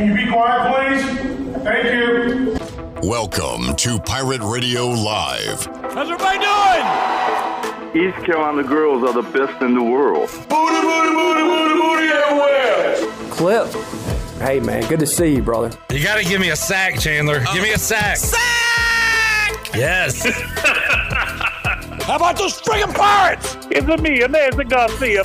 Can you be quiet, please? Thank you. Welcome to Pirate Radio Live. How's everybody doing? East Carolina girls are the best in the world. Booty, booty, booty, booty, booty everywhere. Clip. Hey man, good to see you, brother. You got to give me a sack, Chandler. Give me a sack. Sack! Yes. How about those friggin' pirates? It's a me, Nancy Garcia.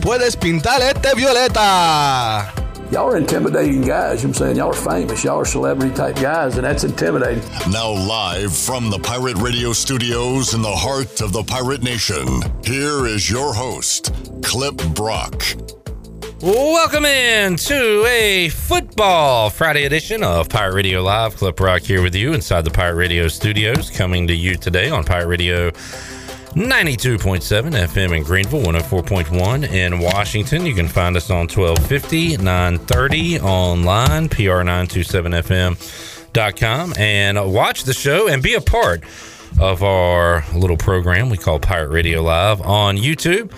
Puedes pintar este violeta. Y'all are intimidating guys. You know I'm saying? Y'all are famous. Y'all are celebrity type guys, and that's intimidating. Now, live from the Pirate Radio studios in the heart of the Pirate Nation, here is your host, Clip Brock. Welcome in to a football Friday edition of Pirate Radio Live. Clip Brock here with you inside the Pirate Radio studios, coming to you today on Pirate Radio 92.7 FM in Greenville, 104.1 in Washington. You can find us on 1250, 930 online, PR927FM.com, and watch the show and be a part of our little program we call Pirate Radio Live on YouTube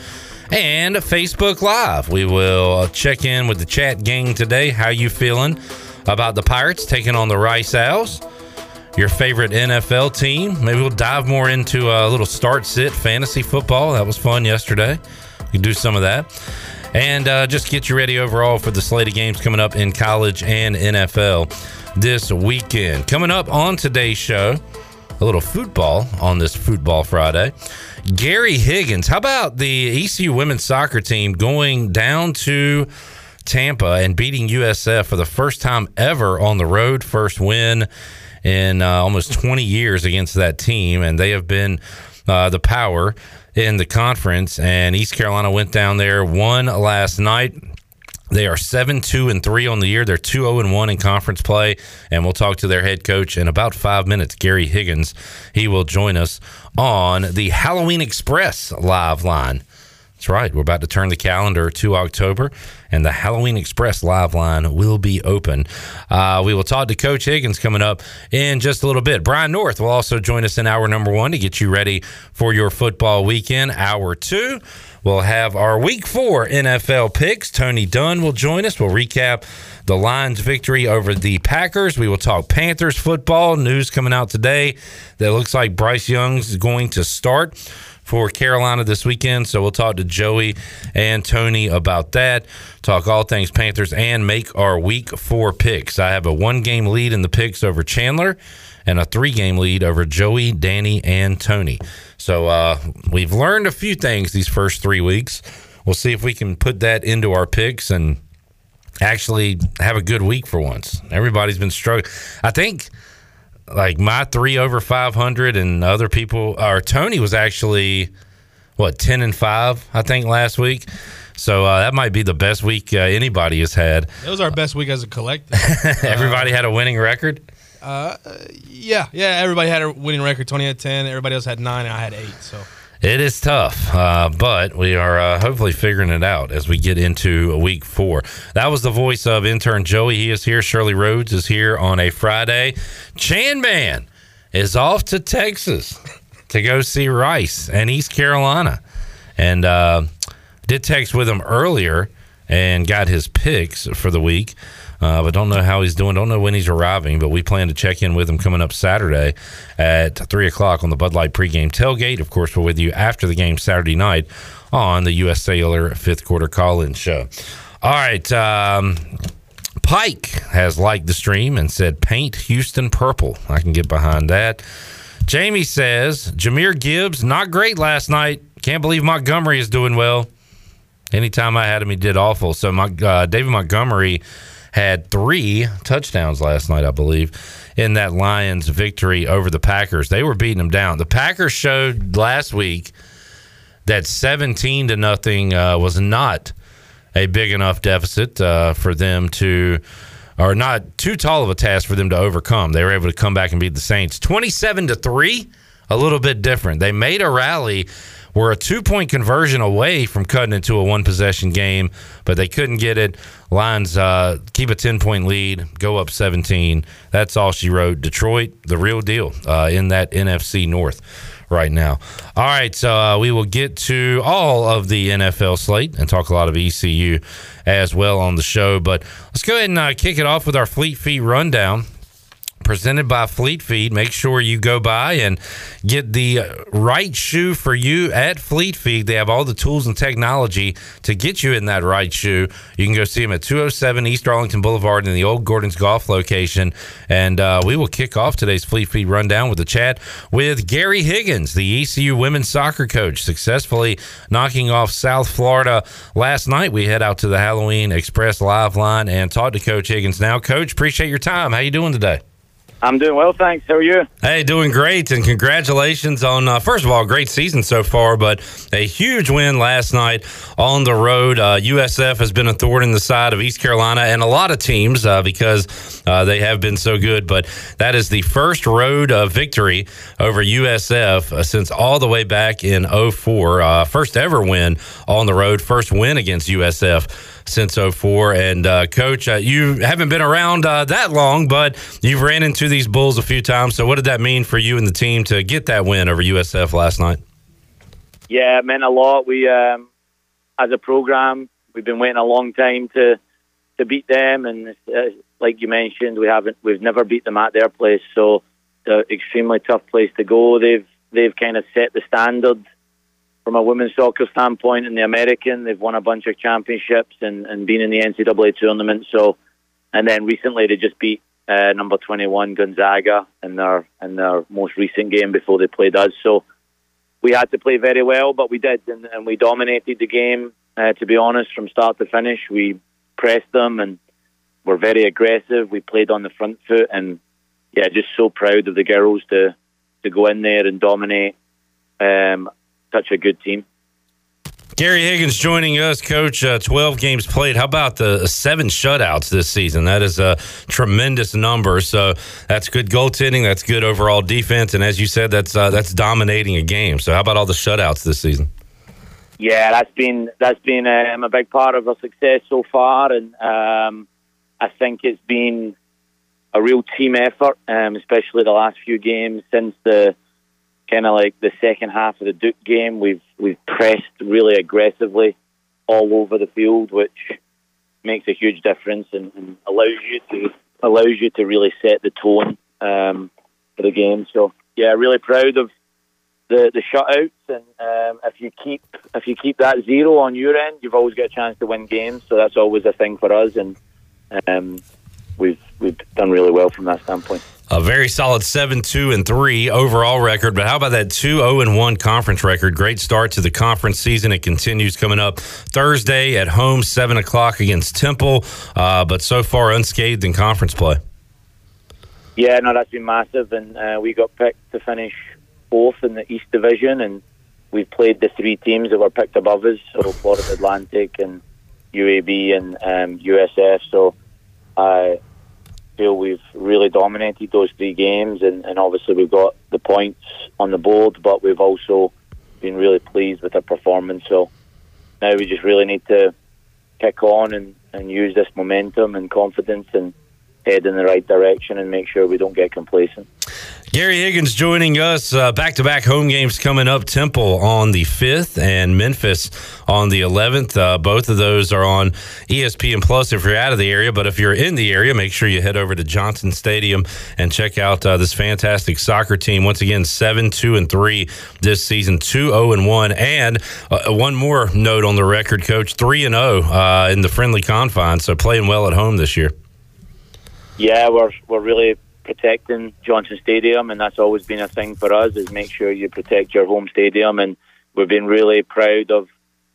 and Facebook Live. We will check in with the chat gang today. How you feeling about the Pirates taking on the Rice Owls? Your favorite NFL team? Maybe we'll dive more into a little start sit fantasy football. That was fun yesterday. We can do some of that. And uh, just get you ready overall for the slate of games coming up in college and NFL this weekend. Coming up on today's show, a little football on this Football Friday. Gary Higgins. How about the ECU women's soccer team going down to Tampa and beating USF for the first time ever on the road? First win in uh, almost 20 years against that team, and they have been uh, the power in the conference. And East Carolina went down there, won last night. They are 7 2 and 3 on the year. They're 2 0 and 1 in conference play. And we'll talk to their head coach in about five minutes, Gary Higgins. He will join us on the Halloween Express live line. That's right. We're about to turn the calendar to October, and the Halloween Express live line will be open. Uh, we will talk to Coach Higgins coming up in just a little bit. Brian North will also join us in hour number one to get you ready for your football weekend. Hour two. We'll have our week four NFL picks. Tony Dunn will join us. We'll recap the Lions' victory over the Packers. We will talk Panthers football. News coming out today that looks like Bryce Young's going to start for Carolina this weekend. So we'll talk to Joey and Tony about that. Talk all things Panthers and make our week four picks. I have a one game lead in the picks over Chandler and a three game lead over Joey, Danny, and Tony. So uh, we've learned a few things these first three weeks. We'll see if we can put that into our picks and actually have a good week for once. Everybody's been struggling. I think like my three over 500 and other people, or Tony was actually what 10 and 5 i think last week so uh, that might be the best week uh, anybody has had It was our best week as a collective. everybody had a winning record Uh, yeah, yeah. Everybody had a winning record. Tony had ten. Everybody else had nine. And I had eight. So It is tough, uh, but we are uh, hopefully figuring it out as we get into week four. That was the voice of intern Joey. He is here. Shirley Rhodes is here on a Friday. Chan Man is off to Texas to go see Rice and East Carolina. And uh, did text with him earlier and got his picks for the week. Uh, but don't know how he's doing. Don't know when he's arriving. But we plan to check in with him coming up Saturday at three o'clock on the Bud Light pregame tailgate. Of course, we're with you after the game Saturday night on the U.S. Sailor fifth quarter call-in show. All right, um, Pike has liked the stream and said paint Houston purple. I can get behind that. Jamie says Jahmyr Gibbs not great last night. Can't believe Montgomery is doing well. Anytime I had him, he did awful. So my uh, David Montgomery had three touchdowns last night, I believe, in that Lions victory over the Packers. They were beating them down. The Packers showed last week that seventeen to nothing uh, was not a big enough deficit uh, for them to, or not too tall of a task for them to overcome. They were able to come back and beat the Saints twenty-seven to three. A little bit different. They made a rally were a two point conversion away from cutting into a one possession game, but they couldn't get it. Lions uh, keep a 10 point lead, go up 17. That's all she wrote. Detroit, the real deal uh, in that NFC North right now. All right, so uh, we will get to all of the NFL slate and talk a lot of ECU as well on the show. But let's go ahead and uh, kick it off with our Fleet Feet rundown presented by Fleet Feet. Make sure you go by and get the right shoe for you at Fleet Feet. They have all the tools and technology to get you in that right shoe. You can go see them at 207 East Arlington Boulevard in the old Gordon's Golf location. And uh, we will kick off today's Fleet Feet rundown with a chat with Gary Higgins, the ECU women's soccer coach, successfully knocking off South Florida last night. We head out to the Halloween Express live line and talk to Coach Higgins now. Coach, appreciate your time. How you doing today? I'm doing well, thanks. How are you? Hey, doing great, and congratulations on uh, first of all, great season so far, but a huge win last night on the road. Uh, USF has been a thorn in the side of East Carolina and a lot of teams uh, because uh, they have been so good. But that is the first road uh, victory over USF uh, since all the way back in 04. first ever win on the road, first win against USF since 04. And uh, coach, uh, you haven't been around uh, that long, but you've ran into these Bulls a few times. So what did that mean for you and the team to get that win over USF last night? Yeah, it meant a lot. We, um, as a program, we've been waiting a long time to to beat them, and uh, like you mentioned, we haven't, we've never beat them at their place. So it's an extremely tough place to go. They've they've kind of set the standard from a women's soccer standpoint in the American. They've won a bunch of championships and, and been in the NCAA tournament. So, and then recently they just beat uh, number 21 Gonzaga in their in their most recent game before they played us. So we had to play very well, but we did, and, and we dominated the game. Uh, to be honest, from start to finish, we pressed them and were very aggressive. We played on the front foot, and yeah, just so proud of the girls to to go in there and dominate. Um, such a good team. Gary Higgins joining us, coach. Uh, 12 games played. How about the seven shutouts this season? That is a tremendous number. So that's good goaltending. That's good overall defense. And as you said, that's uh, that's dominating a game. So how about all the shutouts this season? Yeah, that's been that's been um, a big part of our success so far, and um, I think it's been a real team effort, um, especially the last few games since the kind of like the second half of the Duke game, we've we've pressed really aggressively all over the field, which makes a huge difference and, and allows you to allows you to really set the tone um, for the game. So yeah, really proud of the the shutouts, and um, if you keep if you keep that zero on your end, you've always got a chance to win games. So that's always a thing for us, and um, we've we've done really well from that standpoint a very solid 7 2 and 3 overall record. But how about that 2 0 and 1 conference record? Great start to the conference season. It continues coming up Thursday at home, 7 o'clock against Temple, uh, but so far unscathed in conference play. Yeah, no, that's been massive. And uh, we got picked to finish fourth in the East Division. And we've played the three teams that were picked above us so Florida Atlantic and UAB and um, USF. So, uh, feel we've really dominated those three games, and, and obviously we've got the points on the board, but we've also been really pleased with our performance. So now we just really need to kick on and, and use this momentum and confidence and head in the right direction and make sure we don't get complacent. Gary Higgins joining us. Back to back home games coming up. Temple on the 5th and Memphis on the 11th. Uh, both of those are on ESPN Plus if you're out of the area. But if you're in the area, make sure you head over to Johnson Stadium and check out uh, this fantastic soccer team. Once again, 7 2 and 3 this season, 2 0 and 1. And uh, one more note on the record, coach 3 and 0 uh, in the friendly confines. So playing well at home this year. Yeah, we're, we're really protecting Johnson Stadium, and that's always been a thing for us. Is make sure you protect your home stadium, and we've been really proud of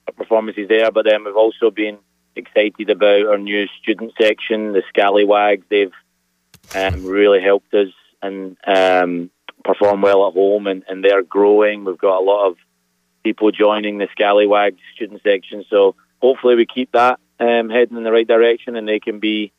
our performances there. But then we've also been excited about our new student section, the Scallywags. They've um, really helped us and um, perform well at home, and, and they're growing. We've got a lot of people joining the Scallywags student section, so hopefully we keep that um, heading in the right direction, and they can be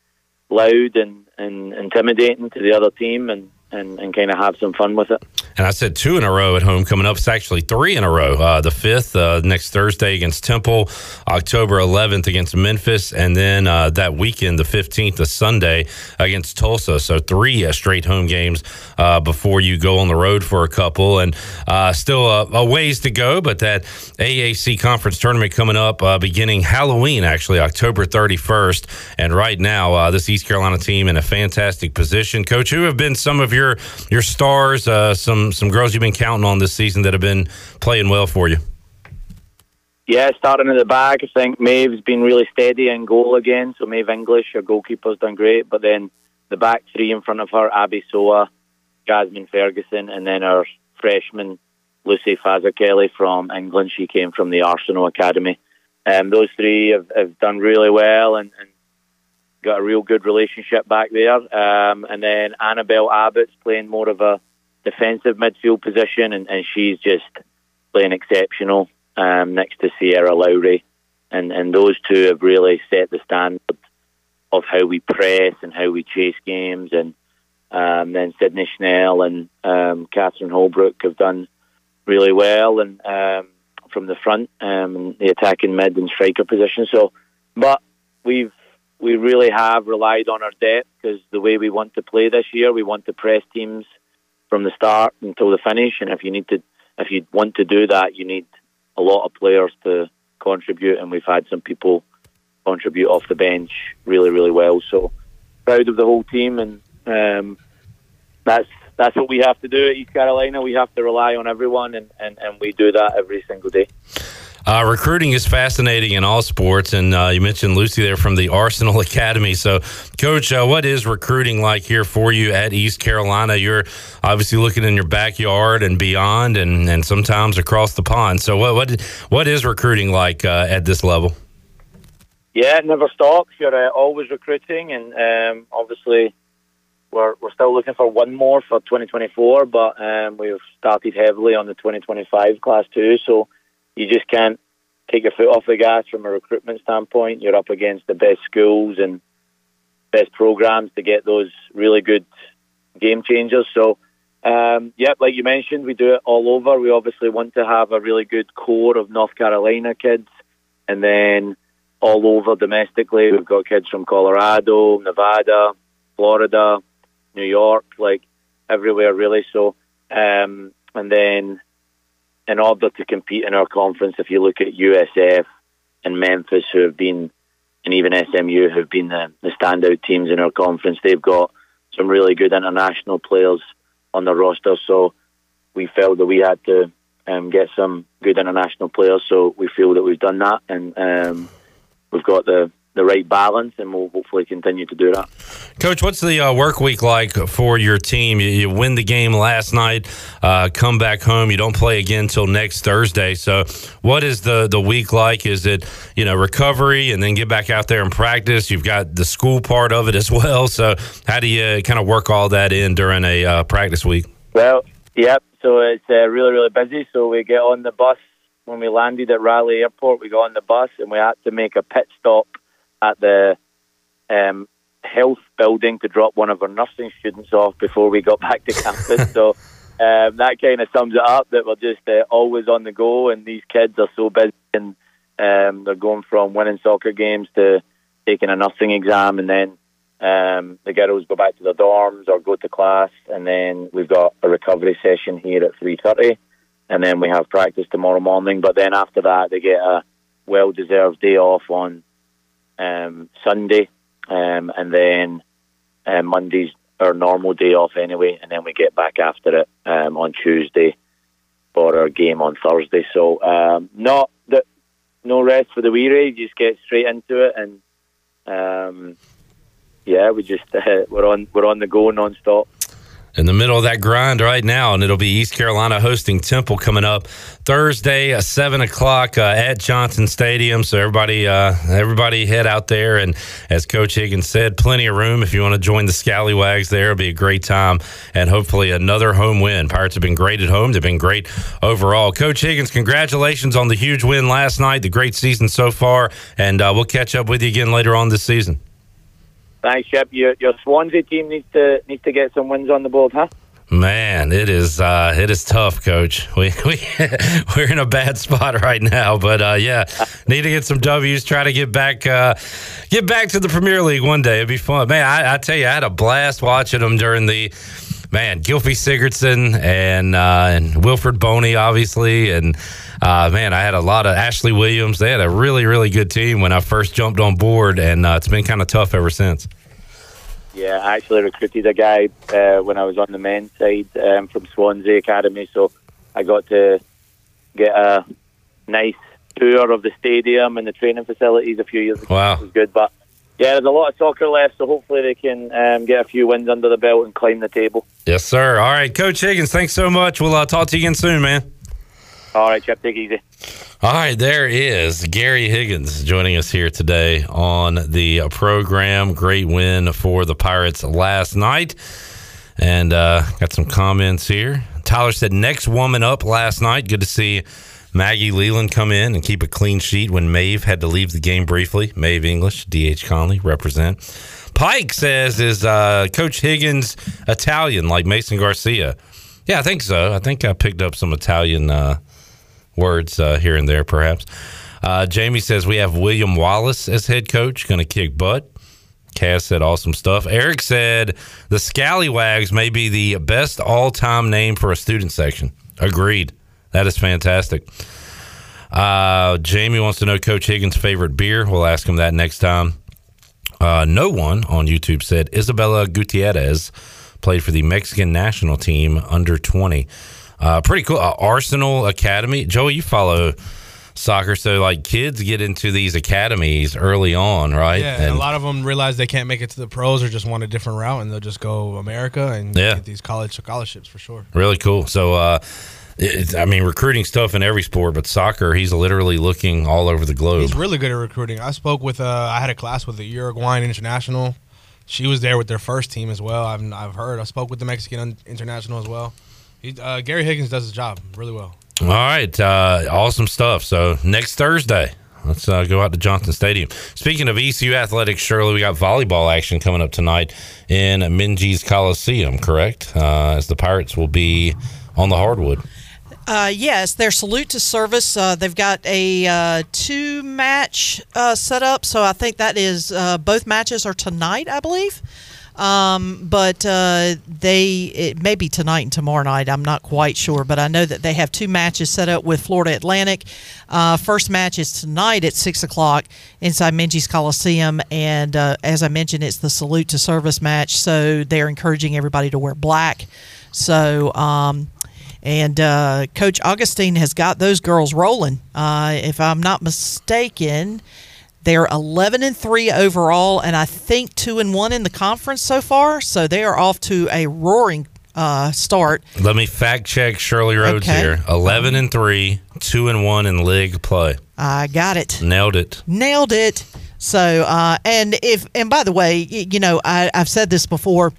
loud and, and intimidating to the other team. And and, and kind of have some fun with it. And I said two in a row at home coming up. It's actually three in a row. Uh, the fifth uh, next Thursday against Temple, October 11th against Memphis, and then uh, that weekend, the 15th, the Sunday against Tulsa. So three uh, straight home games uh, before you go on the road for a couple. And uh, still a, a, ways to go, but that AAC conference tournament coming up beginning Halloween, actually, October 31st. And right now, this East Carolina team in a fantastic position. Coach, who have been some of your your your stars, some some girls you've been counting on this season that have been playing well for you? Yeah, starting at the back, I think Maeve's been really steady in goal again. So Maeve English, her goalkeeper's done great. But then the back three in front of her, Abby Soa, Jasmine Ferguson, and then our freshman Lucy Fazer-Kelly from England. She came from the Arsenal Academy. Um, those three have, have done really well and, and got a real good relationship back there. Um, and then Annabelle Abbott's playing more of a defensive midfield position, and, and she's just playing exceptional um, next to Sierra Lowry. And, and those two have really set the standard of how we press and how we chase games. And um, then Sydney Schnell and um, Catherine Holbrook have done really well and um, from the front, um, the attacking mid and striker position. So, but we've we really have relied on our depth because the way we want to play this year, we want to press teams from the start until the finish. And if you need to, if you want to do that, you need a lot of players to contribute. And we've had some people contribute off the bench really, really well. So proud of the whole team, and um, that's that's what we have to do at East Carolina. We have to rely on everyone, and, and, and we do that every single day. Uh, recruiting is fascinating in all sports, and uh, you mentioned Lucy there from the Arsenal Academy. So, Coach, uh, what is recruiting like here for you at East Carolina? You're obviously looking in your backyard and beyond, and, and sometimes across the pond. So, what what what is recruiting like uh, at this level? Yeah, it never stops. You're uh, always recruiting, and um, obviously, we're we're still looking for one more for 2024, but um, we've started heavily on the 2025 class too. So you just can't take your foot off the gas from a recruitment standpoint. You're up against the best schools and best programs to get those really good game changers. So, um, yeah, like you mentioned, we do it all over. We obviously want to have a really good core of North Carolina kids, and then all over domestically, we've got kids from Colorado, Nevada, Florida, New York, like everywhere really. So, um, and then in order to compete in our conference, if you look at USF and Memphis, who have been, and even SMU, who have been the, the standout teams in our conference, they've got some really good international players on the roster. So we felt that we had to um, get some good international players. So we feel that we've done that, and um, we've got the the right balance, and we'll hopefully continue to do that. Coach, what's the uh, work week like for your team? You, you win the game last night, uh, come back home. You don't play again until next Thursday. So, what is the the week like? Is it you know recovery and then get back out there and practice? You've got the school part of it as well. So, how do you kind of work all that in during a uh, practice week? Well, yep. So it's uh, really really busy. So we get on the bus when we landed at Raleigh Airport. We got on the bus and we had to make a pit stop at the um, health building to drop one of our nursing students off before we got back to campus. so um, that kind of sums it up that we're just uh, always on the go, and these kids are so busy and um, they're going from winning soccer games to taking a nursing exam, and then um, the girls go back to their dorms or go to class, and then we've got a recovery session here at three thirty, and then we have practice tomorrow morning. But then after that, they get a well-deserved day off on um, Sunday, um, and then um, Monday's our normal day off anyway, and then we get back after it um, on Tuesday for our game on Thursday. So um, not the, no rest for the weary. Just get straight into it, and um, yeah, we just uh, we're on we're on the go non-stop in the middle of that grind right now, and it'll be East Carolina hosting Temple coming up Thursday, at seven o'clock uh, at Johnson Stadium. So everybody, uh, everybody, head out there, and as Coach Higgins said, plenty of room if you want to join the Scallywags. There, it'll be a great time, and hopefully another home win. Pirates have been great at home; they've been great overall. Coach Higgins, congratulations on the huge win last night, the great season so far, and uh, we'll catch up with you again later on this season. Thanks, Chip. Your, your Swansea team needs to needs to get some wins on the board, huh? Man, it is uh, it is tough, Coach. We we we're in a bad spot right now, but uh, yeah, need to get some W's. Try to get back uh, get back to the Premier League one day. It'd be fun, man. I, I tell you, I had a blast watching them during the man Gylfi Sigurdsson and uh, and Wilfried Bony, obviously, and uh, man, I had a lot of Ashley Williams. They had a really really good team when I first jumped on board, and uh, it's been kind of tough ever since. Yeah, I actually recruited a guy uh, when I was on the men's side um, from Swansea Academy, so I got to get a nice tour of the stadium and the training facilities a few years ago. Wow. It was good, but yeah, there's a lot of soccer left, so hopefully they can um, get a few wins under the belt and climb the table. Yes, sir. All right, Coach Higgins, thanks so much. We'll uh, talk to you again soon, man. All right, Chip, take it easy. All right, there is Gary Higgins joining us here today on the program. Great win for the Pirates last night. And uh, got some comments here. Tyler said, next woman up last night. Good to see Maggie Leland come in and keep a clean sheet when Maeve had to leave the game briefly. Maeve English, DH Conley, represent. Pike says, is uh, Coach Higgins Italian like Mason Garcia? Yeah, I think so. I think I picked up some Italian uh, words uh, here and there, perhaps. Uh, Jamie says we have William Wallace as head coach, going to kick butt. Cass said awesome stuff. Eric said the Scallywags may be the best all time name for a student section. Agreed. That is fantastic. Uh, Jamie wants to know Coach Higgins' favorite beer. We'll ask him that next time. Uh, no one on YouTube said Isabella Gutierrez played for the Mexican national team under 20. Uh, pretty cool. Uh, Arsenal Academy. Joey, you follow soccer, so like kids get into these academies early on, right? Yeah, and a lot of them realize they can't make it to the pros or just want a different route, and they'll just go America and Yeah. get these college scholarships for sure. Really cool. So, uh, it's, I mean, recruiting stuff in every sport, but soccer, he's literally looking all over the globe. He's really good at recruiting. I spoke with, uh, I had a class with the Uruguayan International. She was there with their first team as well. I've, I've heard. I spoke with the Mexican International as well. He, uh, Gary Higgins does his job really well. All right, uh, awesome stuff. So next Thursday, let's uh, go out to Johnson Stadium. Speaking of ECU athletics, Shirley, we got volleyball action coming up tonight in Minges Coliseum. Correct, uh, as the Pirates will be on the hardwood. Uh, yes, their salute to service. Uh, they've got a uh, two match uh, set up, so I think that is uh, both matches are tonight, I believe. Um, but uh, they it may be tonight and tomorrow night. I'm not quite sure, but I know that they have two matches set up with Florida Atlantic. First match is tonight at six o'clock inside Minges Coliseum, and as I mentioned, it's the salute to service match. So they're encouraging everybody to wear black. So. Um, and uh, Coach Augustine has got those girls rolling. Uh, if I'm not mistaken, they're 11 and three overall, and I think two and one in the conference so far. So they are off to a roaring uh, start. Let me fact check Shirley Rhodes Okay. here: eleven and three, two and one in league play. I got it. Nailed it. Nailed it. So, uh, and if and by the way, you know, I, I've said this before.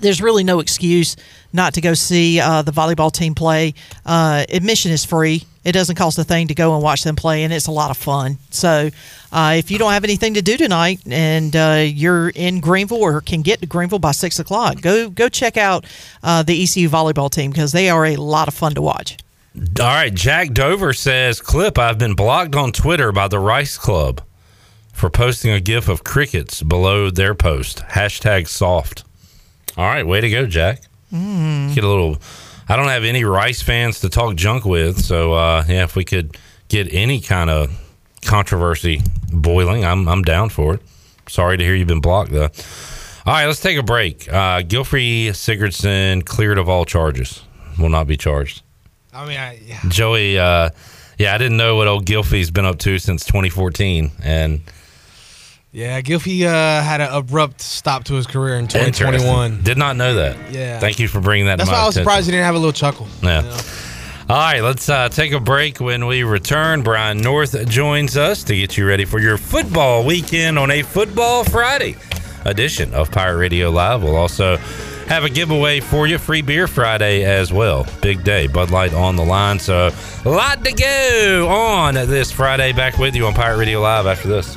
There's really no excuse not to go see uh, the volleyball team play. Uh, admission is free. It doesn't cost a thing to go and watch them play, and it's a lot of fun. So, uh, if you don't have anything to do tonight and uh, you're in Greenville or can get to Greenville by six o'clock, go go check out uh, the ECU volleyball team because they are a lot of fun to watch. All right, Jack Dover says, "Clip: I've been blocked on Twitter by the Rice Club for posting a gif of crickets below their post. Hashtag soft." All right, way to go, Jack. Mm. Get a little. I don't have any Rice fans to talk junk with, so uh, yeah, if we could get any kind of controversy boiling, I'm I'm down for it. Sorry to hear you've been blocked though. All right, let's take a break. Uh, Gylfi Sigurdsson cleared of all charges. Will not be charged. I mean, I, yeah. Joey, uh, yeah, I didn't know what old Gylfi's been up to since 2014, and Yeah, Gylfi uh, had an abrupt stop to his career in 2021. Did not know that. Yeah. Thank you for bringing that. That's why I was attention. surprised he didn't have a little chuckle. Yeah. All right, let's uh, take a break. When we return, Brian North joins us to get you ready for your football weekend on a Football Friday edition of Pirate Radio Live. We'll also have a giveaway for you, free beer Friday as well. Big day, Bud Light on the line. So, a lot to go on this Friday. Back with you on Pirate Radio Live after this.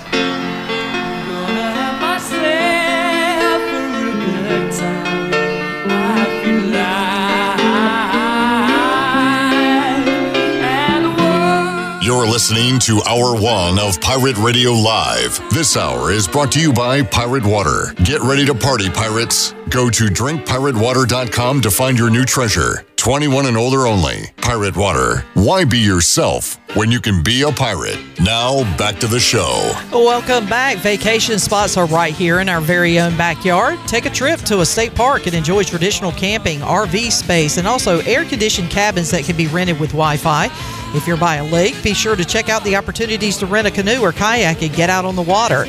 You're listening to Hour One of Pirate Radio Live. This hour is brought to you by Pirate Water. Get ready to party, pirates. Go to drinkpiratewater.com to find your new treasure. 21 and older only. Pirate Water. Why be yourself when you can be a pirate? Now, back to the show. Welcome back. Vacation spots are right here in our very own backyard. Take a trip to a state park and enjoy traditional camping, RV space, and also air conditioned cabins that can be rented with Wi Fi. If you're by a lake, be sure to check out the opportunities to rent a canoe or kayak and get out on the water.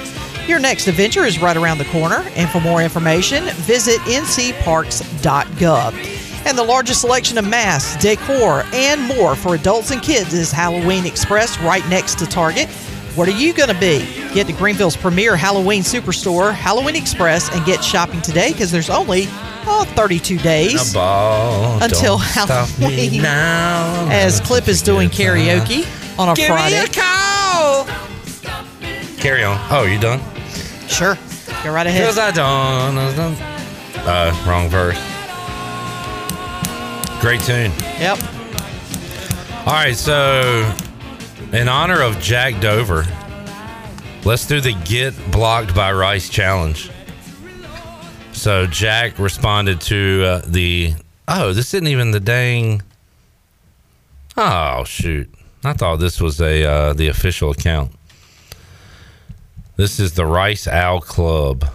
Your next adventure is right around the corner, and for more information, visit ncparks.gov. And the largest selection of masks, decor, and more for adults and kids is Halloween Express right next to Target. What are you going to be? Get to Greenville's premier Halloween superstore, Halloween Express, and get shopping today because there's only oh, 32 days ball until don't stop me Halloween. now. As Clip is doing karaoke on a Give Friday. me a call. Carry on. Oh, you done? Sure. Go right ahead. Cause I don't. Uh, wrong verse. Great tune. Yep. All right, so in honor of Jack Dover, let's do the get blocked by Rice challenge. So Jack responded to uh, the oh, this isn't even the dang. Oh shoot! I thought this was a uh, the official account. This is the Rice Owl Club.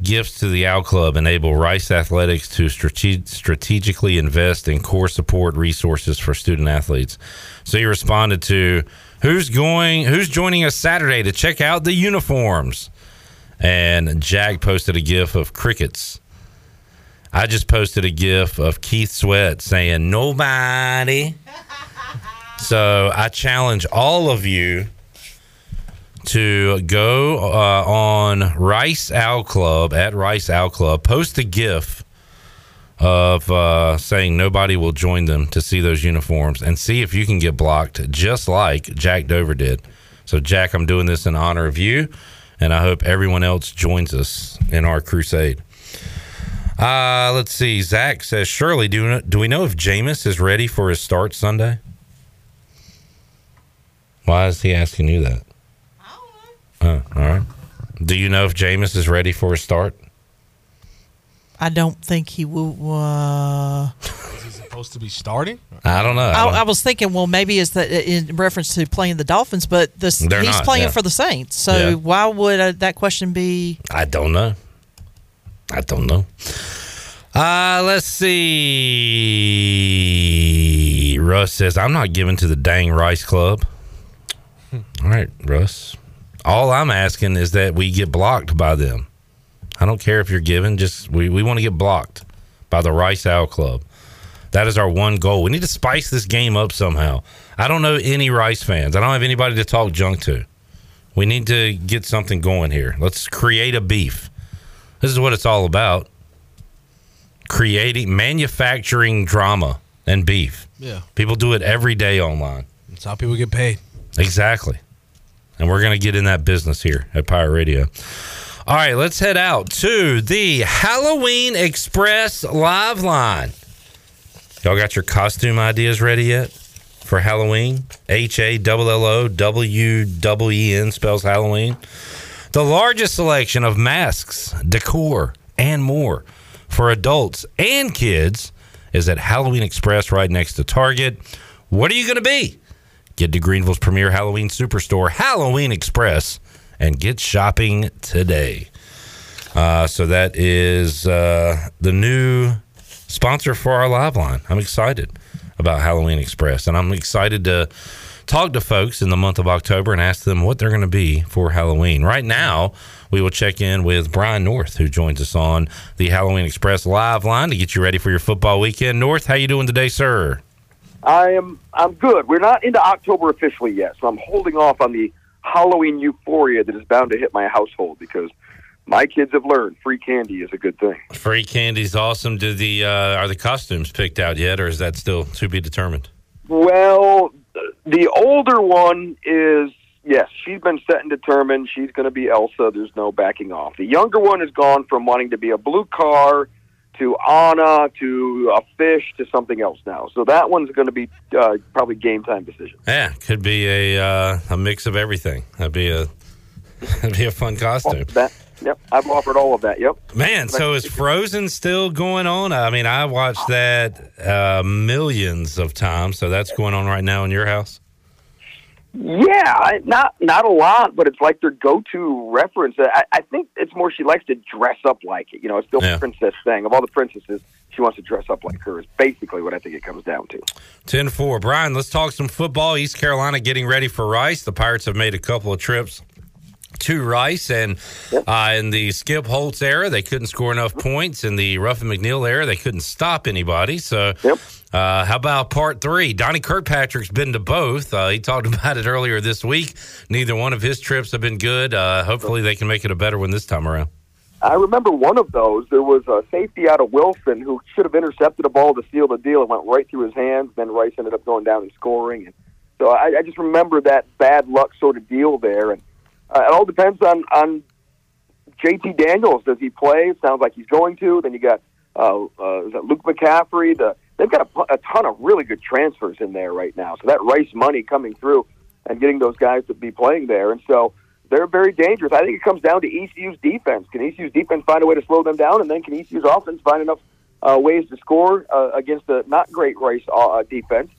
Gifts to the Owl Club enable Rice Athletics to strate- strategically invest in core support resources for student athletes. So he responded to who's going, who's joining us Saturday to check out the uniforms. And Jack posted a gif of crickets. I just posted a gif of Keith Sweat saying nobody. So I challenge all of you to go uh, on Rice Owl Club at Rice Owl Club, post a GIF of uh, saying nobody will join them to see those uniforms, and see if you can get blocked, just like Jack Dover did. So, Jack, I'm doing this in honor of you, and I hope everyone else joins us in our crusade. Uh, let's see. Zach says, Shirley, do, do we know if Jameis is ready for his start Sunday? Why is he asking you that? Oh, all right. Do you know if Jameis is ready for a start? I don't think he will. Uh, Is he supposed to be starting? I don't know. I I, don't- I was thinking, well, maybe it's that in reference to playing the Dolphins, but this he's not, playing yeah. for the Saints. So Yeah. why would uh, that question be? I don't know. I don't know. Uh, let's see. Russ says, I'm not giving to the dang Rice Club. All right, Russ. All I'm asking is that we get blocked by them. I don't care if you're giving, just we, we want to get blocked by the Rice Owl Club. That is our one goal. We need to spice this game up somehow. I don't know any Rice fans. I don't have anybody to talk junk to. We need to get something going here. Let's create a beef. This is what it's all about. Creating manufacturing drama and beef. Yeah. People do it every day online. That's how people get paid. Exactly. And we're going to get in that business here at Pirate Radio. All right, let's head out to the Halloween Express live line. Y'all got your costume ideas ready yet for Halloween? H A L L O W W E N spells Halloween. The largest selection of masks, decor, and more for adults and kids is at Halloween Express right next to Target. What are you going to be? Get to Greenville's premier Halloween superstore, Halloween Express, and get shopping today. Uh, so that is uh, the new sponsor for our live line. I'm excited about Halloween Express, and I'm excited to talk to folks in the month of October and ask them what they're going to be for Halloween. Right now, we will check in with Brian North, who joins us on the Halloween Express live line to get you ready for your football weekend. North, how you doing today, sir? I am I'm good. We're not into October officially yet, so I'm holding off on the Halloween euphoria that is bound to hit my household because my kids have learned free candy is a good thing. Free candy is awesome. Do the uh, are the costumes picked out yet, or is that still to be determined? Well, the older one is yes, she's been set and determined. She's going to be Elsa. There's no backing off. The younger one has gone from wanting to be a blue car to Anna to a fish to something else now. So that one's going to be uh, probably game time decision. Yeah, could be a uh, a mix of everything. That'd be a that'd be a fun costume. That, yep, I've offered all of that. Yep. Man, so is Frozen still going on? I mean, I watched that uh, millions of times. So that's going on right now in your house. Yeah, not not a lot, but it's like their go-to reference. I, I think it's more she likes to dress up like it. You know, it's the Yeah. princess thing. Of all the princesses, she wants to dress up like her. Is basically what I think it comes down to. 10 4. Brian, let's talk some football. East Carolina getting ready for Rice. The Pirates have made a couple of trips to Rice, and uh, in the Skip Holtz era, they couldn't score enough points. In the Ruffin McNeill era, they couldn't stop anybody. So, uh, how about part three? Donnie Kirkpatrick's been to both. Uh, he talked about it earlier this week. Neither one of his trips have been good. Uh, hopefully, they can make it a better one this time around. I remember one of those. There was a safety out of Wilson who should have intercepted a ball to seal the deal. It went right through his hands. Then Rice ended up going down and scoring. And so I, I just remember that bad luck sort of deal there. And uh, it all depends on on JT Daniels. Does he play? Sounds like he's going to. Then you got uh, uh, is that Luke McCaffrey? The they've got a, a ton of really good transfers in there right now. So that Rice money coming through and getting those guys to be playing there, and so they're very dangerous. I think it comes down to ECU's defense. Can ECU's defense find a way to slow them down, and then can ECU's offense find enough uh, ways to score uh, against a not great Rice uh, defense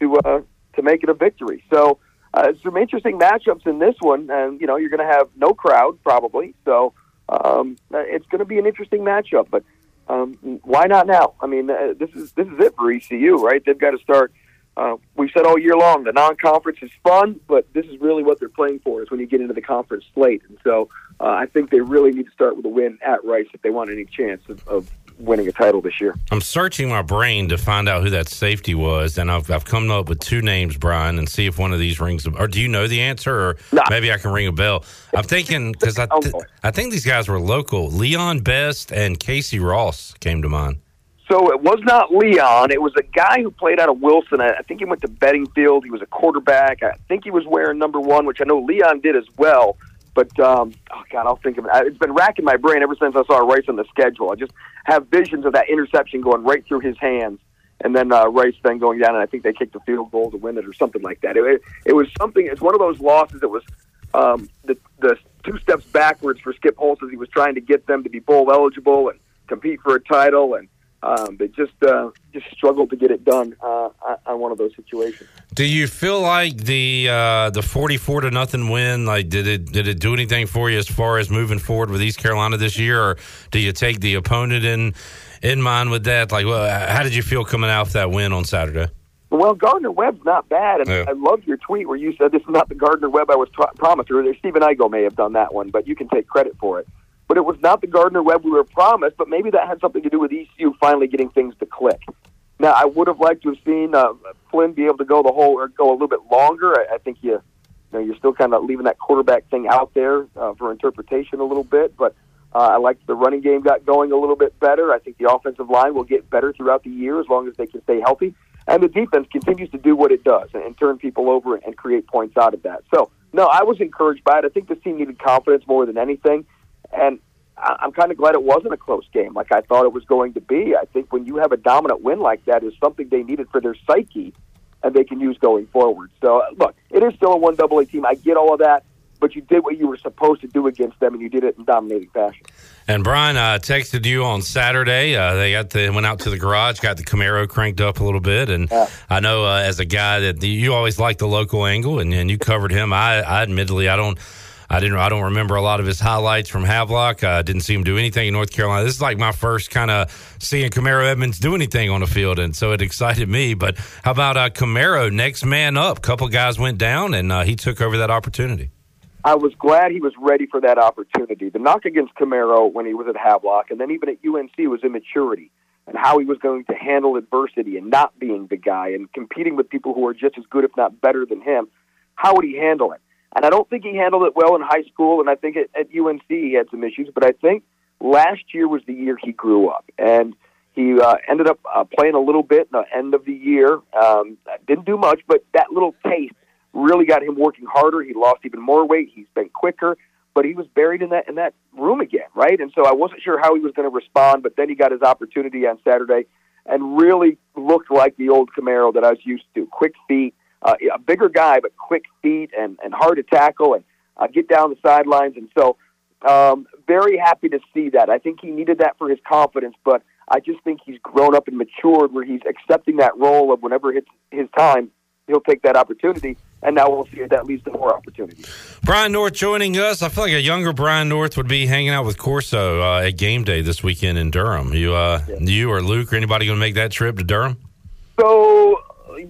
to uh, to make it a victory? So. Uh, some interesting matchups in this one, and you know you're going to have no crowd probably, so um, uh, it's going to be an interesting matchup. But um, why not now? I mean, uh, this is this is it for ECU, right? They've got to start. Uh, we've said all year long the non-conference is fun, but this is really what they're playing for is when you get into the conference slate. And so uh, I think they really need to start with a win at Rice if they want any chance of, of winning a title this year. I'm searching my brain to find out who that safety was, and I've, I've come up with two names, Brian, and see if one of these rings. Or do you know the answer, or maybe I can ring a bell? I'm thinking because I, th- I think these guys were local. Leon Best and Casey Ross came to mind. So it was not Leon. It was a guy who played out of Wilson. I think he went to Beddingfield. He was a quarterback. I think he was wearing number one, which I know Leon did as well. But um, oh god, I'll think of it. It's been racking my brain ever since I saw Rice on the schedule. I just have visions of that interception going right through his hands, and then uh, Rice then going down, and I think they kicked the field goal to win it or something like that. It, it, was something. It's one of those losses that was um, the the two steps backwards for Skip Holtz as he was trying to get them to be bowl eligible and compete for a title, and um, they just uh, just struggled to get it done uh, on- on one of those situations. Do you feel like the uh, the forty four to nothing win like did it did it do anything for you as far as moving forward with East Carolina this year, or do you take the opponent in in mind with that? Like, well, how did you feel coming out with that win on Saturday? Well, Gardner Webb's not bad, and Yeah. I love your tweet where you said this is not the Gardner Webb I was pro- promised. Or Stephen Igo may have done that one, but you can take credit for it. But it was not the Gardner Webb we were promised. But maybe that had something to do with ECU finally getting things to click. Now, I would have liked to have seen uh, Flynn be able to go the whole or go a little bit longer. I, I think you, you know, you're still kind of leaving that quarterback thing out there uh, for interpretation a little bit. But uh, I like the running game got going a little bit better. I think the offensive line will get better throughout the year as long as they can stay healthy. And the defense continues to do what it does and, and turn people over and create points out of that. So, no, I was encouraged by it. I think this team needed confidence more than anything. And I- I'm kind of glad it wasn't a close game like I thought it was going to be. I think when you have a dominant win like that is something they needed for their psyche and they can use going forward. So, uh, look, it is still a one double A team. I get all of that, but you did what you were supposed to do against them, and you did it in dominating fashion. And Brian uh, texted you on Saturday. Uh, they got the went out to the garage, got the Camaro cranked up a little bit, and I know uh, as a guy that the, you always like the local angle, and, and you covered him. I, I admittedly I don't. I didn't. I don't remember a lot of his highlights from Havelock. I didn't see him do anything in North Carolina. This is like my first kind of seeing Kamarro Edmonds do anything on the field, and so it excited me. But how about uh, Kamarro? Next man up. Couple guys went down, and uh, he took over that opportunity. I was glad he was ready for that opportunity. The knock against Kamarro when he was at Havelock, and then even at UNC, was immaturity and how he was going to handle adversity and not being the guy and competing with people who are just as good, if not better, than him. How would he handle it? And I don't think he handled it well in high school, and I think at, at UNC he had some issues. But I think last year was the year he grew up, and he uh, ended up uh, playing a little bit in the end of the year. Um, didn't do much, but that little taste really got him working harder. He lost even more weight. He's been quicker, but he was buried in that in that room again, right? And so I wasn't sure how he was going to respond, but then he got his opportunity on Saturday and really looked like the old Kamarro that I was used to. Quick feet, uh, a bigger guy, but quick feet and and hard to tackle and uh, get down the sidelines. And so, um, very happy to see that. I think he needed that for his confidence, but I just think he's grown up and matured where he's accepting that role of whenever it's his time, he'll take that opportunity. And now we'll see if that leads to more opportunities. Brian North joining us. I feel like a younger Brian North would be hanging out with Corso uh, at game day this weekend in Durham. You, uh, you or Luke or anybody going to make that trip to Durham? So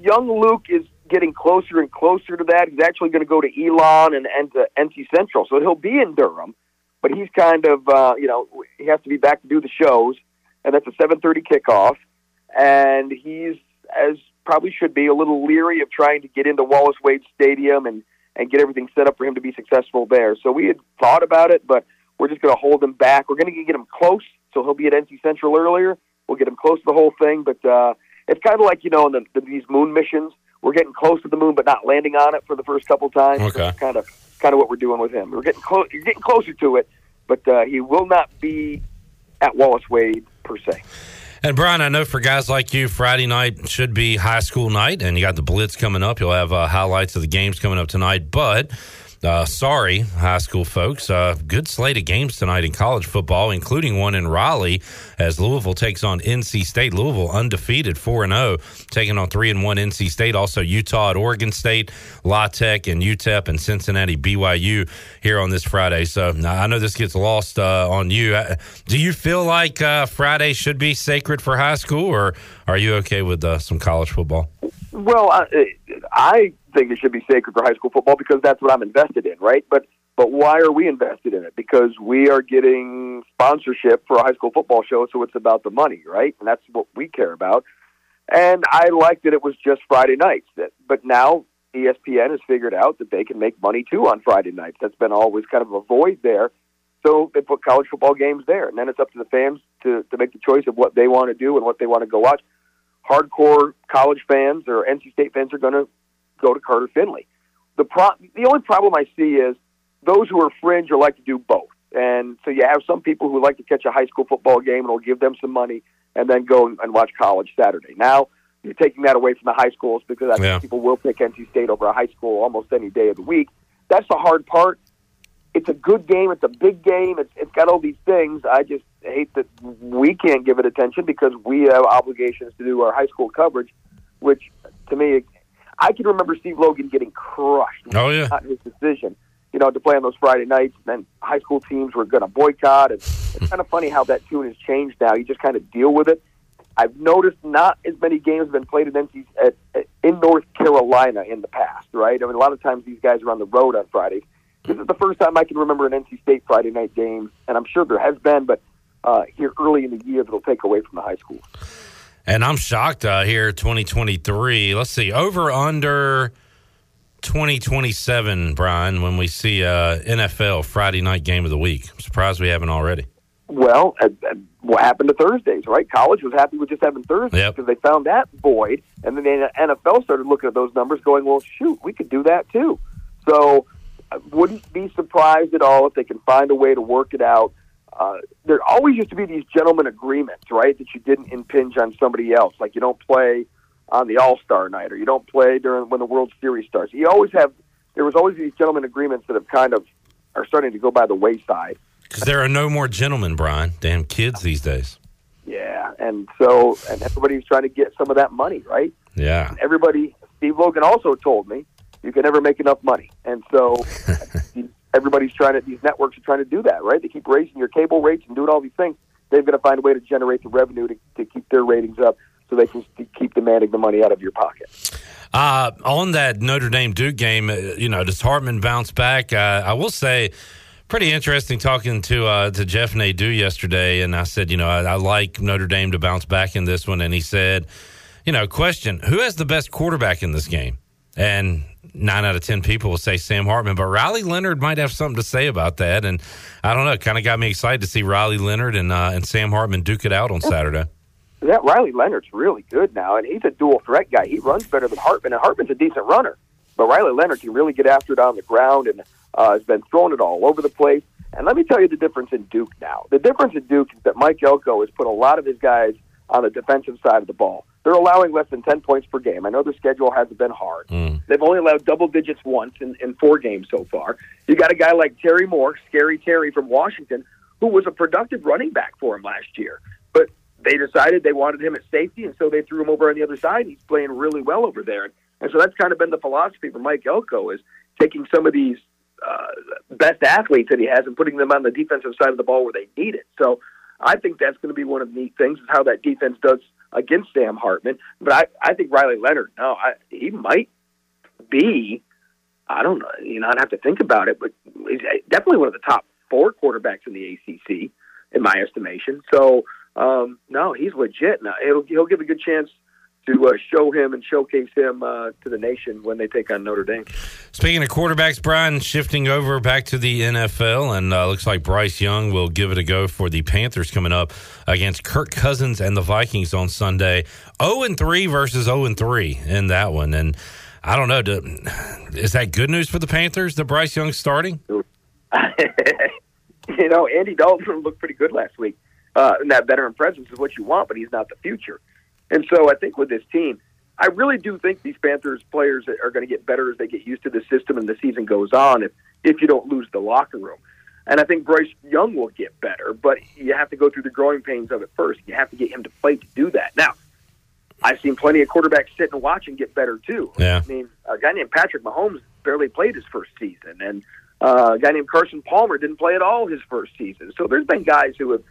young Luke is getting closer and closer to that. He's actually going to go to Elon and, and to NC Central, so he'll be in Durham. But he's kind of, uh, you know, he has to be back to do the shows, and that's a 7:30 kickoff. And he's, as probably should be, a little leery of trying to get into Wallace Wade Stadium and and get everything set up for him to be successful there. So we had thought about it, but we're just going to hold him back. We're going to get him close, so he'll be at NC Central earlier. We'll get him close to the whole thing, but uh, it's kind of like you know in the, the, these moon missions, we're getting close to the moon, but not landing on it for the first couple times. Okay. Kind of kind of what we're doing with him. We're getting close. You're getting closer to it, but uh, he will not be at Wallace Wade per se. And Brian, I know for guys like you, Friday night should be high school night, and you got the Blitz coming up. You'll have uh, highlights of the games coming up tonight. But uh, sorry, high school folks, uh, good slate of games tonight in college football, including one in Raleigh as Louisville takes on NC State. Louisville undefeated, four and zero, taking on three and one NC State. Also Utah at Oregon State, La Tech and UTEP and Cincinnati BYU here on this Friday. So I know this gets lost uh, on you. Uh, Do you feel like uh, Friday should be sacred for high school, or are you okay with uh, some college football? Well, I, I think it should be sacred for high school football because that's what I'm invested in, right? But but why are we invested in it? Because we are getting sponsorship for a high school football show, so it's about the money, right? And that's what we care about. And I liked that it was just Friday nights. That, but now ESPN has figured out that they can make money too on Friday nights. That's been always kind of a void there. So they put college football games there, and then it's up to the fans to to make the choice of what they want to do and what they want to go watch. Hardcore college fans or NC State fans are going to go to Carter Finley. The pro- the only problem I see is those who are fringe or like to do both. And so you have some people who like to catch a high school football game and will give them some money and then go and watch college Saturday. Now you're taking that away from the high schools because I think Yeah. people will pick NC State over a high school almost any day of the week. That's the hard part. It's a good game. It's a big game. It's, it's got all these things. I just hate that we can't give it attention because we have obligations to do our high school coverage, which to me, I can remember Steve Logan getting crushed. Oh, yeah. Not his decision, you know, to play on those Friday nights. And then high school teams were going to boycott. And it's kind of funny how that tune has changed now. You just kind of deal with it. I've noticed not as many games have been played in NC at, at, in North Carolina in the past, right? I mean, a lot of times these guys are on the road on Fridays. This is the first time I can remember an NC State Friday night game, and I'm sure there has been, but uh, here early in the year that'll take away from the high school. And I'm shocked uh, here, 2023. Let's see, over under 2027, Brian, when we see uh, NFL Friday night game of the week. I'm surprised we haven't already. Well, uh, uh, what happened to Thursdays, right? College was happy with just having Thursdays Yep. because they found that void, and then the NFL started looking at those numbers, going, "Well, shoot, we could do that too." So, I wouldn't be surprised at all if they can find a way to work it out. Uh, there always used to be these gentleman agreements, right? That you didn't impinge on somebody else, like you don't play on the All Star night, or you don't play during when the World Series starts. You always have. There was always these gentleman agreements that have kind of are starting to go by the wayside. Because there are no more gentlemen, Brian. Damn kids these days. Yeah, and so and everybody's trying to get some of that money, right? Yeah. Everybody, Steve Logan also told me you can never make enough money, and so everybody's trying to. These networks are trying to do that, right? They keep raising your cable rates and doing all these things. They've got to find a way to generate the revenue to, to keep their ratings up, so they can keep demanding the money out of your pocket. Uh, on that Notre Dame Duke game, uh, you know, does Hartman bounce back? Uh, I will say, pretty interesting talking to uh, to Jeff Nadeau yesterday, and I said, you know, I, I like Notre Dame to bounce back in this one, and he said, you know, question: Who has the best quarterback in this game? And nine out of ten people will say Sam Hartman, but Riley Leonard might have something to say about that, and I don't know, it kind of got me excited to see Riley Leonard and uh, and Sam Hartman duke it out on Saturday. Yeah, Riley Leonard's really good now, and he's a dual threat guy. He runs better than Hartman, and Hartman's a decent runner. But Riley Leonard can really get after it on the ground and uh, has been throwing it all over the place. And let me tell you the difference in Duke now. The difference in Duke is that Mike Elko has put a lot of his guys on the defensive side of the ball. They're allowing less than 10 points per game. I know their schedule hasn't been hard. They've only allowed double digits once in, in four games so far. You got a guy like Terry Moore, Scary Terry from Washington, who was a productive running back for him last year. But they decided they wanted him at safety, and so they threw him over on the other side. He's playing really well over there. And, and so that's kind of been the philosophy for Mike Elko is taking some of these uh, best athletes that he has and putting them on the defensive side of the ball where they need it. So I think that's going to be one of the neat things is how that defense does against Sam Hartman. But I, I think Riley Leonard, no, I, he might be, I don't know, you know, I'd have to think about it, but he's definitely one of the top four quarterbacks in the ACC, in my estimation. So, um, no, he's legit. Now, he'll, he'll give a good chance to uh, show him and showcase him uh, to the nation when they take on Notre Dame. Speaking of quarterbacks, Brian, shifting over back to the NFL, and uh, looks like Bryce Young will give it a go for the Panthers coming up against Kirk Cousins and the Vikings on Sunday. 0 and 3 versus 0 and 3 in that one. And I don't know, do, is that good news for the Panthers that Bryce Young's starting? you know, Andy Dalton looked pretty good last week. Uh, and that veteran presence is what you want, but he's not the future. And so I think with this team, I really do think these Panthers players are going to get better as they get used to the system and the season goes on. If if you don't lose the locker room, and I think Bryce Young will get better, but you have to go through the growing pains of it first. You have to get him to play to do that. Now, I've seen plenty of quarterbacks sit and watch and get better too. Yeah. I mean, a guy named Patrick Mahomes barely played his first season, and uh, a guy named Carson Palmer didn't play at all his first season. So there's been guys who have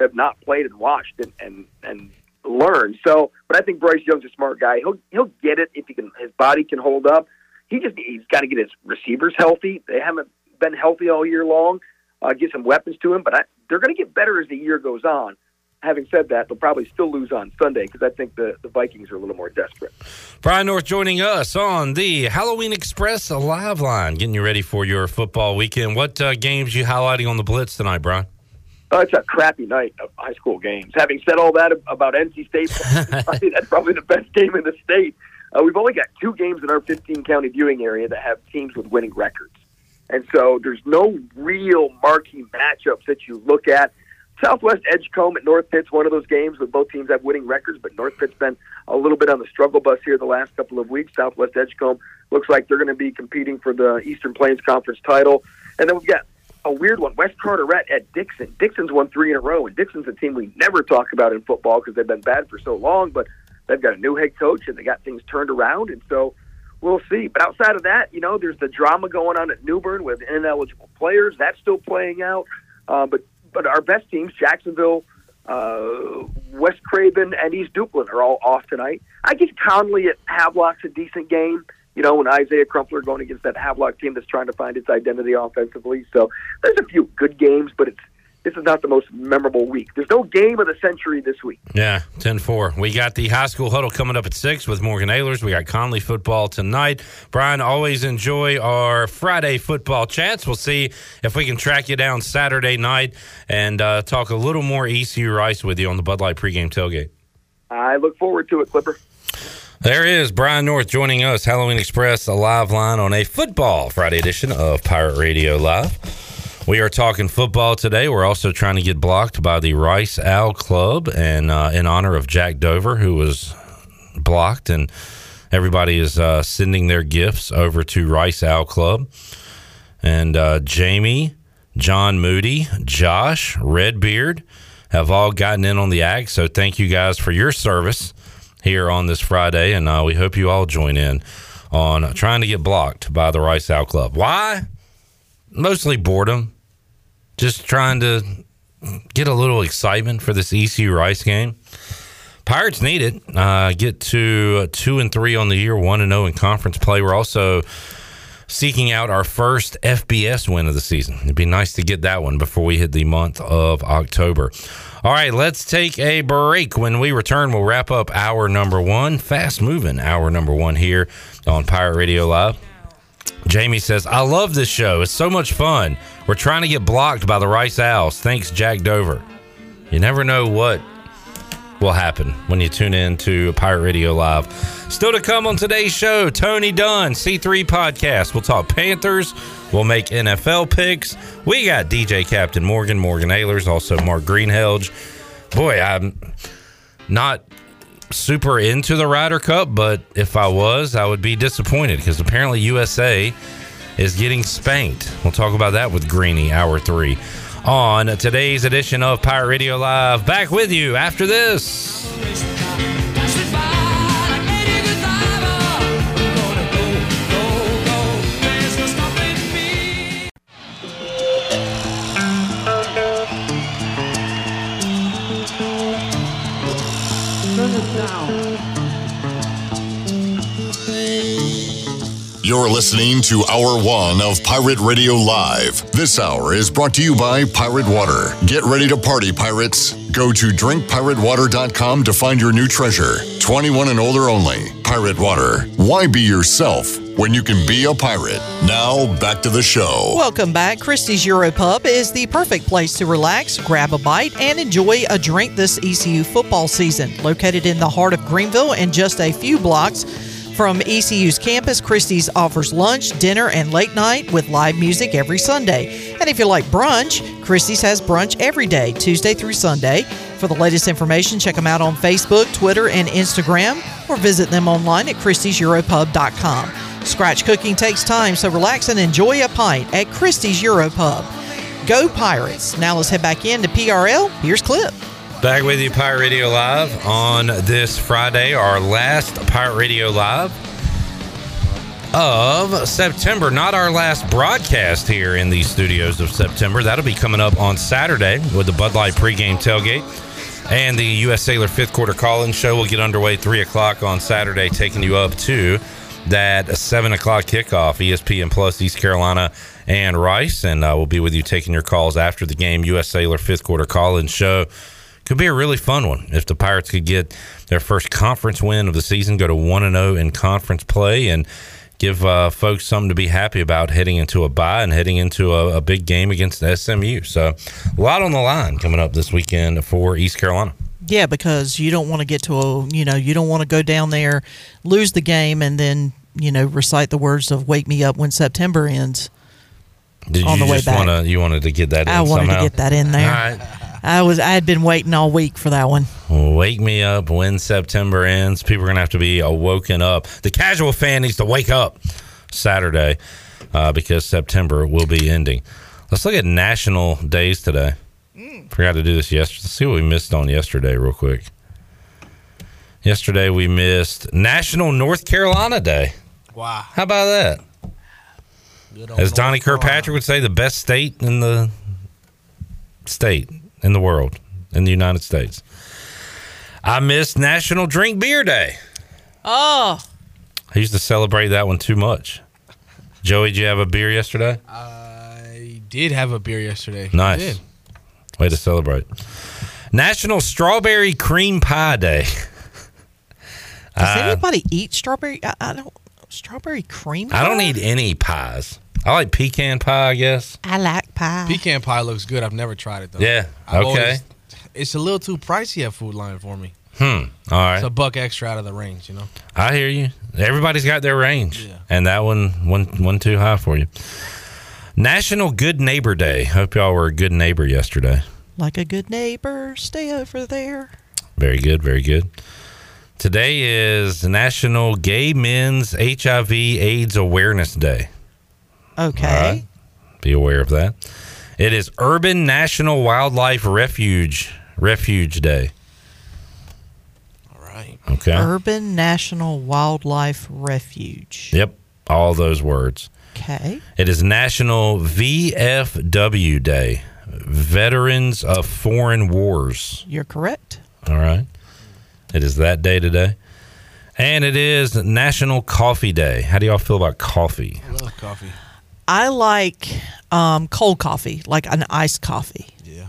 have not played and watched and and and learned. So, but I think Bryce Young's a smart guy. He'll he'll get it if he can. His body can hold up. He just he's got to get his receivers healthy. They haven't been healthy all year long. Uh, get some weapons to him, but I, they're going to get better as the year goes on. Having said that, they'll probably still lose on Sunday because I think the, the Vikings are a little more desperate. Brian North joining us on the Halloween Express live line, getting you ready for your football weekend. What uh, games you highlighting on the Blitz tonight, Brian? Oh, it's a crappy night of high school games. Having said all that about NC State, that's probably the best game in the state. Uh, we've only got two games in our 15 county viewing area that have teams with winning records. And so there's no real marquee matchups that you look at. Southwest Edgecombe at North Pitt's one of those games where both teams have winning records, but North Pitt's been a little bit on the struggle bus here the last couple of weeks. Southwest Edgecombe looks like they're going to be competing for the Eastern Plains Conference title. And then we've got a weird one. West Carteret at Dixon. Dixon's won three in a row, and Dixon's a team we never talk about in football because they've been bad for so long. But they've got a new head coach, and they got things turned around, and so we'll see. But outside of that, you know, there's the drama going on at New Bern with ineligible players. That's still playing out. Uh, but but our best teams, Jacksonville, uh, West Craven, and East Duplin, are all off tonight. I guess Conley at Havelock's a decent game you know, when Isaiah Crumpler going against that Havelock team that's trying to find its identity offensively. So there's a few good games, but it's this is not the most memorable week. There's no game of the century this week. Yeah, 10-4. We got the high school huddle coming up at 6 with Morgan Ahlers. We got Conley football tonight. Brian, always enjoy our Friday football chats. We'll see if we can track you down Saturday night and uh, talk a little more ECU Rice with you on the Bud Light pregame tailgate. I look forward to it, Clipper. There is Brian North joining us, Halloween Express, a live line on a football Friday edition of Pirate Radio Live. We are talking football today. We're also trying to get blocked by the Rice Owl Club, and uh, in honor of Jack Dover, who was blocked, and everybody is uh, sending their gifts over to Rice Owl Club. And uh, Jamie, John Moody, Josh, Redbeard have all gotten in on the act. So thank you guys for your service here on this Friday, and uh, we hope you all join in on trying to get blocked by the Rice Owl Club. Why? Mostly boredom. Just trying to get a little excitement for this ECU Rice game. Pirates need it. Uh, get to two and three on the year, one and zero in conference play. We're also seeking out our first FBS win of the season. It'd be nice to get that one before we hit the month of October. All right, let's take a break. When we return, we'll wrap up hour number one, fast moving hour number one here on Pirate Radio Live. Jamie says, I love this show. It's so much fun. We're trying to get blocked by the Rice Owls. Thanks, Jack Dover. You never know what will happen when you tune in to Pirate Radio Live. Still to come on today's show, Tony Dunn, C3 Podcast. We'll talk Panthers. We'll make NFL picks. We got DJ Captain Morgan, Morgan Ahlers, also Mark Greenhalgh. Boy, I'm not super into the Ryder Cup, but if I was, I would be disappointed because apparently USA is getting spanked. We'll talk about that with Greeny, hour three, on today's edition of Pirate Radio Live. Back with you after this. You're listening to Hour One of Pirate Radio Live. This hour is brought to you by Pirate Water. Get ready to party, pirates. Go to drinkpiratewater.com to find your new treasure. 21 and older only. Pirate Water. Why be yourself when you can be a pirate? Now, back to the show. Welcome back. Christie's Europub is the perfect place to relax, grab a bite, and enjoy a drink this ECU football season. Located in the heart of Greenville and just a few blocks from ECU's campus, Christie's offers lunch, dinner, and late night with live music every Sunday. And if you like brunch, Christie's has brunch every day, Tuesday through Sunday. For the latest information, check them out on Facebook, Twitter, and Instagram, or visit them online at christieseuropub.com. Scratch cooking takes time, so relax and enjoy a pint at Christie's Europub. Go Pirates! Now let's head back in to PRL. Here's Clip. Back with you, Pirate Radio Live, on this Friday, our last Pirate Radio Live of September. Not our last broadcast here in the studios of September. That'll be coming up on Saturday with the Bud Light pregame tailgate. And the U.S. Sailor fifth quarter call in show will get underway 3 o'clock on Saturday, taking you up to that 7 o'clock kickoff, ESPN Plus, East Carolina, and Rice. And uh, we'll be with you taking your calls after the game. U.S. Sailor fifth quarter call in show could be a really fun one if the Pirates could get their first conference win of the season, go to 1 0 in conference play, and give uh, folks something to be happy about heading into a bye and heading into a, a big game against SMU. So, a lot on the line coming up this weekend for East Carolina. Yeah, because you don't want to get to a, you know, you don't want to go down there, lose the game, and then, you know, recite the words of "Wake me up when September ends." Did On you the way just back. want to? You wanted to get that? In I wanted somehow? to get that in there. All right. I was, I had been waiting all week for that one. Wake me up when September ends. People are going to have to be awoken up. The casual fan needs to wake up Saturday uh, because September will be ending. Let's look at national days today. Forgot to do this yesterday. Let's see what we missed on yesterday, real quick. Yesterday we missed National North Carolina Day. Wow. How about that? Good old As Donnie North Carolina. Kirkpatrick would say, the best state in the state in the world, in the United States. I missed National Drink Beer Day. Oh, I used to celebrate that one too much. Joey, did you have a beer yesterday? I did have a beer yesterday. I Nice. did. Way to celebrate. National Strawberry Cream Pie Day. does Uh, anybody eat strawberry? I, I don't. Strawberry cream. pie? I don't pie? eat any pies. I like pecan pie, I guess. I like pie. Pecan pie looks good. I've never tried it though. Yeah, I've okay. always- it's a little too pricey at Food Lion for me. Hmm. All right. It's a buck extra out of the range, you know. I hear you. Everybody's got their range, yeah. and that one, one, one too high for you. National Good Neighbor Day. Hope y'all were a good neighbor yesterday. Like a good neighbor, stay over there. Very good, very good. Today is National Gay Men's HIV/AIDS Awareness Day. Okay. All right. Be aware of that. It is Urban National Wildlife Refuge Refuge Day. All right. Okay. Urban National Wildlife Refuge. Yep. All those words. Okay. It is National VFW Day, Veterans of Foreign Wars. You're correct. All right. It is that day today. And it is National Coffee Day. How do y'all feel about coffee? I love coffee. I like um, cold coffee, like an iced coffee. Yeah.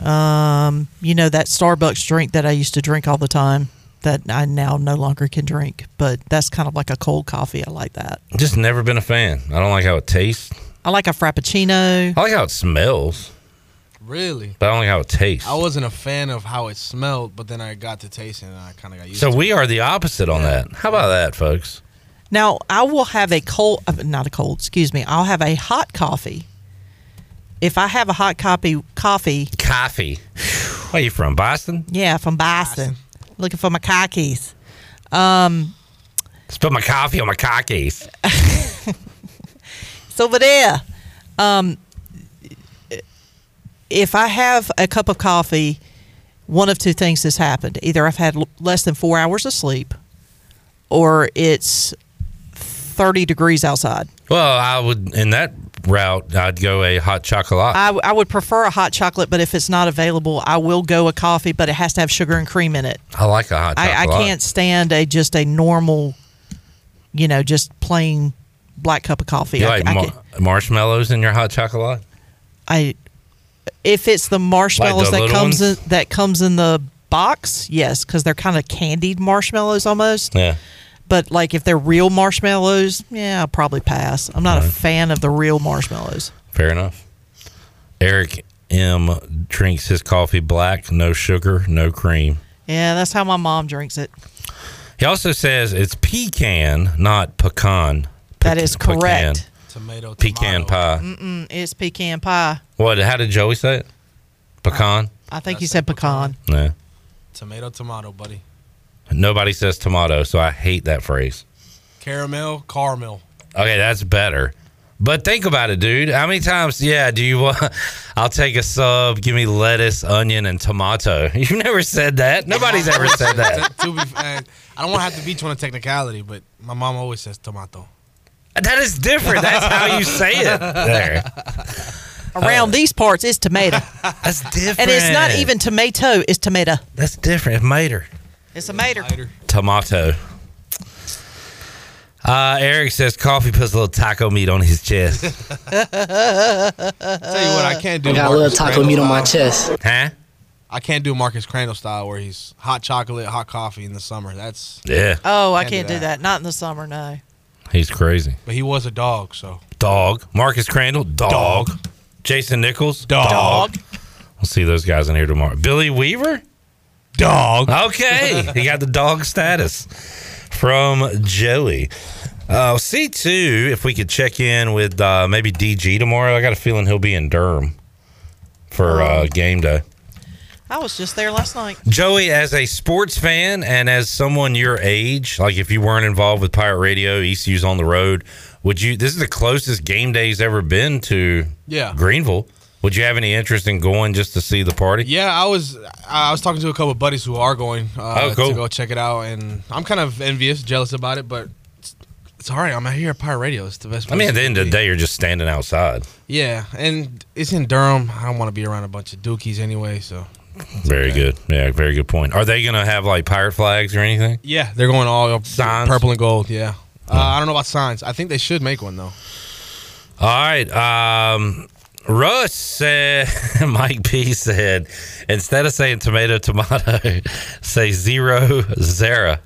Um, you know that Starbucks drink that I used to drink all the time that I now no longer can drink, but that's kind of like a cold coffee. I like that. Just never been a fan. I don't like how it tastes. I like a frappuccino. I like how it smells. Really? but I don't like how it tastes. I wasn't a fan of how it smelled, but then I got to tasting it and I kind of got used So to it. So we are the opposite on that. How about that, folks? Now I will have a cold, uh, not a cold. Excuse me. I'll have a hot coffee. If I have a hot copy coffee, Coffee. Where you from? Boston? yeah, from Boston, looking for my khakis. Um, Spill my coffee on my cockies. it's over there. Um, if I have a cup of coffee, one of two things has happened. Either I've had l- less than four hours of sleep, or it's 30 degrees outside. Well, I would in that route. I'd go a hot chocolate. I, I would prefer a hot chocolate, but if it's not available, I will go a coffee, but it has to have sugar and cream in it. I like a hot chocolate. I, I can't stand a just a normal, you know, just plain black cup of coffee. You I, like I, mar- marshmallows in your hot chocolate? I if it's the marshmallows that little comes in that comes in the box, yes, because they're kind of candied marshmallows almost. Yeah. But like if they're real marshmallows, yeah, I'll probably pass. I'm not a fan of the real marshmallows. Fair enough. Eric M drinks his coffee black, no sugar, no cream. Yeah, that's how my mom drinks it. He also says it's pecan, not pecan. That is Pecan. correct. Tomato, Pecan pie. Mm-mm, it's pecan pie. What? How did Joey say it? Pecan. I think he said pecan. Yeah. Tomato, tomato, buddy. Nobody says tomato, so I hate that phrase. Caramel, caramel. Okay, that's better. But think about it, dude. How many times? Yeah, do you want? I'll take a sub. Give me lettuce, onion, and tomato. You've never said that. Nobody's ever said that. to be, uh, I don't want to have to beat you on a technicality, but my mom always says tomato. That is different. That's how you say it. There. Around these parts, it's tomato. That's different. And it's not even tomato, it's tomato. That's different. It's mater. It's a mater. Tomato. Uh, Eric says coffee puts a little taco meat on his chest. Tell you what, I can't do. I got a little taco Crandall meat on my chest. Huh? I can't do Marcus Crandall style where he's hot chocolate, hot coffee in the summer. That's Yeah. Oh, I Can't do can't do that. that. Not in the summer, no. He's crazy. But he was a dog, so Dog. Marcus Crandall. Dog. Jason Nichols. Dog. We'll see those guys in here tomorrow. Billy Weaver. Dog. Okay, he got the dog status from Joey. Uh, see too if we could check in with uh, maybe DG tomorrow. I got a feeling he'll be in Durham for uh, game day. I was just there last night. Joey, as a sports fan and as someone your age, like if you weren't involved with Pirate Radio, ECU's on the road, would you? This is the closest game day's ever been to Yeah. Greenville. Would you have any interest in going just to see the party? Yeah, I was I was talking to a couple of buddies who are going uh, Oh, cool. to go check it out, and I'm kind of envious, jealous about it, but it's, it's all right. I'm out here at Pirate Radio. It's the best. I mean, at the end of the day, you're just standing outside. Yeah, and it's in Durham. I don't want to be around a bunch of dookies anyway, so Very good. Yeah, very good point. Are they going to have like pirate flags or anything? yeah, they're going all up Signs? purple and gold. Yeah, uh, I don't know about signs. I think they should make one though. All right. Um, Russ said, Mike P said, instead of saying tomato, tomato, say zero, zera.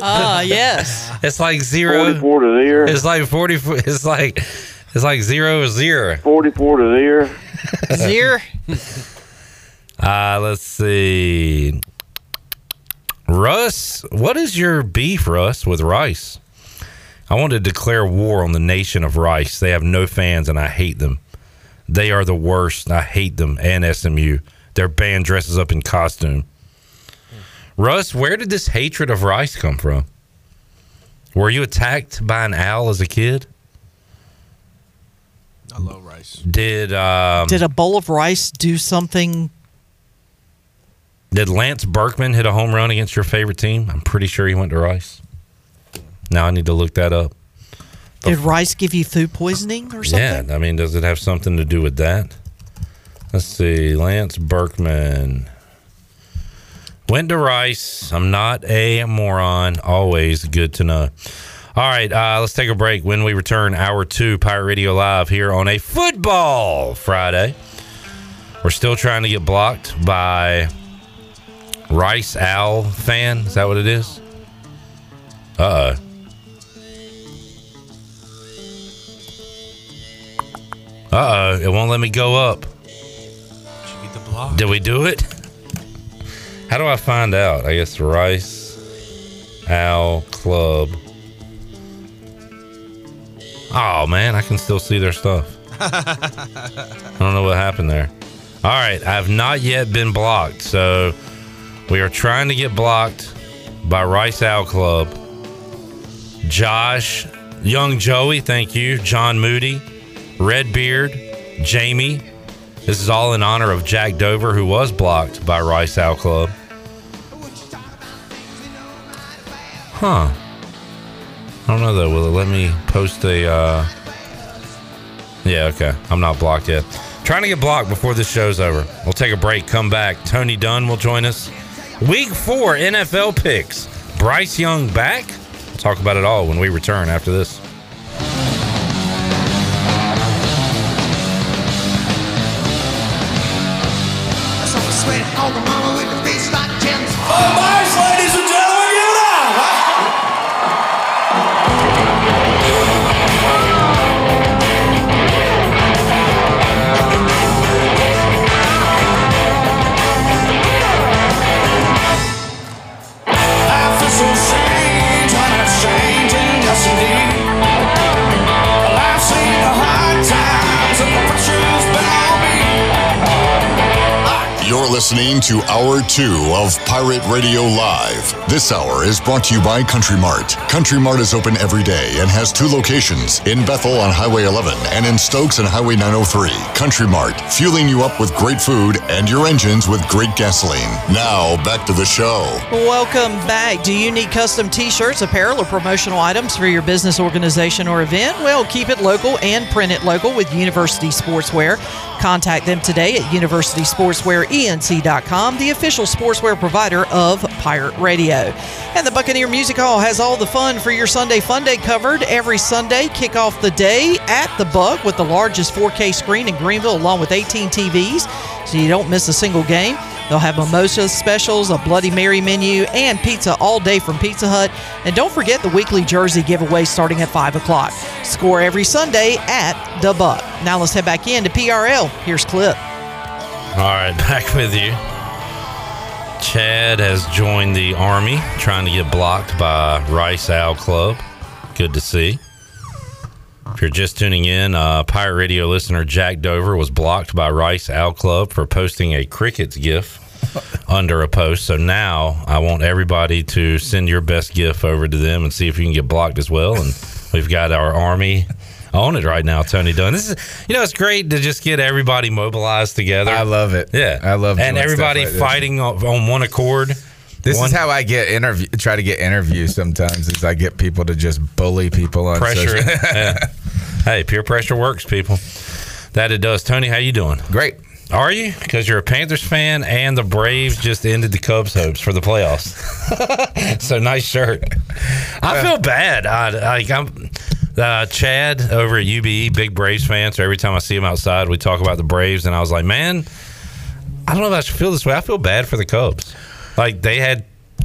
Ah, yes. It's like zero. 44 to there. It's like 40. It's like, it's like zero, zero. 44 to there. Zir. Uh, let's see. Russ, what is your beef, Russ, with Rice? I want to declare war on the nation of Rice. They have no fans, and I hate them. They are the worst. I hate them and SMU. Their band dresses up in costume. Russ, where did this hatred of Rice come from? Were you attacked by an owl as a kid? I love rice. Did um, Did a bowl of rice do something? Did Lance Berkman hit a home run against your favorite team? I'm pretty sure he went to Rice. Now I need to look that up. Did rice give you food poisoning or something? Yeah, I mean, does it have something to do with that? Let's see. Lance Berkman went to Rice. I'm not a moron. Always good to know. All right, uh, let's take a break. When we return, hour two, Pirate Radio Live here on a football Friday. We're still trying to get blocked by Rice Owl fan. Is that what it is? Uh oh. Uh oh, it won't let me go up. Did we do it? How do I find out? I guess Rice Owl Club. Oh man, I can still see their stuff. I don't know what happened there. All right, I have not yet been blocked, so we are trying to get blocked by Rice Owl Club. Josh, Young Joey, thank you. John Moody, Redbeard, Jamie. This is all in honor of Jack Dover, who was blocked by Rice Owl Club. Huh. I don't know though. Will it let me post a? Uh... Yeah, okay. I'm not blocked yet. Trying to get blocked before this show's over. We'll take a break. Come back. Tony Dunn will join us. Week four NFL picks. Bryce Young back. We'll talk about it all when we return after this. Listening to Hour 2 of Pirate Radio Live. This hour is brought to you by Country Mart. Country Mart is open every day and has two locations in Bethel on Highway 11 and in Stokes on Highway 903. Country Mart, fueling you up with great food and your engines with great gasoline. Now, back to the show. Welcome back. Do you need custom t shirts, apparel, or promotional items for your business, organization, or event? Well, keep it local and print it local with University Sportswear. Contact them today at universitysportswearenc.com, the official sportswear provider of Pirate Radio. And the Buccaneer Music Hall has all the fun for your Sunday Fun Day covered every Sunday. Kick off the day at the Buck with the largest 4K screen in Greenville, along with 18 TVs, so you don't miss a single game. They'll have mimosa specials, a Bloody Mary menu, and pizza all day from Pizza Hut. And don't forget the weekly jersey giveaway starting at 5 o'clock. Score every Sunday at The Buck. Now let's head back into PRL. Here's Clip. All right, back with you. Chad has joined the army, trying to get blocked by Rice Owl Club. Good to see. If you're just tuning in, uh, Pirate Radio listener Jack Dover was blocked by Rice Owl Club for posting a crickets gif under a post. So now I want everybody to send your best gif over to them and see if you can get blocked as well. And we've got our army on it right now, Tony Dunn. This is, you know, it's great to just get everybody mobilized together. I love it. Yeah, I love it. and everybody like fighting on, on one accord. This One- is how I get interview. Try to get interviews sometimes. Is I get people to just bully people on pressure. Yeah. Hey, peer pressure works, people. That it does. Tony, how you doing? Great. Are you? Because you're a Panthers fan, and the Braves just ended the Cubs' hopes for the playoffs. so nice shirt. I feel bad. I, like I'm. Uh, Chad over at UBE, big Braves fan. So every time I see him outside, we talk about the Braves, and I was like, man, I don't know if I should feel this way. I feel bad for the Cubs. Like they had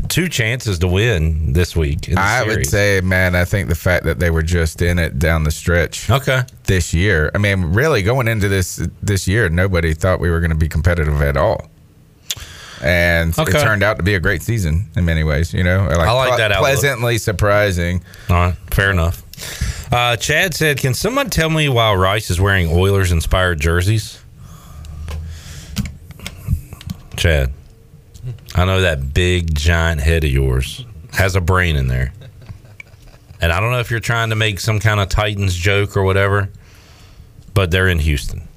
two chances to win this week. I would say, man, I think the fact that they were just in it down the stretch. Okay. This year, I mean, really going into this this year, nobody thought we were going to be competitive at all. And Okay. it turned out to be a great season in many ways. You know, I like that outlook. pleasantly surprising. All right, fair enough. Uh, Chad said, "Can someone tell me why Rice is wearing Oilers-inspired jerseys?" Chad, I know that big giant head of yours has a brain in there, and I don't know if you're trying to make some kind of Titans joke or whatever, but they're in Houston.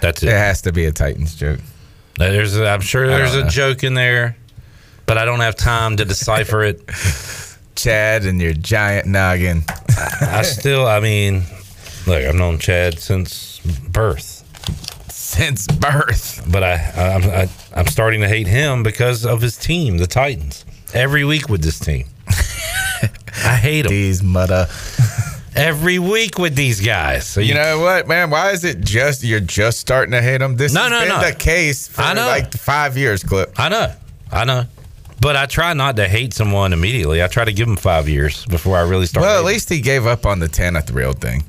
That's it. It has to be a Titans joke. There's, a, I'm sure there's a know. joke in there, but I don't have time to decipher it. Chad and your giant noggin. I still, I mean, look, I've known Chad since birth. Since birth, but I, I'm, I, I'm starting to hate him because of his team, the Titans. Every week with this team, I hate them. These mother. Every week with these guys. So You know what, man? Why is it just you're just starting to hate them? This No, has no, been no. the case for I know. like five years, clip. I know, I know, but I try not to hate someone immediately. I try to give them five years before I really start. Well, at least he gave up on the Tanner Thrill thing.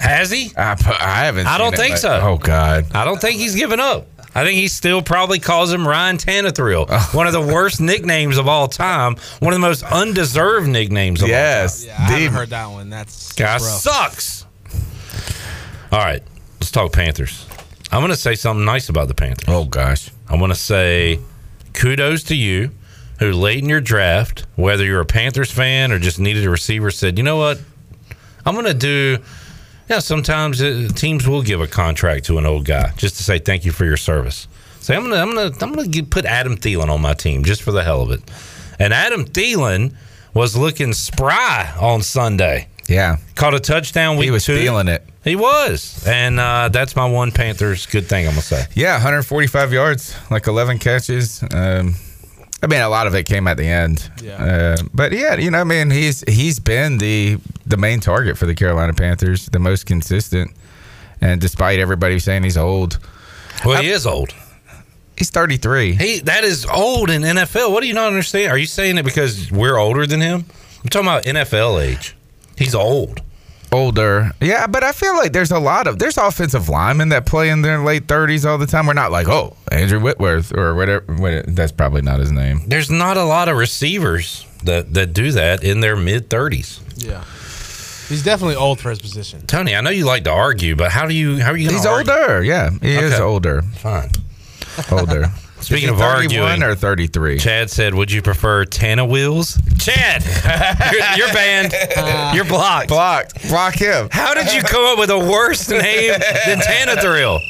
has he? I, I haven't. I seen don't it, think but- so. Oh God. I don't think he's given up. I think he still probably calls him Ryan Tanithrill, Oh. one of the worst nicknames of all time, one of the most undeserved nicknames of all time. Yes, Yeah, I haven't heard that one. That's, Guy rough. sucks. All right, let's talk Panthers. I'm going to say something nice about the Panthers. Oh gosh. I'm going to say kudos to you who late in your draft, whether you're a Panthers fan or just needed a receiver, said, you know what? I'm going to do. Yeah, sometimes uh, teams will give a contract to an old guy just to say thank you for your service. Say I'm gonna I'm gonna I'm gonna get, put Adam Thielen on my team just for the hell of it. And Adam Thielen was looking spry on Sunday. Yeah. Caught a touchdown week He was two. feeling it. He was, and uh, that's my one Panthers good thing. I'm gonna say. Yeah, 145 yards, like 11 catches. Um, I mean, a lot of it came at the end. Yeah. Uh, but yeah, you know, I mean, he's he's been the the main target for the Carolina Panthers, the most consistent. And despite everybody saying he's old, Well, he is old. he's 33. He that is old in NFL. What do you not understand? Are you saying it because we're older than him? I'm talking about NFL age. He's old. Older. Yeah, but I feel like there's a lot of there's offensive linemen that play in their late 30s all the time. We're not like, oh, Andrew Whitworth or whatever. what- That's probably not his name. There's not a lot of receivers that that do that in their mid 30s. Yeah. He's definitely old for his position. Tony, I know you like to argue, but how do you how are you? Gonna He's argue? older. Yeah, he is older. Fine. Older. Speaking of he 31 arguing, or 33. Chad said, "Would you prefer Tana wheels?" Chad, you're, you're banned. Uh. you're blocked. Blocked. Block him. How did you come up with a worse name than Tana Thrill?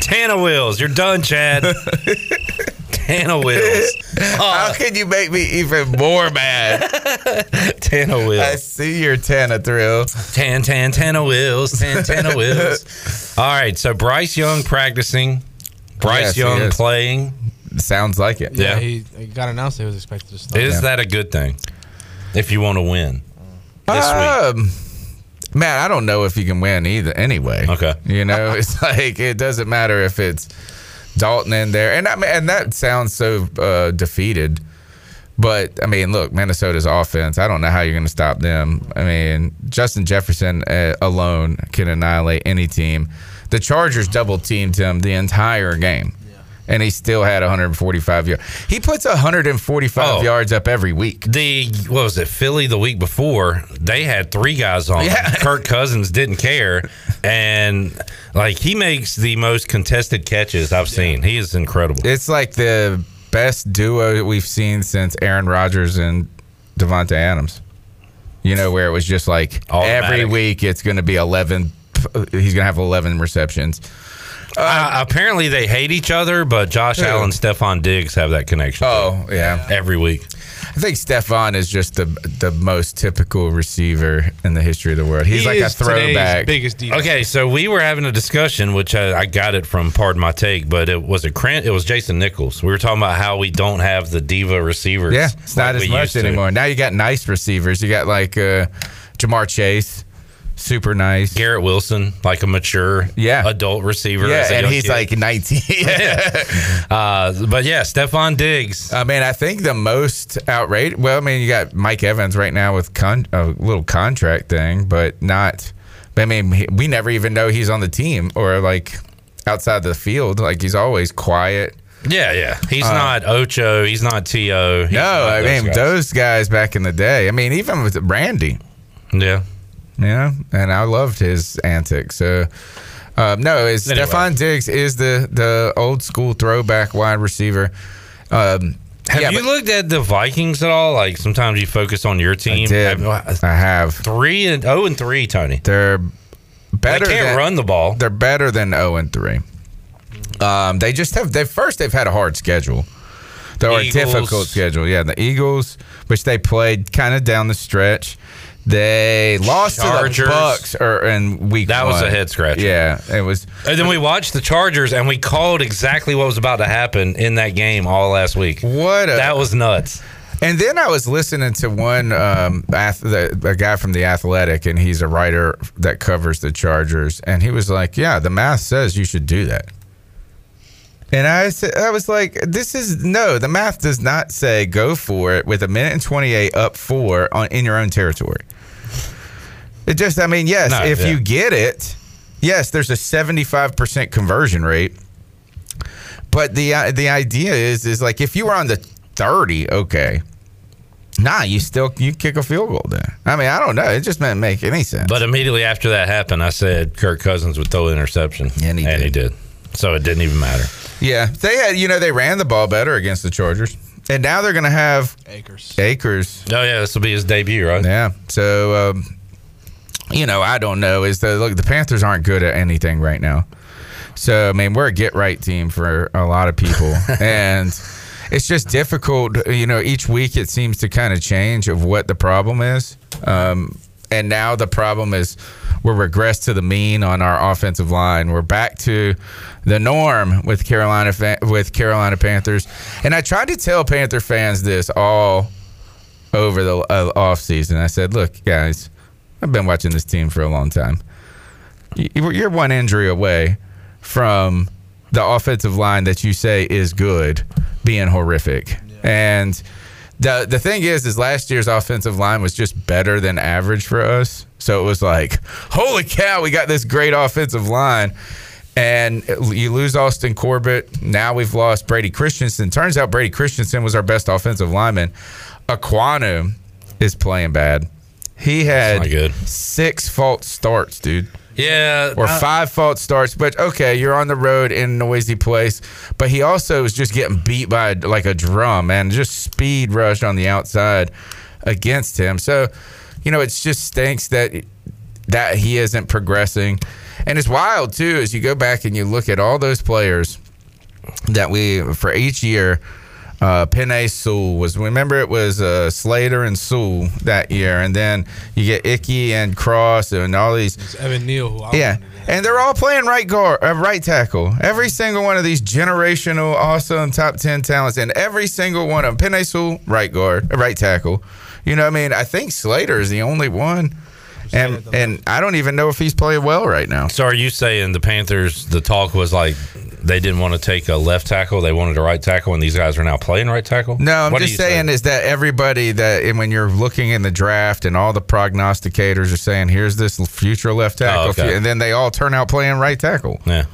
Tana Wheels. You're done, Chad. Tana Wheels. How ah. can you make me even more mad? Tana wheels. I see your Tana thrill. Tan, tan, Tana Wheels. Tan, Tana Wheels. All right. So Bryce Young practicing. Bryce Yes, Young playing. Sounds like it. Yeah. Yeah, he, he got announced he was expected to start. Is that a good thing? If you want to win this week. Um, man, I don't know if you can win either. Anyway, Okay. You know, it's like it doesn't matter if it's Dalton in there, and I mean, and that sounds so uh, defeated. But I mean, look, Minnesota's offense. I don't know how you're going to stop them. I mean, Justin Jefferson uh, alone can annihilate any team. The Chargers double teamed him the entire game. And he still had 145 yards. He puts 145 Oh. yards up every week. The what was it? Philly the week before they had three guys on. Yeah. Kirk Cousins didn't care, and like he makes the most contested catches I've seen. He is incredible. It's like the best duo we've seen since Aaron Rodgers and Davante Adams. You know, where it was just like Automatic. every week it's going to be 11. He's going to have 11 receptions. Uh, apparently they hate each other, but Josh Who? Allen, Stefon Diggs have that connection. Oh, yeah. every week. I think Stefon is just the the most typical receiver in the history of the world. He's He like a is today's throwback. biggest diva. Okay, so we were having a discussion, which I, I got it from Pardon My Take, but it was a Cran- it was Jason Nichols. We were talking about how we don't have the diva receivers. Yeah, it's not like as much used to. anymore. Now you got nice receivers. You got like uh, Ja'Marr Chase, super nice. Garrett Wilson, like a mature Yeah. adult receiver. Yeah, and he's kid. like 19. uh, but yeah, Stefon Diggs. I mean, I think the most outrageous. Well, I mean, you got Mike Evans right now with con- a little contract thing, but not. I mean, we never even know he's on the team or like outside the field. Like he's always quiet. Yeah, yeah. He's Uh, not Ocho. He's not To. He's no, not I those mean guys. those guys back in the day. I mean, even with Randy. Yeah. Yeah, and I loved his antics. So, um, no, it's Anyway. Stefon Diggs is the the old school throwback wide receiver. Um, Have yeah, you but looked at the Vikings at all? Like sometimes you focus on your I team. did. Have- I have. three and oh and three, Tony. They're better. they can't than, run the ball. They're better than zero and three. Um, they just have. They first they've had a hard schedule. They're a difficult schedule. Yeah, the Eagles, which they played kind of down the stretch. They lost to the Bucs or in week. That was a head scratcher. Yeah, it was. And then we watched the Chargers, and we called exactly what was about to happen in that game all last week. What a, That was nuts. And then I was listening to one um, ath- the, a guy from the Athletic, and he's a writer that covers the Chargers, and he was like, "Yeah, the math says you should do that." And I said, I was like, "This is no. The math does not say go for it with a minute and twenty eight up four on in your own territory." It just, I mean, yes, No, if yeah. you get it, yes, there's a seventy five percent conversion rate. But the uh, the idea is is like if you were on the thirty, okay. Nah, you still you kick a field goal there. I mean, I don't know. It just didn't make any sense. But immediately after that happened, I said Kirk Cousins would throw an interception, and he, did. So it didn't even matter. Yeah, they had you know they ran the ball better against the Chargers, and now they're going to have Akers. Akers. Oh yeah, this will be his debut, right? Yeah. So um, you know, I don't know. Is the look the Panthers aren't good at anything right now. So I mean, we're a get right team for a lot of people, and it's just difficult. You know, each week it seems to kind of change of what the problem is. Um, and now the problem is we're regressed to the mean on our offensive line. We're back to the norm with Carolina with Carolina Panthers. And I tried to tell Panther fans this all over the uh, off season. I said, "Look, guys, I've been watching this team for a long time. You're one injury away from the offensive line that you say is good being horrific. And the the thing is, is last year's offensive line was just better than average for us. So it was like, holy cow, we got this great offensive line. And you lose Austin Corbett. Now we've lost Brady Christensen. Turns out Brady Christensen was our best offensive lineman. Ekwonu is playing bad. He had six false starts, dude. Yeah, or I- five false starts. But okay, you're on the road in a noisy place. But he also was just getting beat by like a drum and just speed rush on the outside against him. So, you know, it just stinks that that he isn't progressing. And it's wild too as you go back and you look at all those players that we for each year. Uh, Penei Sewell was remember it was uh, Slater and Sewell that year, and then you get Icky and Cross and all these It's Evan Neal, who I yeah, and they're all playing right guard, uh, right tackle. Every single one of these generational, awesome top ten talents, and every single one of them. Penei Sewell, right guard, right tackle. You know, what I mean, I think Slater is the only one, and and I don't even know if he's playing well right now. So are you saying the Panthers? The talk was like they didn't want to take a left tackle; they wanted a right tackle, and these guys are now playing right tackle. No, I'm What just saying is that everybody that and when you're looking in the draft and all the prognosticators are saying here's this future left tackle, Oh, okay. and then they all turn out playing right tackle. Yeah.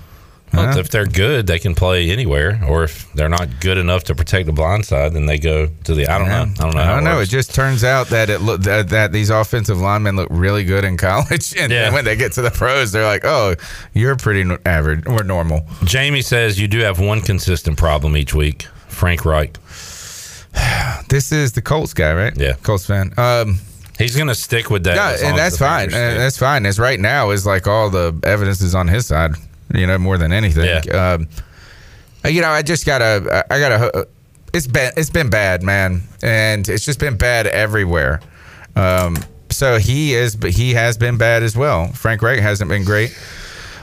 Well, Huh? If they're good, they can play anywhere. Or if they're not good enough to protect the blind side, then they go to the. I don't know. I don't know. I don't it know. It just turns out that it look that, that these offensive linemen look really good in college, and then when they get to the pros, they're like, "Oh, you're pretty average or normal." Jamie says you do have one consistent problem each week. Frank Reich. This is the Colts guy, right? Yeah, Colts fan. Um, He's going to stick with that. yeah, long and that's fine. And that's fine. As right now is like all the evidence is on his side. You know, more than anything. Um, you know, I just gotta. I gotta. It's been it's been bad, man, and it's just been bad everywhere. Um, so he is, but he has been bad as well. Frank Reich hasn't been great.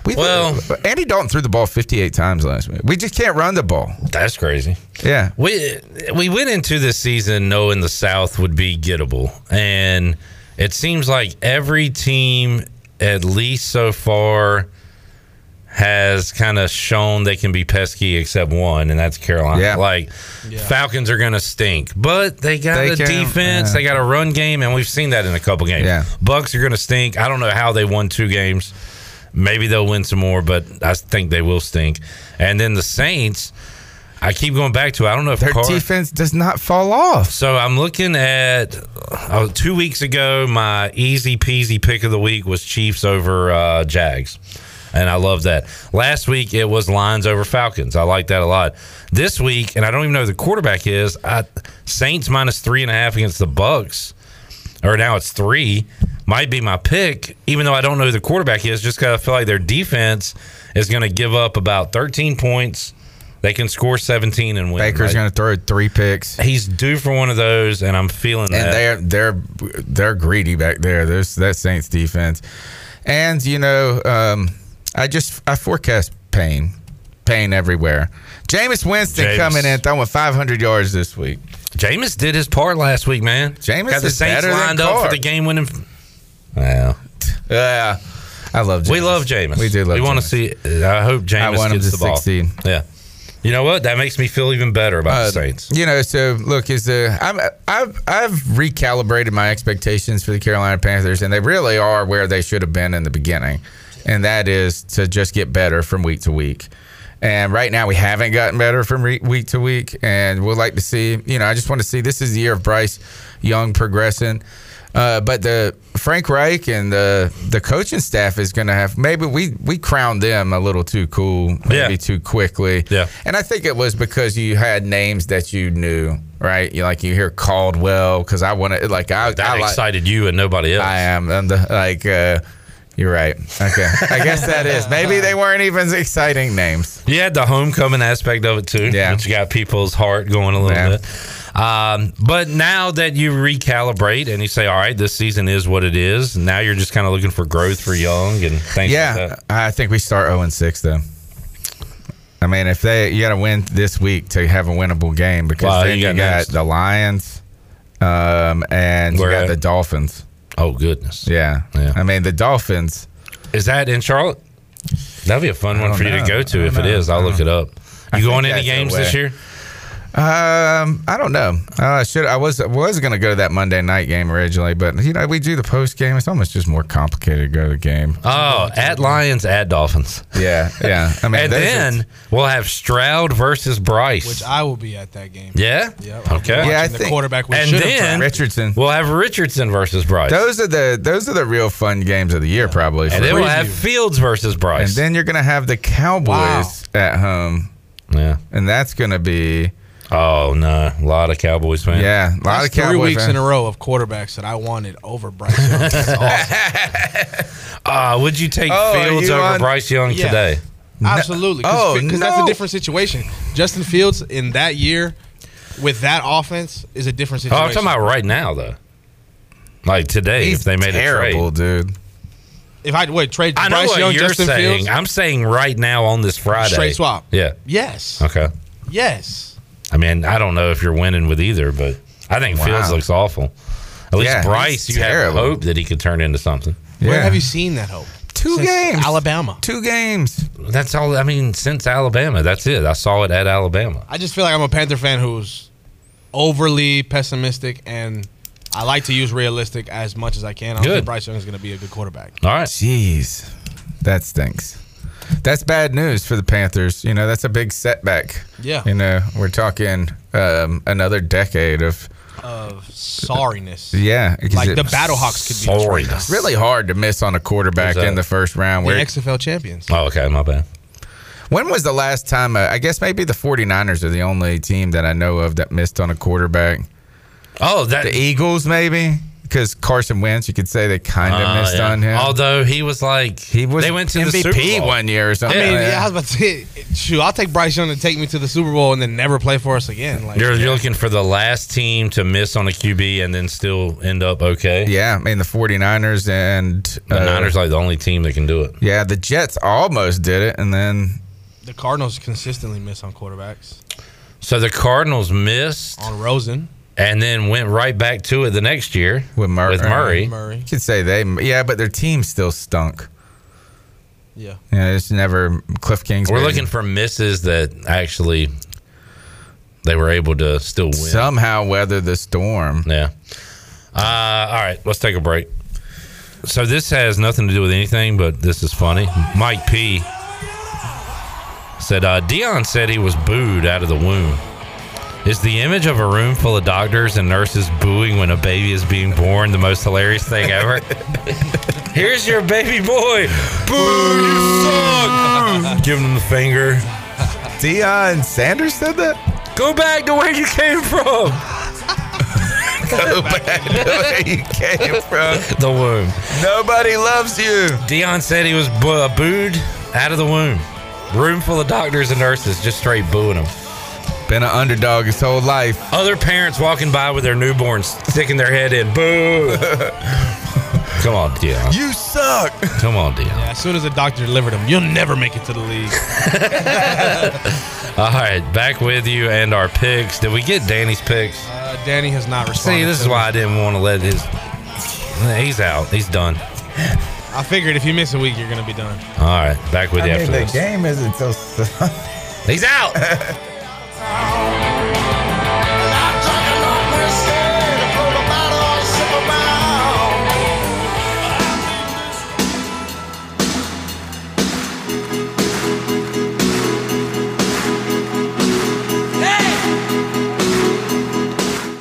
We, well, Andy Dalton threw the ball 58 times last week. We just can't run the ball. That's crazy. Yeah. We we went into this season knowing the South would be gettable, and it seems like every team, at least so far, has kind of shown they can be pesky, except one, and that's Carolina. Yeah. Like Falcons are going to stink, but they got They a can- defense, uh, they got a run game, and we've seen that in a couple games. Yeah. Bucs are going to stink. I don't know how they won two games. Maybe they'll win some more, but I think they will stink. And then the Saints, I keep going back to. I don't know if Their Carr- defense does not fall off. So I'm looking at uh, two weeks ago. My easy peasy pick of the week was Chiefs over uh, Jags, and I love that. Last week it was Lions over Falcons. I like that a lot. This week, and I don't even know who the quarterback is. I, Saints minus three and a half against the Bucs, or now it's three. Might be my pick, even though I don't know who the quarterback is. Just because I feel like their defense is going to give up about 13 points. They can score 17 and win. Baker's Like, going to throw three picks. He's due for one of those, and I'm feeling and that. they're they're they're greedy back there. There's that Saints defense, and you know, um, I just I forecast pain, pain everywhere. Jameis Winston Jameis. coming in throwing 500 yards this week. Jameis did his part last week, man. Jameis got the Saints lined up Carr. for the game-winning. Well, yeah, I love. Jameis. We love Jameis. We do love. We want to see. I hope Jameis I want him gets to the ball. succeed. Yeah. You know what? That makes me feel even better about Uh, the Saints. You know, so look, is the I'm I've I've recalibrated my expectations for the Carolina Panthers, and they really are where they should have been in the beginning, and that is to just get better from week to week. And right now, we haven't gotten better from re- week to week. And we'd like to see, you know, I just want to see this is the year of Bryce Young progressing. Uh, but the Frank Reich and the the coaching staff is going to have maybe we we crowned them a little too cool, maybe Yeah. too quickly. Yeah. And I think it was because you had names that you knew, right? You like you hear Caldwell because I want to like I That I excited you and nobody else. I am. I'm the, like, uh, you're right. Okay. I guess that is. Maybe they weren't even exciting names. You had the homecoming aspect of it too. Yeah. Which got people's heart going a little Yeah. bit. Um, but now that you recalibrate and you say, all right, this season is what it is, now you're just kind of looking for growth for Young and things like Yeah. that. I think we start 0 and 6, though. I mean, if they, you got to win this week to have a winnable game because Wow, then you you got got, the Lions um, and you got at? the Dolphins. Oh, goodness. Yeah. Yeah. I mean, the Dolphins. Is that in Charlotte? That'd be a fun one for you to go to. If know. is, I'll look it up. You think going any games this year? Um, I don't know. Uh, I should. I was was going to go to that Monday night game originally, but you know we do the post game. It's almost just more complicated to go to the game. Oh, at Lions, at Dolphins. Yeah, yeah. I mean, and those are- then we'll have Stroud versus Bryce. Which I will be at that game. yeah? Yeah. Okay. Yeah, I Watching the think- quarterback we and should have then. Richardson. we'll have Richardson versus Bryce. Those are the those are the real fun games of the year, probably. and then we'll have Fields versus Bryce. and then you're gonna have the Cowboys at home, yeah. and that's gonna be Oh no, a lot of Cowboys fans. yeah, a lot That's of Cowboys. three weeks fans. in a row of quarterbacks that I wanted over Bryce Young. Awesome. Uh, would you take Oh, Fields you over on- Bryce Young Yeah. today? Absolutely. Oh, because that's a different situation. Justin Fields in that year with that offense is a different situation. Oh, situation. I'm talking about right now though. Like today, He's if they made terrible, a trade. dude. if I wait trade I know Bryce what Young, you're Justin saying. Fields. I'm saying right now on this Friday. Straight swap. Yeah. Yes. Okay. Yes. I mean, I don't know if you're winning with either, but I think Wow. Fields looks awful. At least Yeah, Bryce, he's you have terrible. hope that he could turn into something. Where have you seen that hope? Two Since games. Alabama. Two games. That's all. I mean, since Alabama, that's it. I saw it at Alabama. I just feel like I'm a Panther fan who's overly pessimistic and I like to use realistic as much as I can. I Good. think Bryce Young is going to be a good quarterback. All right. Jeez, that stinks. That's bad news for the Panthers. You know, that's a big setback. Yeah. You know, we're talking um, another decade of Of sorriness. yeah. 'cause Like it- the Battlehawks could be the Sorry. trade. It's really hard to miss on a quarterback in the first round. The Where, XFL champions. Oh, okay. My bad. when was the last time? Uh, I guess maybe the 49ers are the only team that I know of that missed on a quarterback. Oh, that The Eagles, maybe because Carson Wentz, you could say they kind of Uh, missed yeah. on him. Although he was like, he was they went to the MVP Super Bowl. one year or something. I mean, yeah, that. I was about to say, shoot, I'll take Bryce Young to take me to the Super Bowl and then never play for us again. Like, You're, you're looking for the last team to miss on a QB and then still end up okay. Yeah, I mean the 49ers and The uh, Niners like the only team that can do it. Yeah, the Jets almost did it, and then the Cardinals consistently miss on quarterbacks. So the Cardinals missed On Rosen. And then went right back to it the next year with Murray, with Murray. Murray. you could say they, yeah, but their team still stunk. Yeah. Yeah, it's never Cliff Kings. We're looking for misses that actually they were able to still win. somehow weather the storm. Yeah. Uh, all right, let's take a break. So this has nothing to do with anything, but this is funny. Mike P said uh, Deion said he was booed out of the womb. Is the image of a room full of doctors and nurses booing when a baby is being born the most hilarious thing ever? Here's your baby boy. Boo, you suck. Giving him the finger. Deion Sanders said that. Go back to where you came from. Go back to where you came from. The womb. Nobody loves you. Deion said he was boo- booed out of the womb. Room full of doctors and nurses just straight booing him. Been an underdog his whole life. Other parents walking by with their newborns sticking their head in. Boo! Come on, Deion. You suck. Come on, Deion. Yeah, as soon as the doctor delivered him, you'll never make it to the league. All right, back with you and our picks. Did we get Danny's picks? Uh, Danny has not responded. See, this is to why I didn't want to let his. He's out. He's done. I figured if you miss a week, you're going to be done. All right, back with you I mean, after the this. game isn't till He's out. Town.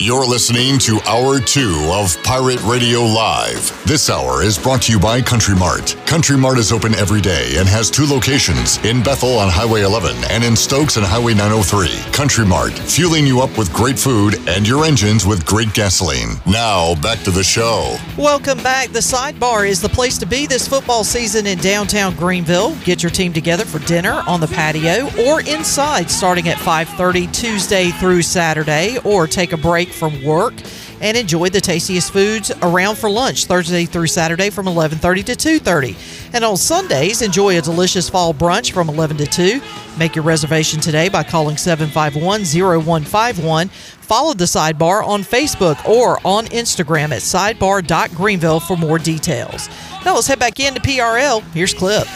You're listening to Hour 2 of Pirate Radio Live. This hour is brought to you by Country Mart. Country Mart is open every day and has two locations in Bethel on Highway 11 and in Stokes on Highway 903. Country Mart, fueling you up with great food and your engines with great gasoline. Now, back to the show. Welcome back. The Sidebar is the place to be this football season in downtown Greenville. Get your team together for dinner on the patio or inside starting at 5:30 Tuesday through Saturday or take a break from work and enjoy the tastiest foods around for lunch Thursday through Saturday from 11:30 to 2:30. And on Sundays, enjoy a delicious fall brunch from 11 to 2. Make your reservation today by calling 751-0151. Follow the Sidebar on Facebook or on Instagram at sidebar.greenville for more details. Now let's head back into PRL. Here's Clip.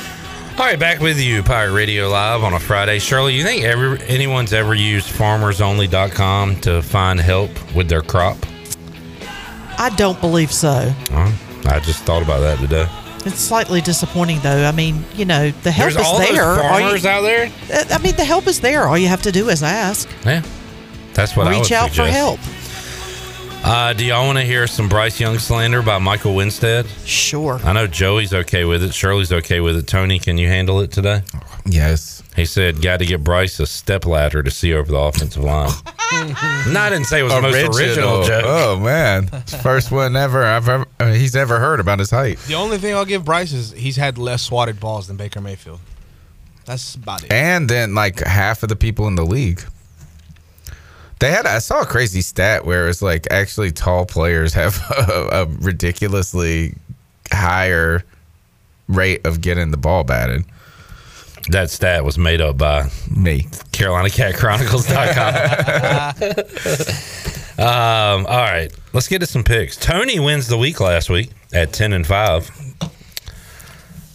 All right, back with you, Pirate Radio Live on a Friday. Shirley, you think ever anyone's ever used farmersonly.com to find help with their crop? I don't believe so. I just thought about that today. It's slightly disappointing, though. I mean, you know, the help There's is all those there. You- farmers out there? Uh, I mean, the help is there. All you have to do is ask. Yeah, that's what I Reach out for help. Uh, do y'all want to hear some Bryce Young slander by Michael Winstead? Sure. I know Joey's okay with it. Shirley's okay with it. Tony, can you handle it today? Yes. He said, "Got to get Bryce a step ladder to see over the offensive line." no, I didn't say it was the most original joke. Oh man, It's first one ever I've ever uh, he's ever heard about his height. The only thing I'll give Bryce is he's had less swatted balls than Baker Mayfield. That's about it. And then like half of the people in the league. They had I saw a crazy stat where it's like actually tall players have a, a ridiculously higher rate of getting the ball batted. That stat was made up by me. CarolinaCatChronicles.com. um, all right, let's get to some picks. Tony wins the week last week at ten and five.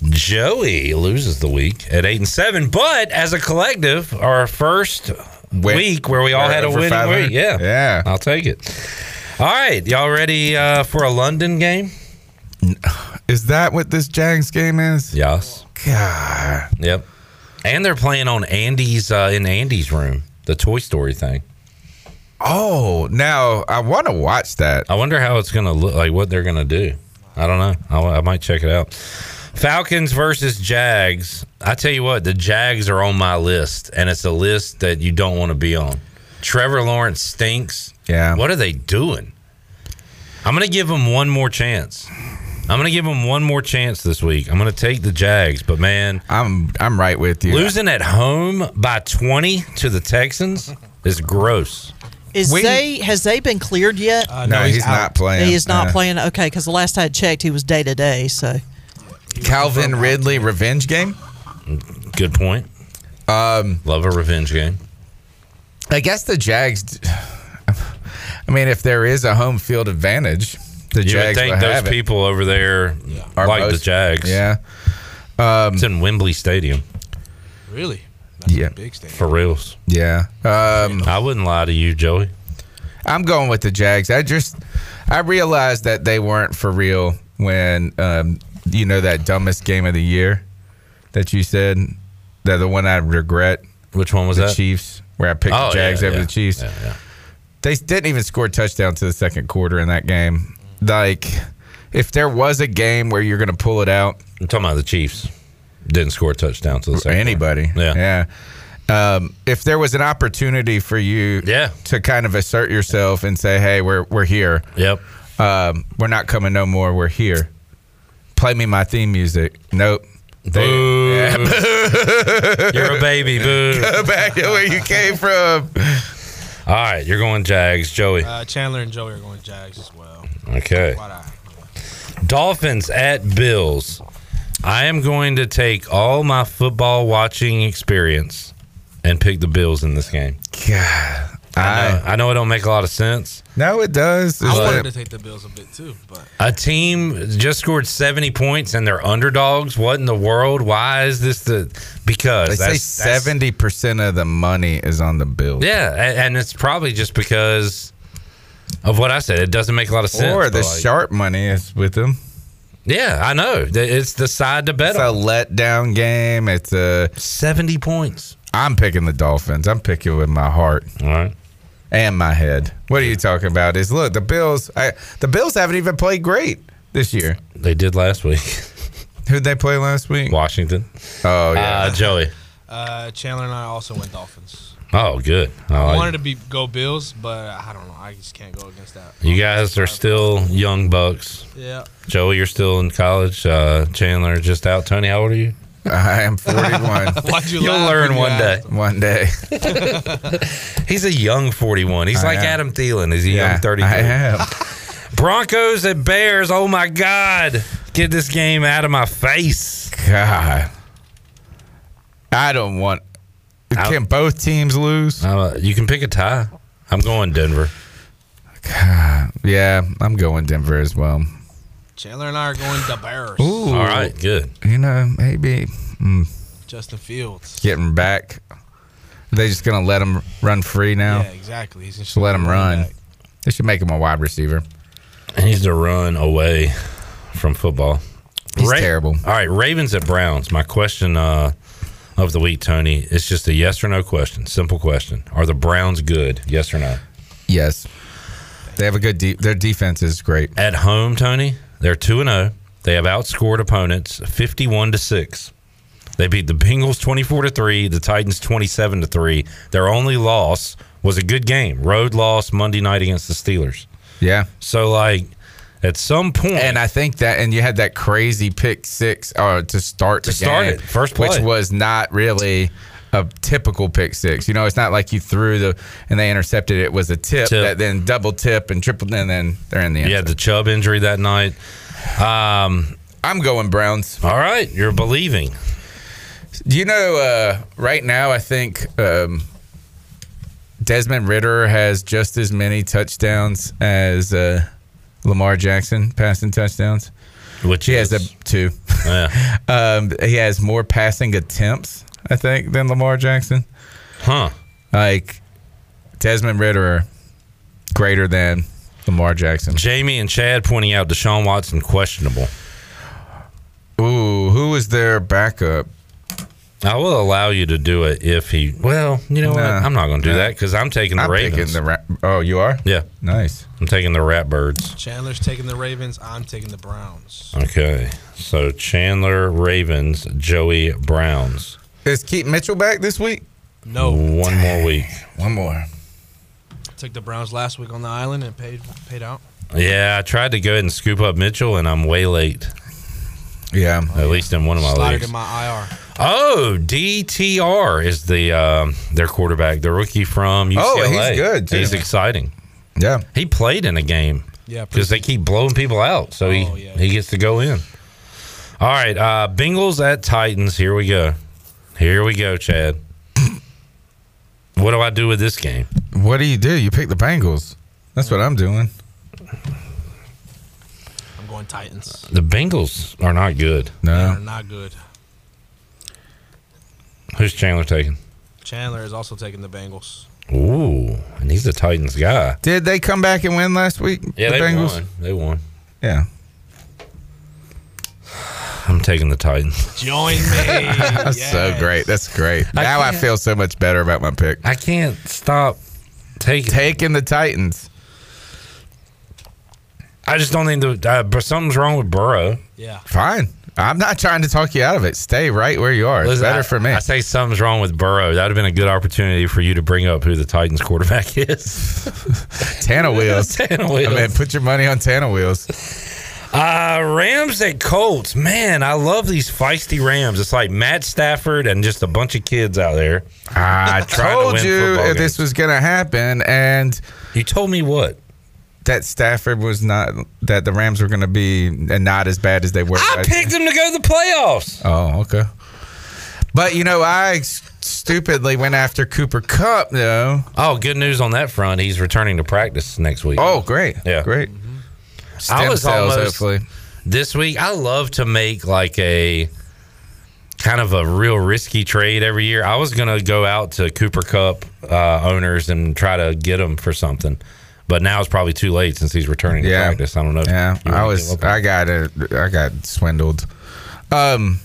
Joey loses the week at eight and seven, but as a collective, our first week where we all had a winning week. Yeah, Yeah. I'll take it. All right, y'all ready uh, for a London game? Is that what this Jags game is? Yes. God. Yep. And they're playing on Andy's uh, in Andy's room, the Toy Story thing. Oh, now I want to watch that. I wonder how it's going to look like, what they're going to do. I don't know. I, I might check it out. Falcons versus Jags. I tell you what, the Jags are on my list, and it's a list that you don't want to be on. Trevor Lawrence stinks. Yeah. What are they doing? I'm going to give them one more chance. I'm going to give them one more chance this week. I'm going to take the Jags, but man, I'm I'm right with you. losing at home by 20 to the Texans is gross. Is We- they has they been cleared yet? Uh, no, he's, not playing. he is not Uh, playing. Okay, because the last I had checked, he was day to day. So Calvin Ridley revenge game. Good point. Um, Love a revenge game. I guess the Jags. I mean, if there is a home field advantage, the you Jags would think will those have it. people over there Are like the Jags. Yeah. Um, It's in Wembley Stadium. Really? yeah. Big stadium. For reals. Yeah. Um, I wouldn't lie to you, Joey. I'm going with the Jags. I just I realized that they weren't for real when um, you know that dumbest game of the year that you said that the one I regret. Which one was the that? Chiefs, where I picked Oh, the Jags yeah, over yeah. the Chiefs. Yeah, yeah. They didn't even score a touchdown to the second quarter in that game. Like, if there was a game where you're going to pull it out, I'm talking about the Chiefs. Didn't score a touchdown to the second. anybody, Yeah. yeah. Um, if there was an opportunity for you, Yeah. to kind of assert yourself and say, "Hey, we're we're here. Yep. Um, we're not coming no more. We're here. Play me my theme music. Nope. They- Boo. Yeah, boo. You're a baby. Boo. Go back to where you came from. All right, you're going Jags, Joey. Uh, Chandler and Joey are going Jags as well. Okay. Dolphins at Bills. I am going to take all my football watching experience and pick the Bills in this game. God, I know, I know it don't make a lot of sense. No, it does. I wanted like- to take the Bills a bit too, but A team just scored 70 points and they're underdogs. What in the world? Why is this the because they say that's- that's- seventy percent of the money is on the Bills. Yeah, a- and it's probably just because of what I said. It doesn't make a lot of sense. Or the like, sharp money is with them. Yeah, I know. It's the side to bet It's a on. letdown game. It's a 70 points. I'm picking the Dolphins. I'm picking with my heart. All right. And my head. What are you talking about? Is look the Bills. I, the Bills haven't even played great this year. They did last week. Who'd they play last week? Washington. Oh yeah, Uh, Joey. Uh, Chandler and I also went Dolphins. Oh, good. I I like wanted to be go Bills, but I don't know. I just can't go against that. You guys are still young bucks. Yeah. Joey, you're still in college. Uh, Chandler just out. Tony, how old are you? I am 41. Why'd you You'll learn when you one day. One day. He's a young 41. He's I like am. Adam Thielen. He's a Yeah, young 33. I am. Broncos at Bears. Oh my God! Get this game out of my face. God, I don't want. I'll- Can both teams lose? Uh, you can pick a tie. I'm going Denver. God, yeah, I'm going Denver as well. Chandler and I are going the Bears. Ooh, All right, good. You know, maybe mm, Justin Fields. getting back. Are they just gonna let him run free now? Yeah, exactly. He's Just let him run. They should make him a wide receiver. He needs to run away from football. He's terrible. All right, Ravens at Browns. My question uh, of the week, Tony, it's just a yes or no question. Simple question. Are the Browns good? Yes or no? Yes, they have a good. De- their defense is great. At home, Tony, they're 2 and 0. They have outscored opponents 51 to 6. They beat the Bengals 24 to 3, the Titans 27 to 3. Their only loss was a good game. Road loss Monday night against the Steelers. Yeah. So like at some point And I think that, and you had that crazy pick six uh, to start To the start game, it, first which was not really a typical pick six. You know, it's not like you threw the and they intercepted it. It was a tip, Tip. that then double tip and triple, and then they're in the end. you had the Chubb injury that night. Um, I'm going Browns. all right, you're believing. Do you know? Uh, right now, I think um, Desmond Ridder has just as many touchdowns as uh, Lamar Jackson passing touchdowns. Which he has a two. Yeah. um, he has more passing attempts, I think, than Lamar Jackson. Huh. Like Desmond Ridder, greater than Lamar Jackson. Jamie and Chad pointing out Deshaun Watson questionable. Ooh, who was their backup? I will allow you to do it if he. Well, you know what? I'm not going to do Nah. that because I'm taking the I'm Ravens. taking the. Ra- oh, you are? yeah, Nice. I'm taking the Ratbirds. Chandler's taking the Ravens. I'm taking the Browns. Okay, so Chandler Ravens, Joey Browns. Is Keaton Mitchell back this week? No, One more week. One more. took the Browns last week on the island and paid paid out. Yeah, I tried to go ahead and scoop up Mitchell, and I'm way late. Yeah. At least in one of my Slotted leagues. in my IR. Oh, DTR is the um, their quarterback, the rookie from UCLA. Oh, he's good, too. He's exciting. Yeah. He played in a game. Yeah, because they keep blowing people out, so Oh, he he gets to go in. All right, uh, Bengals at Titans. Here we go. Here we go, Chad. what do I do with this game? What do you do? You pick the Bengals. That's what I'm doing. I'm going Titans. The Bengals are not good. No, they're not good. Who's Chandler taking? Chandler is also taking the Bengals. Ooh, and he's the Titans guy. Did they come back and win last week? Yeah, the they Bengals? won. They won. Yeah. I'm taking the Titans. Join me. That's so great. That's great. I now I feel so much better about my pick. I can't stop taking. Taking the Titans. I just don't think the uh, but something's wrong with Burrow. Yeah. Fine. I'm not trying to talk you out of it. Stay right where you are. It's better I- for me. I say something's wrong with Burrow. That would have been a good opportunity for you to bring up who the Titans quarterback is. Tana wheels. Tana Wheels. I mean, put your money on Tana wheels. Uh, Rams at Colts. Man, I love these feisty Rams. It's like Matt Stafford and just a bunch of kids out there. I Trying to told you if this was going to happen, and You told me what? that Stafford was not that the Rams were going to be and not as bad as they were. I picked them to go to the playoffs. Oh, okay. But you know, I stupidly went after Cooper Kupp though. Oh, good news on that front. He's returning to practice next week. Oh, great. Yeah. Great. I was cells, almost hopefully. this week. I love to make like a kind of a real risky trade every year. I was gonna go out to Cooper Kupp uh, owners and try to get them for something, but now it's probably too late since he's returning to Yeah. practice. I don't know. Yeah, I was. give up on I got it. I got swindled. Um,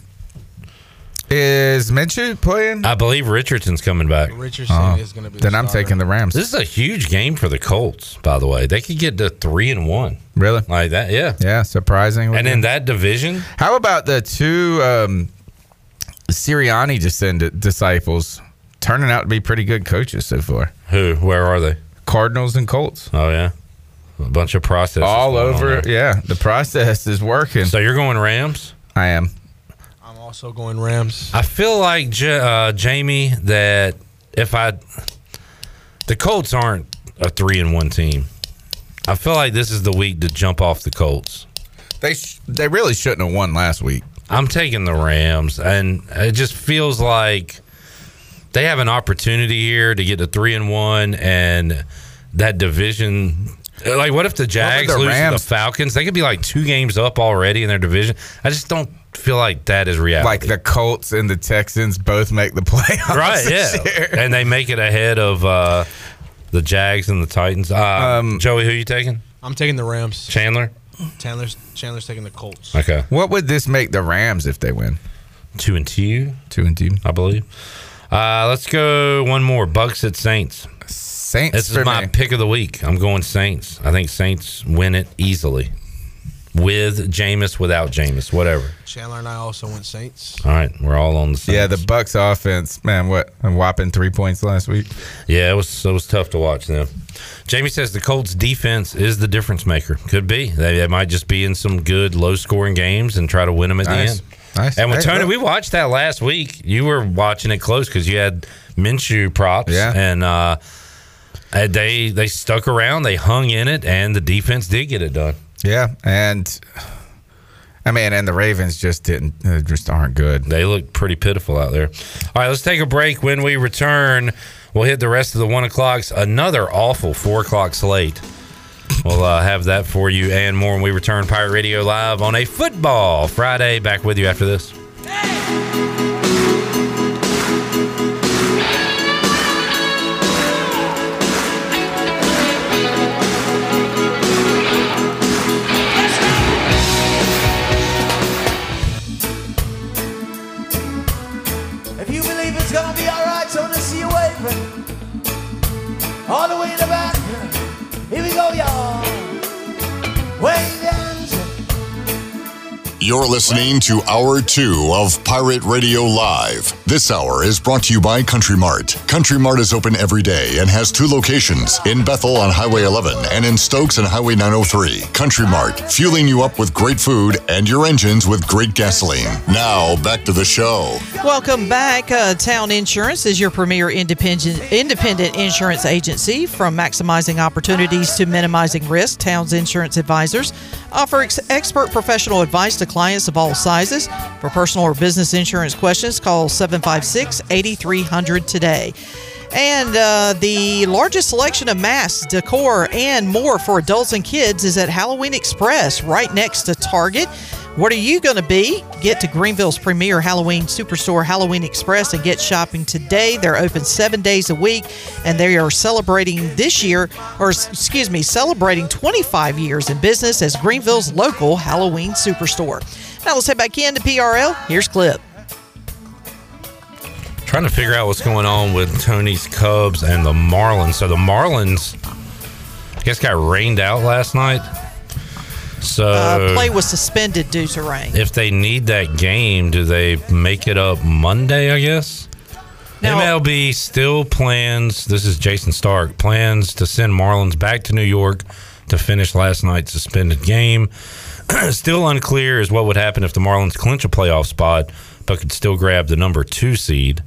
Is Minshew playing? I believe Richardson's coming back. Richardson Oh, is going to be. then the I'm starter. taking the Rams. This is a huge game for the Colts, by the way. They could get to three and one Really? like that. Yeah. Yeah, surprising. And in that division, How about the two um, Sirianni descendant disciples turning out to be pretty good coaches so far? who? Where are they? Cardinals and Colts. Oh yeah, a bunch of processes All over. Yeah, the process is working. So you're going Rams? I am. I'm also going Rams. I feel like J- uh, Jamie that if I the Colts aren't a three and one team. I feel like this is the week to jump off the Colts. They sh- they really shouldn't have won last week. I'm taking the Rams, and it just feels like they have an opportunity here to get to three and one, and that division. Like, what if the Jags the lose to the Falcons? They could be like two games up already in their division. I just don't feel like that is reality. Like the Colts and the Texans both make the playoffs. right? this Yeah, year. and they make it ahead of uh, the Jags and the Titans. Uh, Um, Joey, who you taking? I'm taking the Rams. Chandler. Chandler's Chandler's taking the Colts. Okay, What would this make the Rams if they win? two and two, Two and two. I believe. Uh, let's go one more. Bucs at Saints. Saints This for is my me. pick of the week. I'm going Saints. I think Saints win it easily. With Jameis, without Jameis, whatever. Chandler and I also went Saints. All right, we're all on the same. Yeah, the Bucs offense, man. What a whopping three points last week. Yeah, it was it was tough to watch them. Jamie says the Colts defense is the difference maker. Could be. They, they might just be in some good low scoring games and try to win them at Nice. the end. Nice. And with Hey, Tony, look. we watched that last week. You were watching it close because you had Minshew props. Yeah. And uh, and they they stuck around, they hung in it, and the defense did get it done. Yeah, and I mean, and the Ravens just didn't, uh, just aren't good. They look pretty pitiful out there. All right, let's take a break. When we return, we'll hit the rest of the one o'clocks. Another awful four o'clock slate. We'll uh, have that for you and more when we return. Pirate Radio Live on a football Friday. Back with you after this. If You're listening to Hour 2 of Pirate Radio Live. This hour is brought to you by Country Mart. Country Mart is open every day and has two locations in Bethel on Highway 11 and in Stokes on Highway 903. Country Mart, fueling you up with great food and your engines with great gasoline. Now, back to the show. Welcome back. Uh, Town Insurance is your premier independent independent insurance agency. From maximizing opportunities to minimizing risk, Town's Insurance Advisors offer ex- expert professional advice to clients of all sizes. For personal or business insurance questions, call 756 8300 today. And uh, the largest selection of masks, decor, and more for adults and kids is at Halloween Express, right next to Target. What are you going to be? Get to Greenville's premier Halloween superstore, Halloween Express, and get shopping today. They're open seven days a week, and they are celebrating this year, or excuse me, celebrating 25 years in business as Greenville's local Halloween superstore. Now let's head back in to PRL. Here's Clip. Trying to figure out what's going on with Tony's Cubs and the Marlins. So the Marlins, I guess, got rained out last night. So Uh, play was suspended due to rain. if they need that game, do they make it up Monday? I guess. Now- MLB still plans. This is Jayson Stark plans to send Marlins back to New York to finish last night's suspended game. still unclear is what would happen if the Marlins clinch a playoff spot, but could still grab the number two seed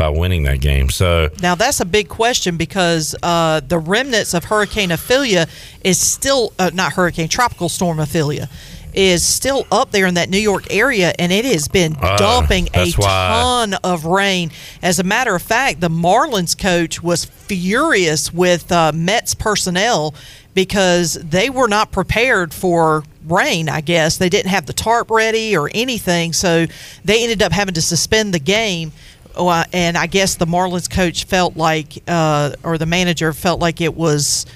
by winning that game. So Now that's a big question because uh, the remnants of Hurricane Ophelia is still uh, not Hurricane Tropical Storm Ophelia is still up there in that New York area, and it has been Uh, dumping a ton of rain. As a matter of fact, the Marlins coach was furious with uh, Mets personnel because they were not prepared for rain. I guess they didn't have the tarp ready or anything, so they ended up having to suspend the game. And I guess the Marlins coach felt like, uh, or the manager felt like it was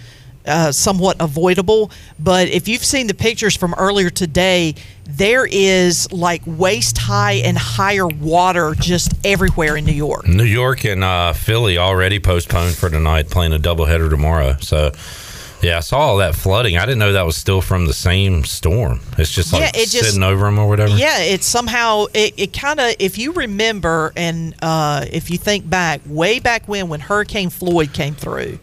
uh, somewhat avoidable. But if you've seen the pictures from earlier today, there is like waist high and higher water just everywhere in New York. New York and uh, Philly already postponed for tonight, playing a doubleheader tomorrow. So, yeah, I saw all that flooding. I didn't know that was still from the same storm. It's just like Yeah, it just- sitting over them or whatever. Yeah, it's somehow it, it kind of if you remember and uh, if you think back way back when when Hurricane Floyd came through,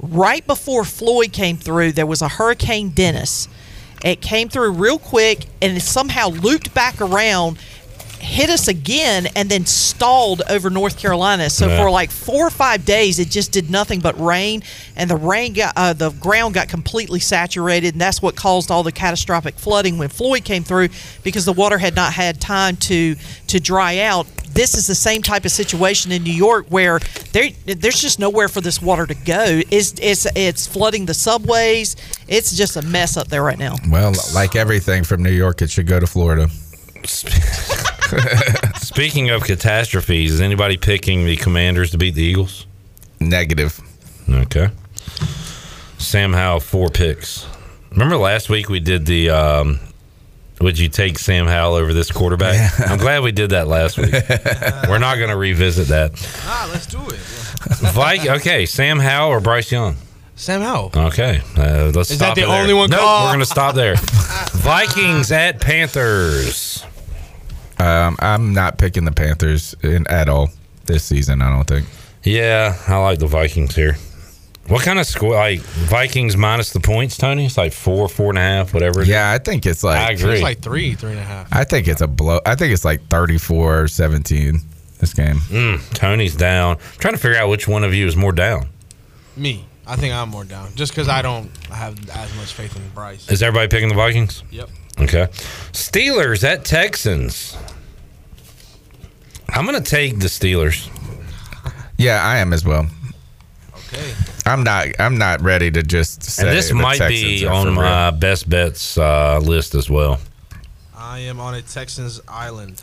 right before Floyd came through, there was a Hurricane Dennis. It came through real quick and it somehow looped back around, hit us again, and then stalled over North Carolina. So Yeah. for like four or five days, it just did nothing but rain, and the rain got uh, the ground got completely saturated, and that's what caused all the catastrophic flooding when Floyd came through because the water had not had time to to dry out. This is the same type of situation in New York where there there's just nowhere for this water to go. It's it's it's flooding the subways. It's just a mess up there right now. Well, like everything from New York, it should go to Florida. Speaking of catastrophes, is anybody picking the Commanders to beat the Eagles? Negative. Okay. Sam Howell four picks. Remember last week we did the. Um, would you take Sam Howell over this quarterback? I'm glad we did that last week. We're not going to revisit that. Ah, let's do it. Vik- okay, Sam Howell or Bryce Young? Sam Howell. Okay, uh, let's Is stop that the it there. only one Nope, we're going to stop there. Vikings at Panthers. Um, I'm not picking the Panthers in, at all this season. I don't think. Yeah, I like the Vikings here. What kind of score? Like Vikings minus the points, Tony? It's like four, four and a half, whatever. it is. Yeah, I think it's like I agree. It's like three, three and a half. I think it's a blow. I think it's like 34 17 this game. Mm, Tony's down. I'm trying to figure out which one of you is more down. Me, I think I'm more down just because I don't have as much faith in Bryce. Is everybody picking the Vikings? Yep. Okay. Steelers at Texans. I'm going to take the Steelers. Yeah, I am as well. Okay. I'm not. I'm not ready to just say And this the might Texans be on for real. my best bets uh, list as well. I am on a Texans island.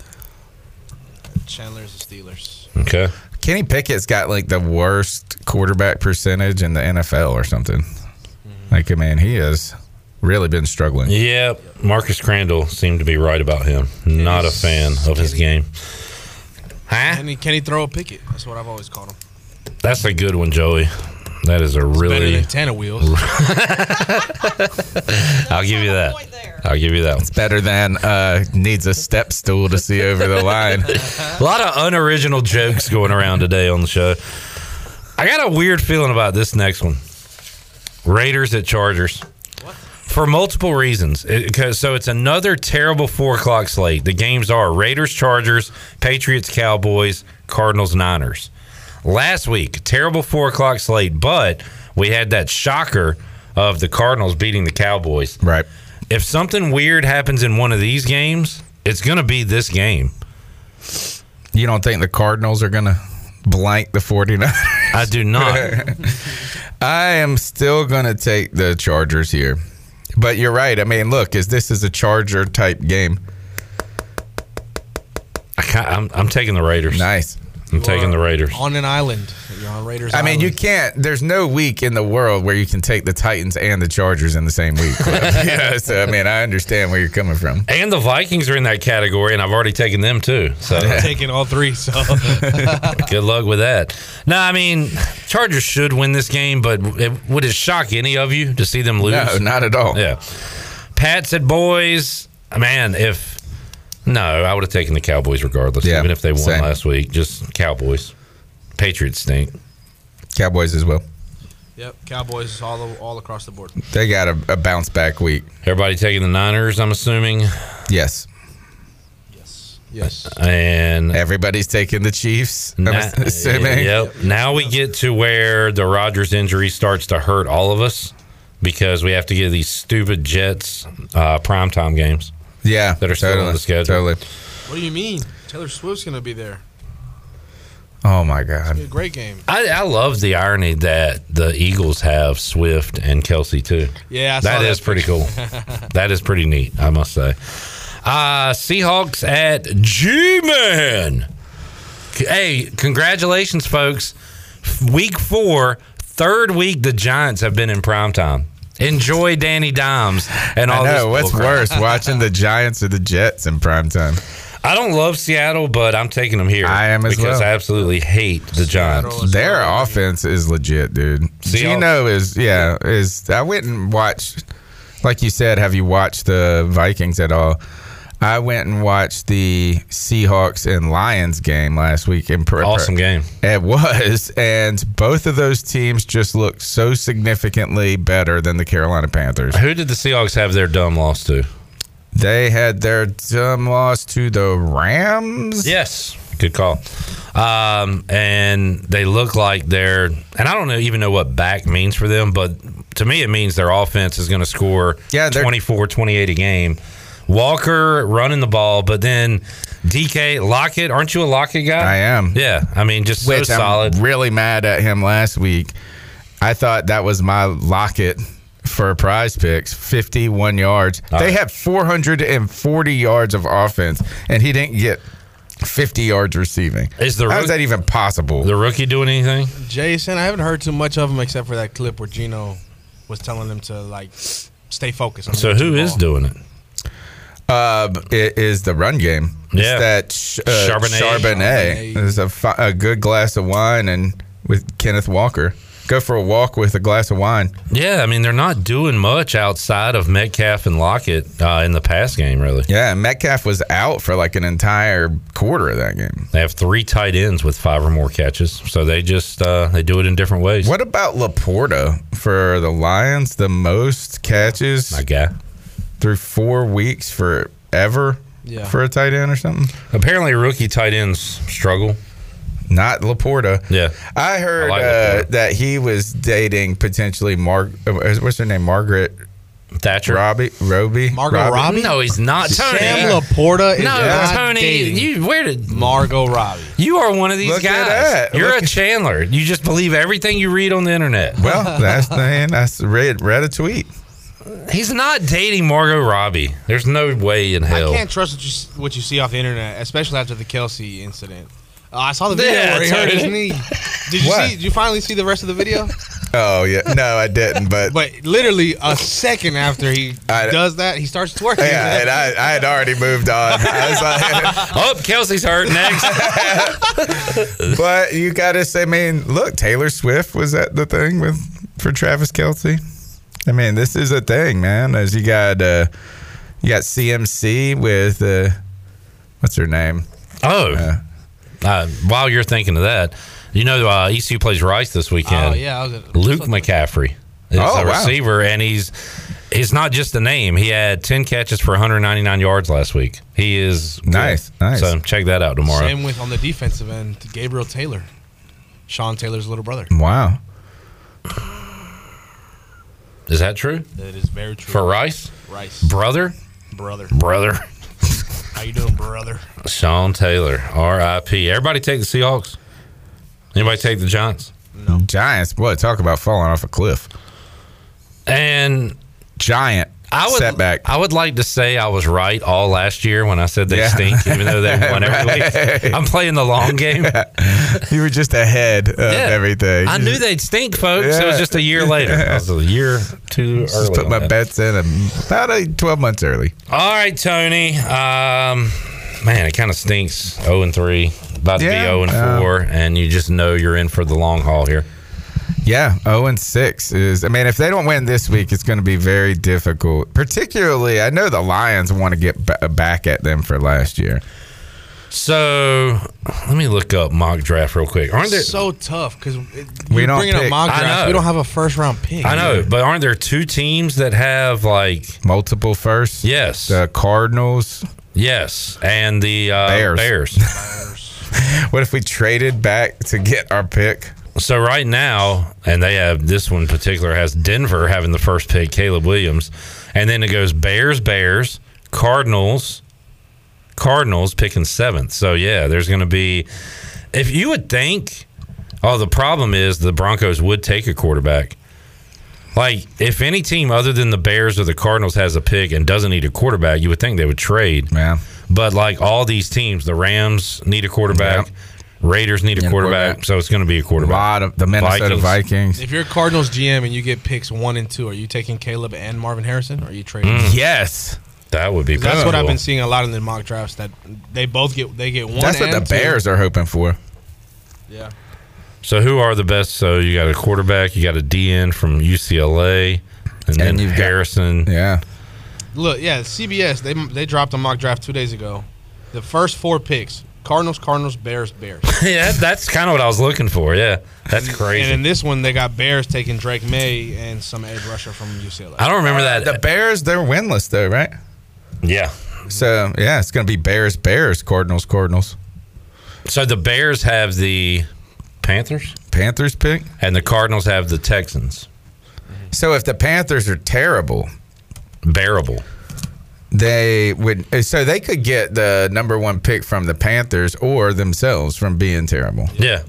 Chandler's the Steelers. Okay. Kenny Pickett's got like the worst quarterback percentage in the NFL or something. Mm-hmm. Like, man, he has really been struggling. Yeah, Marcus Crandall seemed to be right about him. Not a fan of his game. Huh? Can he, can he throw a picket? That's what I've always called him. That's a good one, Joey. That is a Better really. than Tanner wheels. I'll give you that. I'll give you that one. It's better than uh, needs a step stool to see over the line. a lot of unoriginal jokes going around today on the show. I got a weird feeling about this next one. Raiders at Chargers. For multiple reasons. It- 'cause- so it's another terrible four o'clock slate. The games are Raiders, Chargers, Patriots, Cowboys, Cardinals, Niners. Last week, terrible four o'clock slate, but we had that shocker of the Cardinals beating the Cowboys. Right. If something weird happens in one of these games, it's going to be this game. You don't think the Cardinals are going to blank the 49ers? I do not. I am still going to take the Chargers here. But you're right. I mean, look, is this is a Charger type game? I can't, I'm, I'm taking the Raiders. Nice. I'm taking the Raiders. on an island. You're on Raiders. I mean, you can't. There's no week in the world where you can take the Titans and the Chargers in the same week. yeah, so I mean, I understand where you're coming from. And the Vikings are in that category, and I've already taken them too. So I'm taking all three. So good luck with that. No, I mean, Chargers should win this game, but it, would it shock any of you to see them lose? No, not at all. Yeah. Pat said, boys, man, if. No, I would have taken the Cowboys regardless, Yeah, even if they won same. last week. Just Cowboys. Patriots stink. Cowboys as well. Yep, Cowboys all all across the board. They got a, a bounce back week. Everybody taking the Niners, I'm assuming. Yes. Yes. Yes. And everybody's taking the Chiefs. I'm Na- assuming. Yep. Now we get to where the Rodgers injury starts to hurt all of us because we have to get these stupid Jets uh, primetime games. Yeah, that are still totally, on the schedule. Totally. What do you mean? Taylor Swift's gonna be there. Oh my God. Be a great game. I, I love the irony that the Eagles have Swift and Kelsey too. Yeah, I saw that that is pretty cool. that is pretty neat, I must say. Uh, Seahawks at G Man. Hey, congratulations, folks! Week four, third week the Giants have been in prime time. Enjoy Danny Dimes and all I know what's bullcrap. worse, watching the Giants or the Jets in prime time. I don't love Seattle, but I'm taking them here. I am as because well. I absolutely hate the Giants. Their offense is legit, dude. Gino is yeah is. I went and watched, like you said. Have you watched the Vikings at all? I went and watched the Seahawks and Lions game last week. In pre- Awesome game. It was, and both of those teams just look so significantly better than the Carolina Panthers. Who did the Seahawks have their dumb loss to? They had their dumb loss to the Rams. Yes, good call. Um, and they look like they're, and I don't know, even know what back means for them, but to me, it means their offense is going to score Yeah, they're- 24, 28 a game. Walker running the ball, but then DK Lockett, aren't you a Lockett guy? I am. Yeah, I mean, just Which so solid. I'm really mad at him last week. I thought that was my Lockett for prize picks 51 yards. All they right. had 440 yards of offense, and he didn't get 50 yards receiving. Is the How rook- is that even possible? The rookie doing anything? Jason, I haven't heard too much of him except for that clip where Gino was telling them to like stay focused. On So who is ball. doing it? Uh, it is the run game. It's Yeah. that uh, Charbonnet. Charbonnet. There's a, fi- a good glass of wine and with Kenneth Walker. Go for a walk with a glass of wine. Yeah, I mean, they're not doing much outside of Metcalf and Lockett uh, in the pass game, really. Yeah, and Metcalf was out for like an entire quarter of that game. They have three tight ends with five or more catches, so they just uh, they do it in different ways. What about LaPorta for the Lions? The most catches My guy. Through four weeks forever Yeah. for a tight end or something? Apparently, rookie tight ends struggle. Not LaPorta. Yeah, I heard I like uh, that he was dating potentially Mar. uh, What's her name? Margaret Thatcher. Robbie. Roby. Margot Robbie? No, he's not. Tony. Sam LaPorta is no, not Tony. dating You where did Margot Robbie. you are one of these Look guys? at that. You're Look a Chandler. You just believe everything you read on the internet. Well, that's man. That's read read a tweet. He's not dating Margot Robbie. There's no way in hell. I can't trust what you what you see off the internet, especially after the Kelce incident. Uh, I saw the video Yeah, where he hurt his knee. Did you What? see? Did you finally see the rest of the video? Oh yeah. No, I didn't. But But literally a second after he I- does that, he starts twerking. yeah, and I, I had already moved on. I was like, Oh, Kelce's hurt next. but you gotta say, man, look, Taylor Swift was at the thing with for Travis Kelce. I mean, this is a thing, man. As you got, uh, you got CMC with uh, what's her name? oh, Uh, uh, while you're thinking of that, you know uh, ECU plays Rice this weekend. Oh yeah, I was at, Luke McCaffrey is Oh, a wow. receiver, and he's he's not just a name. He had ten catches for 199 yards last week. He is good. Nice, nice. So check that out tomorrow. Same with on the defensive end, Gabriel Taylor, Sean Taylor's little brother. Wow. Is that true That is very true. for Rice? Rice, Brother, brother. brother, How you doing, brother? Sean Taylor, R.I.P. Everybody take the Seahawks. Anybody take the Giants? No. Giants, boy, talk about falling off a cliff. And Giant I would setback. I would like to say I was right all last year when I said they Yeah. stink, even though they won every Right. week. I'm playing the long game. you were just ahead of Yeah. everything. I knew they'd stink, folks. It was just a year later. I was a year too early. Just put my that. bets in about a 12 months early. All right, Tony. Um, man, it kind of stinks. 0 and 3, about to be Yeah, 0 and uh, 4, and you just know you're in for the long haul here. Yeah, 0 and 6 is. I mean, if they don't win this week, it's going to be very difficult. Particularly, I know the Lions want to get ba- back at them for last year. So let me look up mock draft real quick. Aren't there? so tough because We we don't bringing up pick. mock I know. We don't have a first round pick. I know, but aren't there two teams that have like Multiple firsts. yes, The Cardinals. yes, and the uh, Bears. Bears. What if we traded back to get our pick? So right now, and they have this one in particular has Denver having the first pick, Caleb Williams, and then it goes Bears, Bears, Cardinals, Cardinals picking seventh. So yeah, there's going to be. If you would think, oh, the problem is the Broncos would take a quarterback. Like if any team other than the Bears or the Cardinals has a pick and doesn't need a quarterback, you would think they would trade. Man. But like all these teams, the Rams need a quarterback. Raiders need a quarterback, quarterback. so it's going to be a quarterback. A quarterback. lot of the Minnesota Vikings. If you're Cardinals GM and you get picks one and two, are you taking Caleb and Marvin Harrison? Or are you trading? Mm. Yes. That would be. That's what I've been seeing a lot in the mock drafts. That they both get they get one. That's what the two. Bears are hoping for. Yeah. So who are the best? So you got a quarterback, you got a DN from UCLA, and then you've got- Harrison. Yeah. Look, yeah, CBS they they dropped a mock draft two days ago. The first four picks: Cardinals, Cardinals, Bears, Bears. yeah, that's kind of what I was looking for. Yeah, that's crazy. And in this one, they got Bears taking Drake Maye and some edge rusher from UCLA. I don't remember that. The Bears, they're winless though, right? Yeah. So yeah, it's going to be Bears, Bears, Cardinals, Cardinals. So the Bears have the Panthers, Panthers pick, and the Cardinals have the Texans. So if the Panthers are terrible, bearable, they would. So they could get the number one pick from the Panthers or themselves from being terrible. Yeah.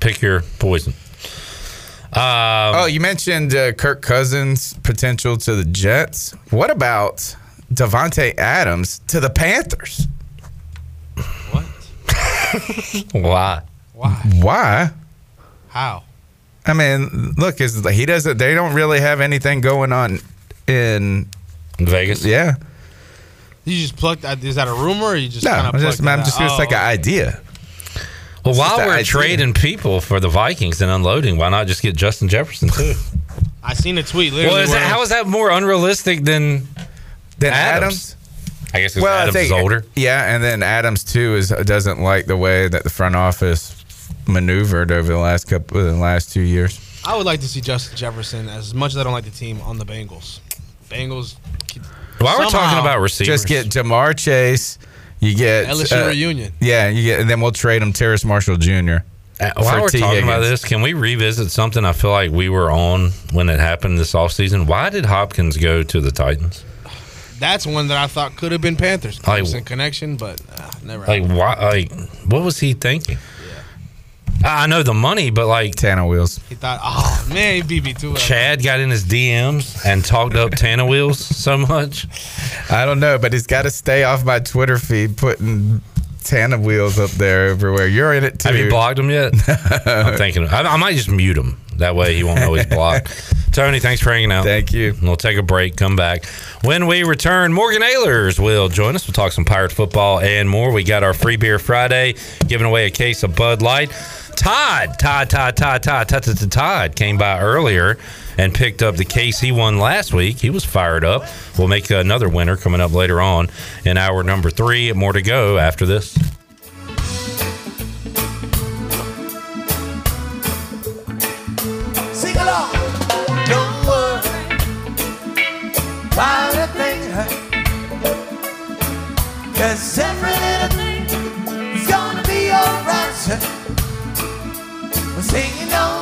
Pick your poison. Um, oh, you mentioned uh, Kirk Cousins potential to the Jets. What about Davante Adams to the Panthers? What? Why? Why? Why? How? I mean, look, is he doesn't. They don't really have anything going on in Vegas. Yeah. You just plucked. Uh, is that a rumor? Or you just No, kind I'm of just, I'm just it's Oh, like an oh, idea. Well, It's while we're idea. trading people for the Vikings and unloading, why not just get Justin Jefferson too? I seen a tweet. well, is that, how is that more unrealistic than Than Adams? I guess because Well, I Adams think- is older. Yeah, and then Adams too is doesn't like the way that the front office maneuvered over the last couple, uh, the last two years. I would like to see Justin Jefferson as much as I don't like the team on the Bengals. Bengals. While we're talking about receivers, Just get Ja'Marr Chase. You get LSU reunion. Yeah, you get, and then we'll trade him Terrace Marshall Jr. Uh, While we're T. talking about this, can we revisit something I feel like we were on when it happened this offseason? Why did Hopkins go to the Titans? That's one that I thought could have been Panthers. Like- Clemson connection, but uh, never. Like why? Like what was he thinking? I know the money, but like Tana Wheels. He thought, oh man, he beat me too. Chad got in his DMs and talked up Tana Wheels so much. I don't know, but he's got to stay off my Twitter feed putting Tana Wheels up there everywhere. You're in it too. Have you blocked him yet? I'm thinking I, I might just mute him. That way he won't know he's blocked. Tony, thanks for hanging out. Thank you. We'll take a break, come back. When we return, Morgan Ahlers will join us. We'll talk some Pirate football and more. We got our free beer Friday, giving away a case of Bud Light. Todd, Todd, Todd, Todd, Todd, Todd, Todd, Todd came by earlier and picked up the case he won last week. He was fired up. We'll make another winner coming up later on in hour number three. More to go after this. Sing along. Don't worry about a thing. Cause every little thing is gonna be alright. Singing, don't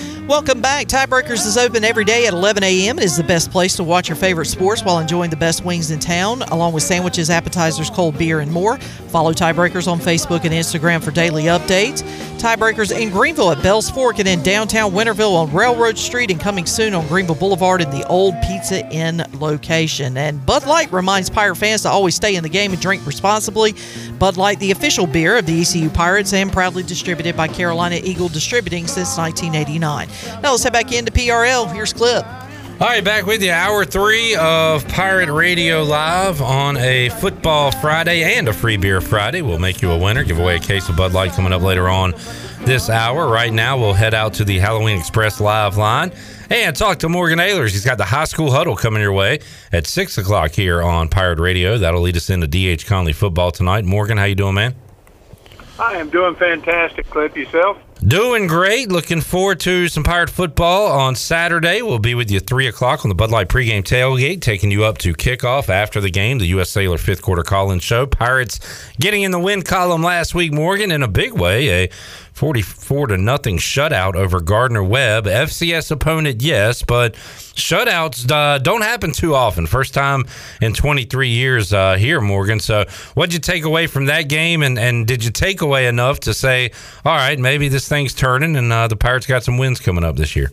Welcome back. Tiebreakers is open every day at 11 a.m. It is the best place to watch your favorite sports while enjoying the best wings in town, along with sandwiches, appetizers, cold beer, and more. Follow Tiebreakers on Facebook and Instagram for daily updates. Tiebreakers in Greenville at Bell's Fork and in downtown Winterville on Railroad Street and coming soon on Greenville Boulevard in the old Pizza Inn location. And Bud Light reminds Pirate fans to always stay in the game and drink responsibly. Bud Light, the official beer of the ECU Pirates and proudly distributed by Carolina Eagle Distributing since 1989. Now let's head back into PRL. Here's Clip. All right, back with you. Hour three of Pirate Radio Live on a football Friday and a free beer Friday. We'll make you a winner. Give away a case of Bud Light coming up later on this hour. Right now, we'll head out to the Halloween Express live line and talk to Morgan Ahlers. He's got the high school huddle coming your way at six o'clock here on Pirate Radio. That'll lead us into DH Conley football tonight. Morgan, how you doing, man? I am doing fantastic, Clip. Yourself? Doing great. Looking forward to some Pirate football on Saturday. We'll be with you 3 o'clock on the Bud Light pregame tailgate, taking you up to kickoff after the game, the U.S. Sailor fifth quarter call in show. Pirates getting in the win column last week, Morgan, in a big way. A 44 to nothing shutout over Gardner Webb. FCS opponent, yes, but shutouts uh, don't happen too often. First time in 23 years uh, here, Morgan. So, what'd you take away from that game? And, and did you take away enough to say, all right, maybe this thing's turning and uh, the Pirates got some wins coming up this year?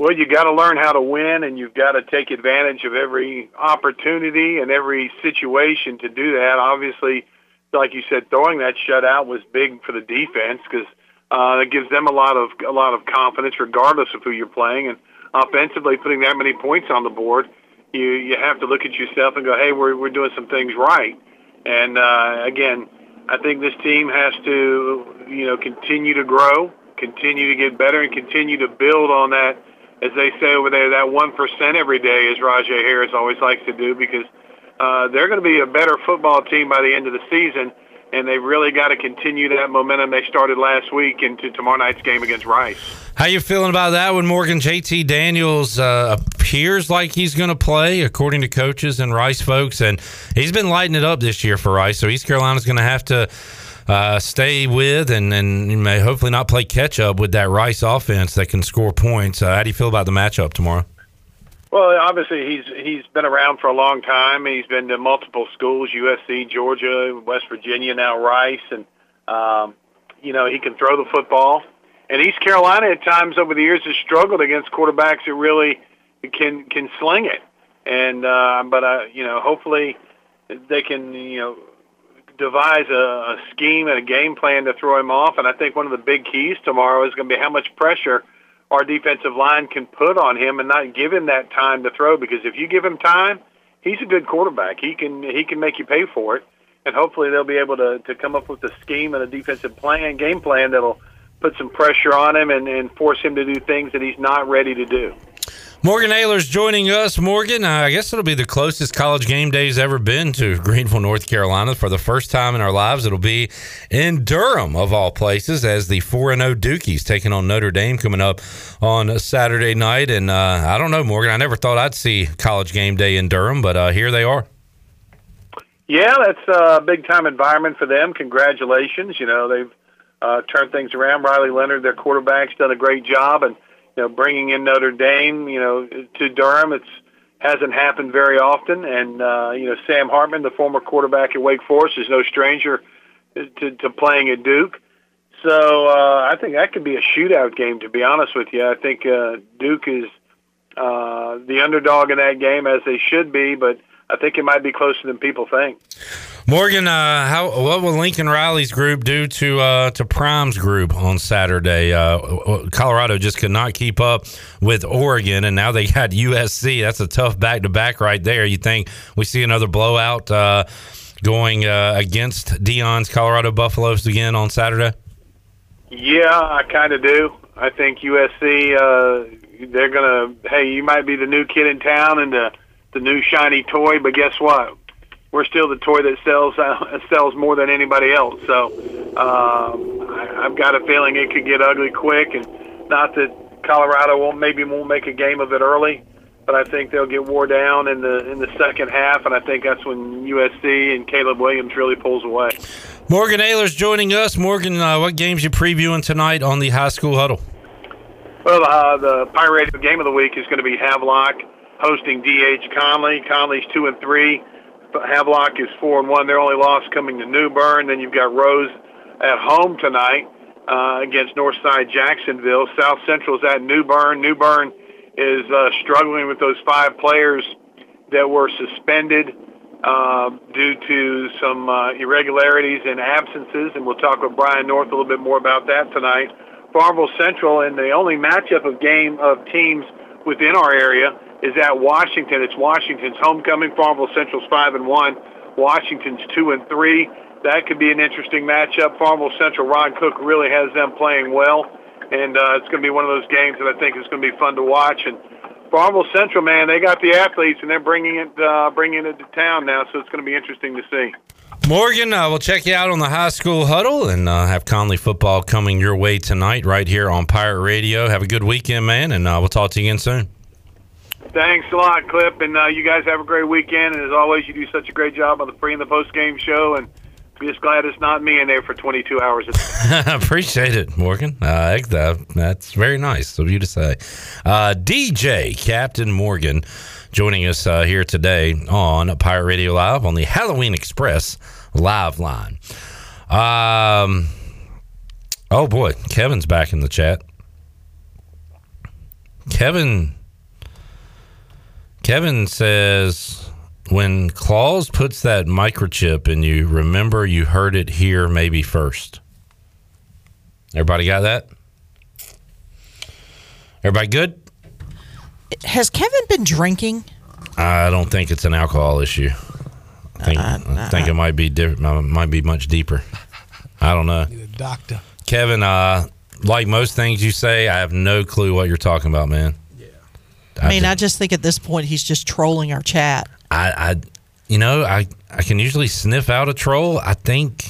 Well, you got to learn how to win, and you've got to take advantage of every opportunity and every situation to do that. Obviously, like you said, throwing that shutout was big for the defense because uh, it gives them a lot of a lot of confidence, regardless of who you're playing. And offensively, putting that many points on the board, you you have to look at yourself and go, "Hey, we're we're doing some things right." And uh, again, I think this team has to you know continue to grow, continue to get better, and continue to build on that. As they say over there, that one percent every day, as Rajay Harris always likes to do, because uh, they're going to be a better football team by the end of the season, and they've really got to continue that momentum they started last week into tomorrow night's game against Rice. How you feeling about that when Morgan JT Daniels uh, appears like he's going to play, according to coaches and Rice folks, and he's been lighting it up this year for Rice. So East Carolina's going to have to uh, stay with and and may hopefully not play catch up with that Rice offense that can score points. Uh, how do you feel about the matchup tomorrow? Well, obviously he's he's been around for a long time. He's been to multiple schools: USC, Georgia, West Virginia, now Rice, and um, you know he can throw the football. And East Carolina at times over the years has struggled against quarterbacks that really can can sling it. And uh, but uh, you know hopefully they can you know devise a, a scheme and a game plan to throw him off. And I think one of the big keys tomorrow is going to be how much pressure our defensive line can put on him and not give him that time to throw. Because if you give him time, he's a good quarterback. He can he can make you pay for it. And hopefully they'll be able to to come up with a scheme and a defensive plan, game plan that'll put some pressure on him and, and force him to do things that he's not ready to do. Morgan Ahlers joining us. Morgan, I guess it'll be the closest college game day's ever been to Greenville, North Carolina. For the first time in our lives, it'll be in Durham, of all places, as the 4 0 Dukies taking on Notre Dame coming up on Saturday night. And uh, I don't know, Morgan, I never thought I'd see college game day in Durham, but uh, here they are. Yeah, that's a big time environment for them. Congratulations. You know, they've uh, turned things around. Riley Leonard, their quarterback's done a great job. And know, bringing in Notre Dame, you know, to Durham, it's hasn't happened very often. And uh, you know, Sam Hartman, the former quarterback at Wake Forest, is no stranger to, to playing at Duke. So uh, I think that could be a shootout game. To be honest with you, I think uh, Duke is uh, the underdog in that game, as they should be. But I think it might be closer than people think. Morgan, uh, how what will Lincoln Riley's group do to uh, to Prime's group on Saturday? Uh, Colorado just could not keep up with Oregon, and now they got USC. That's a tough back to back right there. You think we see another blowout uh, going uh, against Deion's Colorado Buffaloes again on Saturday? Yeah, I kind of do. I think USC uh, they're gonna. Hey, you might be the new kid in town and the the new shiny toy, but guess what? We're still the toy that sells uh, sells more than anybody else. So um, I, I've got a feeling it could get ugly quick, and not that Colorado won't maybe won't make a game of it early, but I think they'll get wore down in the in the second half, and I think that's when USC and Caleb Williams really pulls away. Morgan Ahlers joining us. Morgan, uh, what games you previewing tonight on the high school huddle? Well, uh, the Pirate game of the week is going to be Havelock hosting DH Conley. Conley's two and three. Havelock is four and one. Their only loss coming to New Bern. Then you've got Rose at home tonight uh, against Northside Jacksonville. South Central is at New Bern. New Bern is uh, struggling with those five players that were suspended uh, due to some uh, irregularities and absences, and we'll talk with Brian North a little bit more about that tonight. Farmville Central, and the only matchup of game of teams within our area is at Washington. It's Washington's homecoming. Farmville Central's five and one. Washington's two and three. That could be an interesting matchup. Farmville Central, Ron Cook really has them playing well, and uh, it's going to be one of those games that I think is going to be fun to watch. And Farmville Central, man, they got the athletes, and they're bringing it uh, bringing it to town now, so it's going to be interesting to see. Morgan, uh, we'll check you out on the high school huddle and uh, have Conley football coming your way tonight right here on Pirate Radio. Have a good weekend, man, and uh, we'll talk to you again soon. Thanks a lot, Clip, and uh, you guys have a great weekend. And as always, you do such a great job on the pre and the post game show. And just glad it's not me in there for 22 hours. Appreciate it, Morgan. Uh, that, that's very nice of you to say. Uh, DJ Captain Morgan joining us uh, here today on Pirate Radio Live on the Halloween Express live line. Um, oh boy, Kevin's back in the chat. Kevin. Kevin says when Claus puts that microchip in you, remember you heard it here maybe first. Everybody got that? Everybody good? Has Kevin been drinking? I don't think it's an alcohol issue. I think, uh, I uh, think it uh. might be different. Might be much deeper. I don't know. Need a Doctor. Kevin, uh, like most things you say, I have no clue what you're talking about, man. I mean, I just think at this point he's just trolling our chat. I, I, you know, I, I can usually sniff out a troll. I think,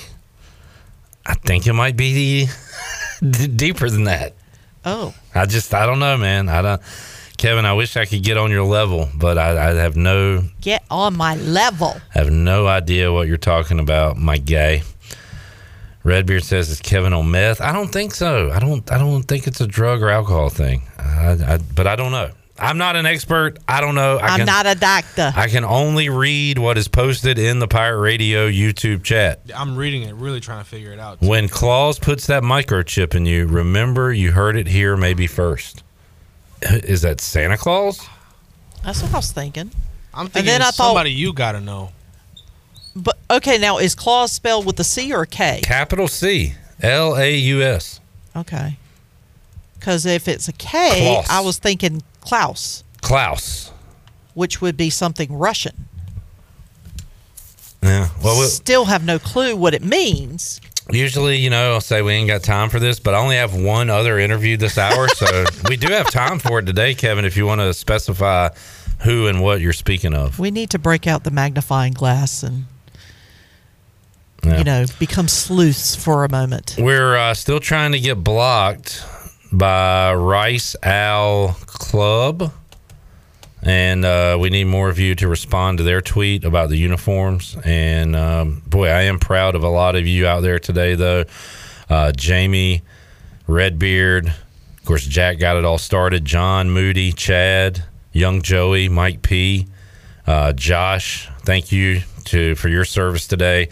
I think it might be d- deeper than that. Oh. I just, I don't know, man. I don't, Kevin. I wish I could get on your level, but I, I have no, Get on my level. I have no idea what you're talking about, my guy. Redbeard says it's Kevin on meth. I don't think so. I don't. I don't think it's a drug or alcohol thing. I, I, but I don't know. I'm not an expert. I don't know. I I'm can, not a doctor. I can only read what is posted in the Pirate Radio YouTube chat. I'm reading it, really trying to figure it out. When Claus puts that microchip in you, remember you heard it here maybe first. Is that Santa Claus? That's what I was thinking. I'm And thinking then I it's thought- somebody you gotta know. But okay, now is Claus spelled with a C or a K? Capital C, L A U S. Okay. Because if it's a K, I Klaus. was thinking Klaus, Klaus. which would be something Russian. Yeah. Well, we'll Still have no clue what it means. Usually, you know, I'll say we ain't got time for this, but I only have one other interview this hour, so we do have time for it today, Kevin. If you want to specify who and what you're speaking of, We need to break out the magnifying glass and, Yeah. you know, become sleuths for a moment. we're uh, still trying to get blocked by Rice Owl Club, and uh, we need more of you to respond to their tweet about the uniforms. And um, boy, I am proud of a lot of you out there today, though. Uh, Jamie, Redbeard, of course, Jack got it all started. John, Moody, Chad, Young Joey, Mike P, uh, Josh. Thank you to for your service today.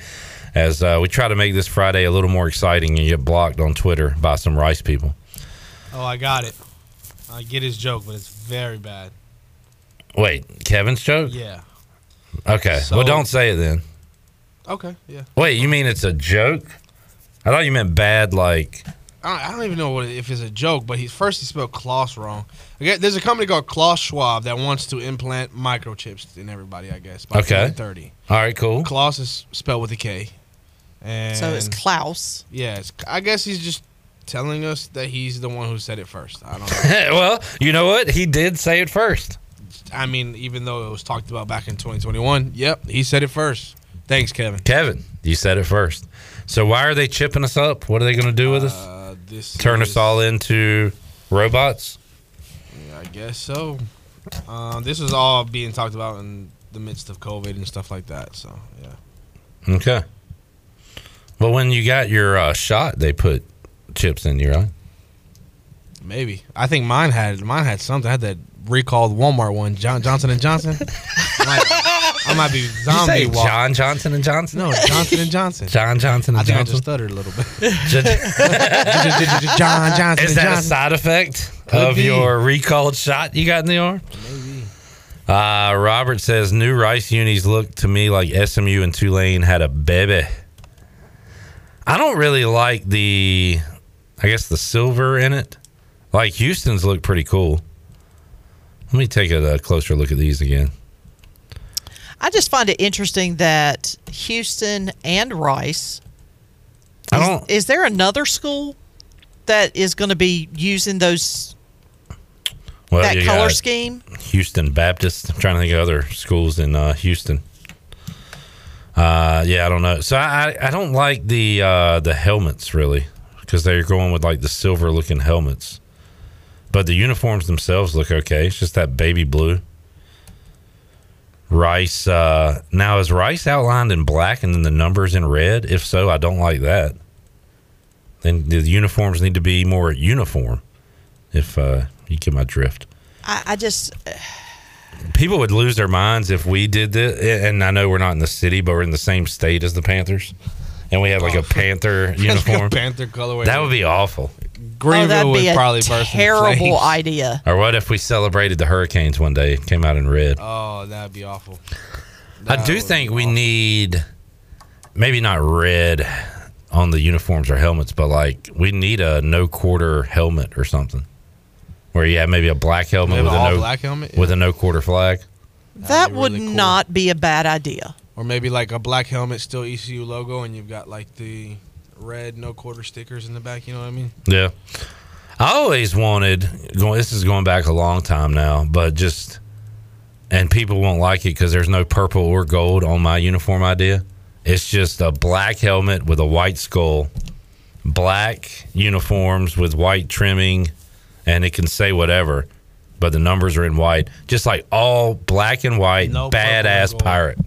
As uh, we try to make this Friday a little more exciting and get blocked on Twitter by some Rice people. Oh, I got it. I get his joke, but it's very bad. Wait, Kevin's joke? Yeah. Okay. So- well, don't say it then. Okay. Yeah. Wait, you mean it's a joke? I thought you meant bad, like. I don't, I don't even know what if it's a joke, but he first he spelled Klaus wrong. Okay, there's a company called Klaus Schwab that wants to implant microchips in everybody. I guess by Okay. Thirty. All right, cool. Klaus is spelled with a K. And So it's Klaus. Yeah, it's, I guess he's just telling us that he's the one who said it first. I don't know. well, you know what? He did say it first. I mean, even though it was talked about back in 2021, yep, he said it first. Thanks, Kevin. Kevin, you said it first. So why are they chipping us up? What are they going to do with us? Uh, this Turn is- us all into robots? Yeah, I guess so. Uh, this was all being talked about in the midst of COVID and stuff like that. So yeah. Okay. Well, when you got your uh, shot, they put chips in you, right? Maybe I think mine had mine had something. I had that recalled Walmart one, John, Johnson and Johnson. I, might, I might be Did you zombie say walk- John Johnson and Johnson? No, Johnson and Johnson. John Johnson and I think I Johnson. just stuttered a little bit. John Johnson. Is and that a side effect Could of be. your recalled shot you got in the arm? Maybe. Uh, Robert says new Rice unis look to me like SMU and Tulane had a baby. I don't really like the, I guess the silver in it. Like Houston's look pretty cool. Let me take a, a closer look at these again. I just find it interesting that Houston and Rice. I is- don't- Is there another school that is going to be using those Well, that color scheme? Houston Baptist. I'm trying to think of other schools in uh, Houston. Uh, yeah, I don't know. So I I- I don't like the uh, the helmets really because they're going with like the silver looking helmets, but the uniforms themselves look okay. It's just that baby blue. Rice uh, now is Rice outlined in black and then the numbers in red. If so, I don't like that. Then the uniforms need to be more uniform. If uh, you get my drift I, I just people would lose their minds if we did this. And I know we're not in the city, but we're in the same state as the Panthers, and we have like a oh. Panther uniform. Panther colorway. That would be awful. Greenville oh, that'd would be a probably burst terrible idea. Or what if we celebrated the Hurricanes one day? Came out in red. Oh, that'd be awful. I do think we need maybe not red on the uniforms or helmets, but like we need a no quarter helmet or something. Where you have maybe a black helmet with a no black helmet, with a no quarter flag. That would not be a bad idea. Or maybe like a black helmet, still ECU logo, and you've got like the red no quarter stickers in the back. You know what I mean? Yeah. I always wanted going this is going back a long time now, but just and people won't like it because there's no purple or gold on my uniform idea. It's just a black helmet with a white skull, black uniforms with white trimming, and it can say whatever, but the numbers are in white. Just like all black and white, No badass pirate.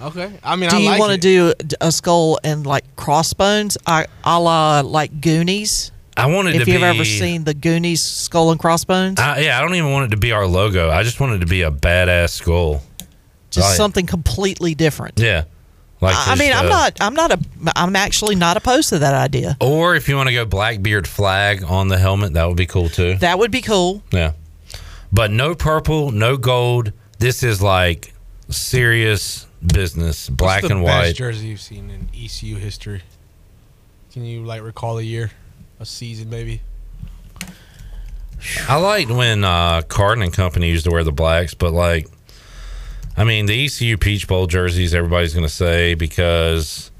Okay. I mean, do I you like want to do a skull and like crossbones, a a la like Goonies? I wanted if to you've be ever seen the Goonies skull and crossbones, I, yeah, I don't even want it to be our logo. I just want it to be a badass skull. just Like- something completely different. Yeah. Like I I mean, just, I'm uh, not, I'm not a, I'm actually not opposed to that idea. Or if you want to go Blackbeard flag on the helmet, that would be cool too. That would be cool. Yeah. But no purple, no gold. This is like serious business, black and best white. jersey you've seen in ECU history? Can you like recall a year, a season maybe? I liked when uh, Carden and Company used to wear the blacks, but like, I mean, the ECU Peach Bowl jerseys, everybody's going to say because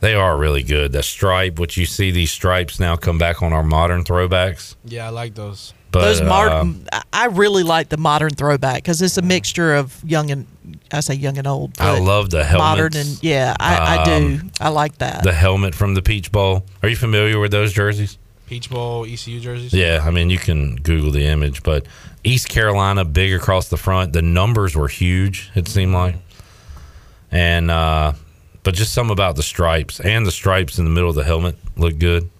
they are really good. The stripe, which you see these stripes now come back on our modern throwbacks. Yeah, I like those. But Those uh, modern, I really like the modern throwback because it's a mixture of young and I say young and old. I love the modern and yeah, I, I do. Um, I like that. the helmet from the Peach Bowl. Are you familiar with those jerseys? Peach Bowl ECU jerseys. Yeah, I mean you can Google the image, but East Carolina big across the front. The numbers were huge. It seemed like, and uh, but just some about the stripes and the stripes in the middle of the helmet look good.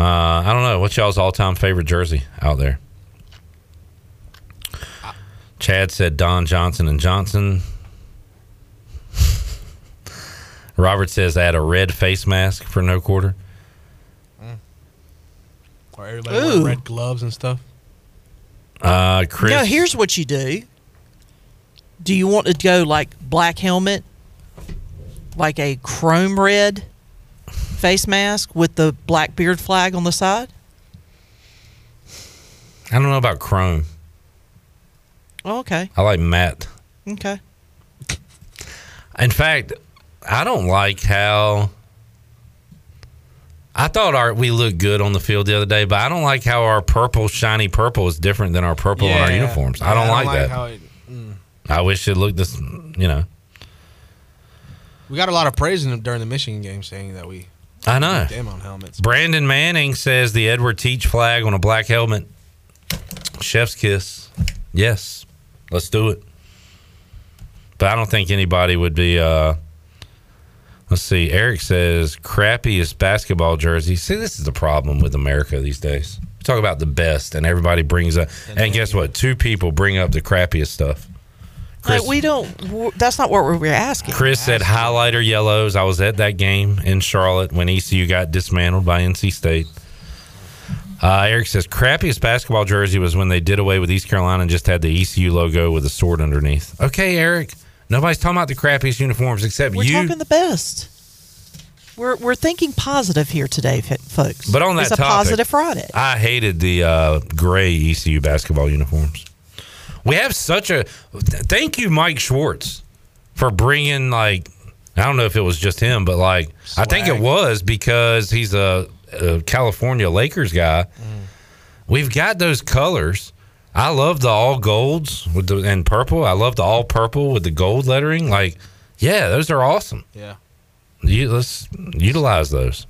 Uh, I don't know what's y'all's all time favorite jersey out there. Chad said Don Johnson and Johnson. Robert says add a red face mask for no quarter. Or everybody Ooh. wearing red gloves and stuff. Uh, Chris. No, here's what you do. Do you want to go like black helmet, like a chrome red face mask with the Blackbeard flag on the side? I don't know about Chrome. Oh, okay, I like matte. okay. In fact, I don't like how. I thought our we looked good on the field the other day, but I don't like how our purple, shiny purple, is different than our purple on our Yeah. uniforms. Yeah, I don't like that. how it, mm. I wish it looked this. You know, We got a lot of praise in, during the Michigan game saying that we I know. damn on helmets. Brandon Manning says the Edward Teach flag on a black helmet. Chef's kiss. Yes, let's do it. But I don't think anybody would be. uh Let's see. Eric says crappiest basketball jersey. See, this is the problem with America these days. We talk about the best, and everybody brings up. And guess what? Two people bring up the crappiest stuff. Chris, Like, we don't. That's not what we were asking. Chris said highlighter yellows. I was at that game in Charlotte when ECU got dismantled by NC State. Uh, Eric says crappiest basketball jersey was when they did away with East Carolina and just had the ECU logo with a sword underneath. Okay, Eric. Nobody's talking about the crappiest uniforms except you. We're you. talking the best. We're we're thinking positive here today, folks. But on that it's a positive Friday. I hated the uh, gray ECU basketball uniforms. We have such a thank you, Mike Schwartz, for bringing like I don't know if it was just him, but like I think it was because he's a, a California Lakers guy. Mm. We've got those colors. I love the all golds with the and purple. I love the all purple with the gold lettering. Like Yeah, those are awesome. Yeah. You, let's utilize those.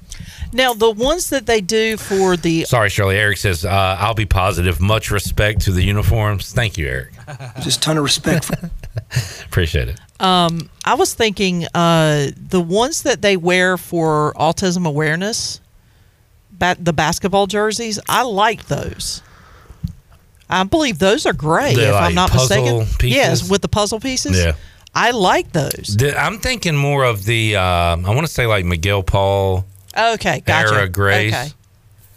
Now, the ones that they do for the Sorry, Shirley. Eric says, uh, I'll be positive. Much respect to the uniforms. Thank you, Eric. Just a ton of respect. For- Appreciate it. Um, I was thinking uh, the ones that they wear for autism awareness, ba- the basketball jerseys. I like those. I believe those are great. They're if like I'm not puzzle mistaken, pieces? yes, with the puzzle pieces. Yeah. I like those. The- I'm thinking more of the, um, I want to say like Miguel Paul Okay, gotcha. era grays. Okay.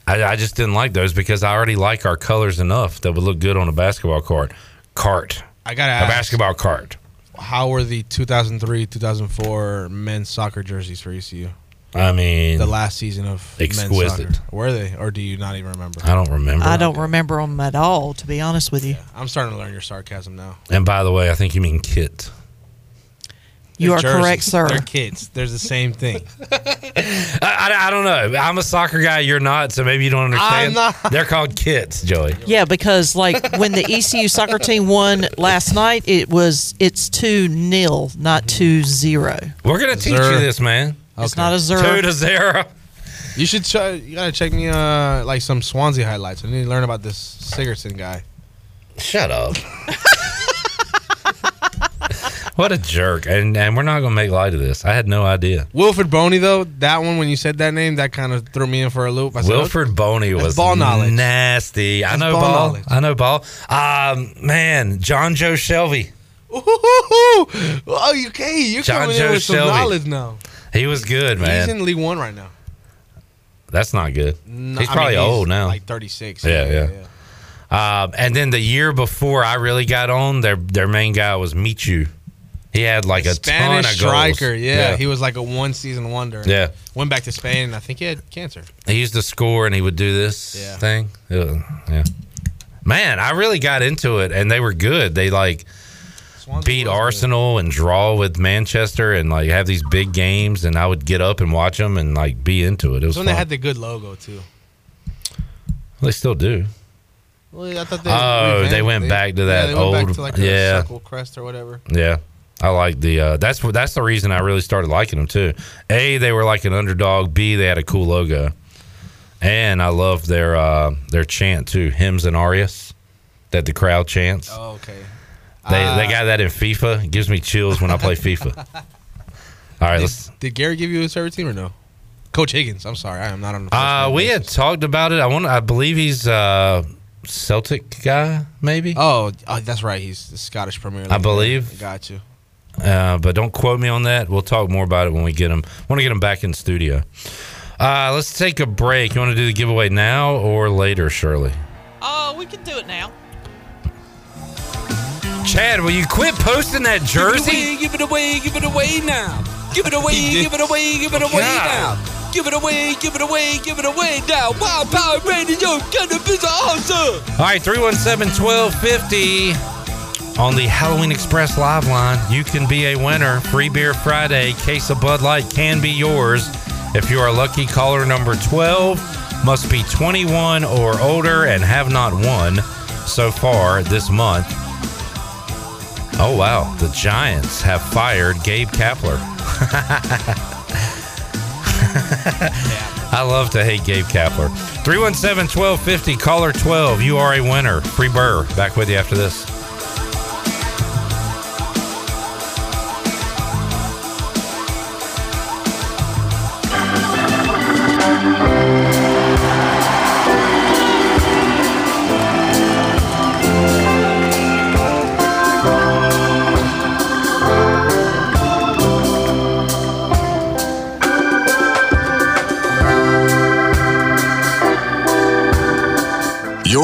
I, I just didn't like those because I already like our colors enough that would look good on a basketball cart. Cart. I gotta ask. A ask, basketball cart. how were the 2003 2004 men's soccer jerseys for ECU? I mean, The last season of men's Exquisite. soccer. Were they, or do you not even remember? I don't remember. I don't remember them at all, to be honest with you. I'm starting to learn your sarcasm now. And by the way, I think you mean kit. You They're are jerseys. correct, sir. They're kids. They're the same thing. I, I, I don't know. I'm a soccer guy. You're not, so maybe you don't understand. I'm not. They're called kids, Joey. Yeah, because like when the ECU soccer team won last night, it was it's two nil, not two zero. We're gonna teach Zer. you this, man. It's not a Two zero. to zero. You should try. You gotta check me uh like some Swansea highlights. I need to learn about this Sigurdsson guy. Shut up. what a jerk. And and we're not gonna make light of this. I had no idea. Wilfried Bony though, that one when you said that name, that kind of threw me in for a loop. I said, Wilfried Bony was ball knowledge. nasty. I That's know ball ball. I know ball. Um, man, Jonjo Shelvey. Ooh, oh, you okay? You're John coming Joe in with some Shelby. knowledge now. He was good, man. He's in League One right now. That's not good. No, he's I probably mean, old now. like 36. Yeah, yeah. Um, and then the year before I really got on, their their main guy was Michu. He had like a Spanish ton of goals. striker. Yeah, he was like a one season wonder. Yeah. went back to Spain. and I think he had cancer. He used to score and he would do this Yeah. thing. Uh, yeah. Man, I really got into it and they were good. They like beat Arsenal and draw with Manchester and like have these big games and I would get up and watch them and like be into it. It was when fun. they had the good logo too. they still do. Well, I thought they Oh, they went back to that yeah, they went back old- to like yeah. circle crest or whatever. Yeah. I like the uh that's what that's the reason I really started liking them too. A, they were like an underdog. B, they had a cool logo. And I love their uh their chant too, hymns and arias that the crowd chants. Oh, okay. They Uh, they got that in FIFA. It gives me chills when I play FIFA. All right, let's Did Gary give you his favorite team or no? Coach Higgins. I'm sorry, I am not on the. uh we had talked about it. I want I believe he's uh Celtic guy, maybe. Oh, oh, that's right. He's the Scottish Premier League. I believe. Got you. Uh, but don't quote me on that. We'll talk more about it when we get him. Want to get him back in studio. Uh, let's take a break. You want to do the giveaway now or later, Shirley? Oh, we can do it now. Chad, will you quit posting that jersey? Give it away, give it away give it away now. Give it away, give it away, give it away God. now. Give it away, give it away, give it away now. Wild Power Radio, cannabis awesome. All right, 317 1250 on the Halloween Express live line. You can be a winner. Free Beer Friday, case of Bud Light can be yours. If you are lucky caller number 12, must be 21 or older and have not won so far this month. Oh, wow. The Giants have fired Gabe Kapler. I love to hate Gabe Kapler. 317 1250, caller 12. You are a winner. Free Burr. Back with you after this.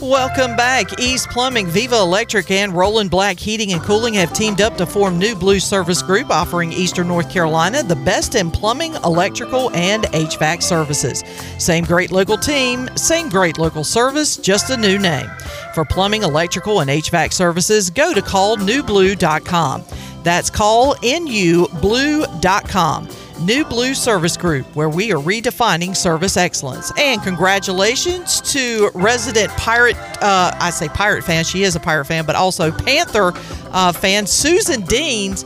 Welcome back. East Plumbing, Viva Electric, and Roland Black Heating and Cooling have teamed up to form New Blue Service Group, offering Eastern North Carolina the best in plumbing, electrical, and HVAC services. Same great local team, same great local service, just a new name. For plumbing, electrical, and HVAC services, go to callnewblue.com. That's callnublue.com. New Blue Service Group, where we are redefining service excellence. And congratulations to resident pirate, uh, I say pirate fan, she is a pirate fan, but also Panther uh, fan, Susan Deans,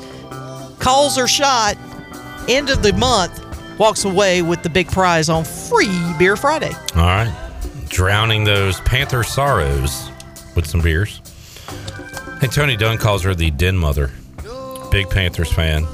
calls her shot, end of the month, walks away with the big prize on Free Beer Friday. All right. Drowning those Panther sorrows with some beers. Hey, Tony Dunn calls her the Den Mother. Big Panthers fan.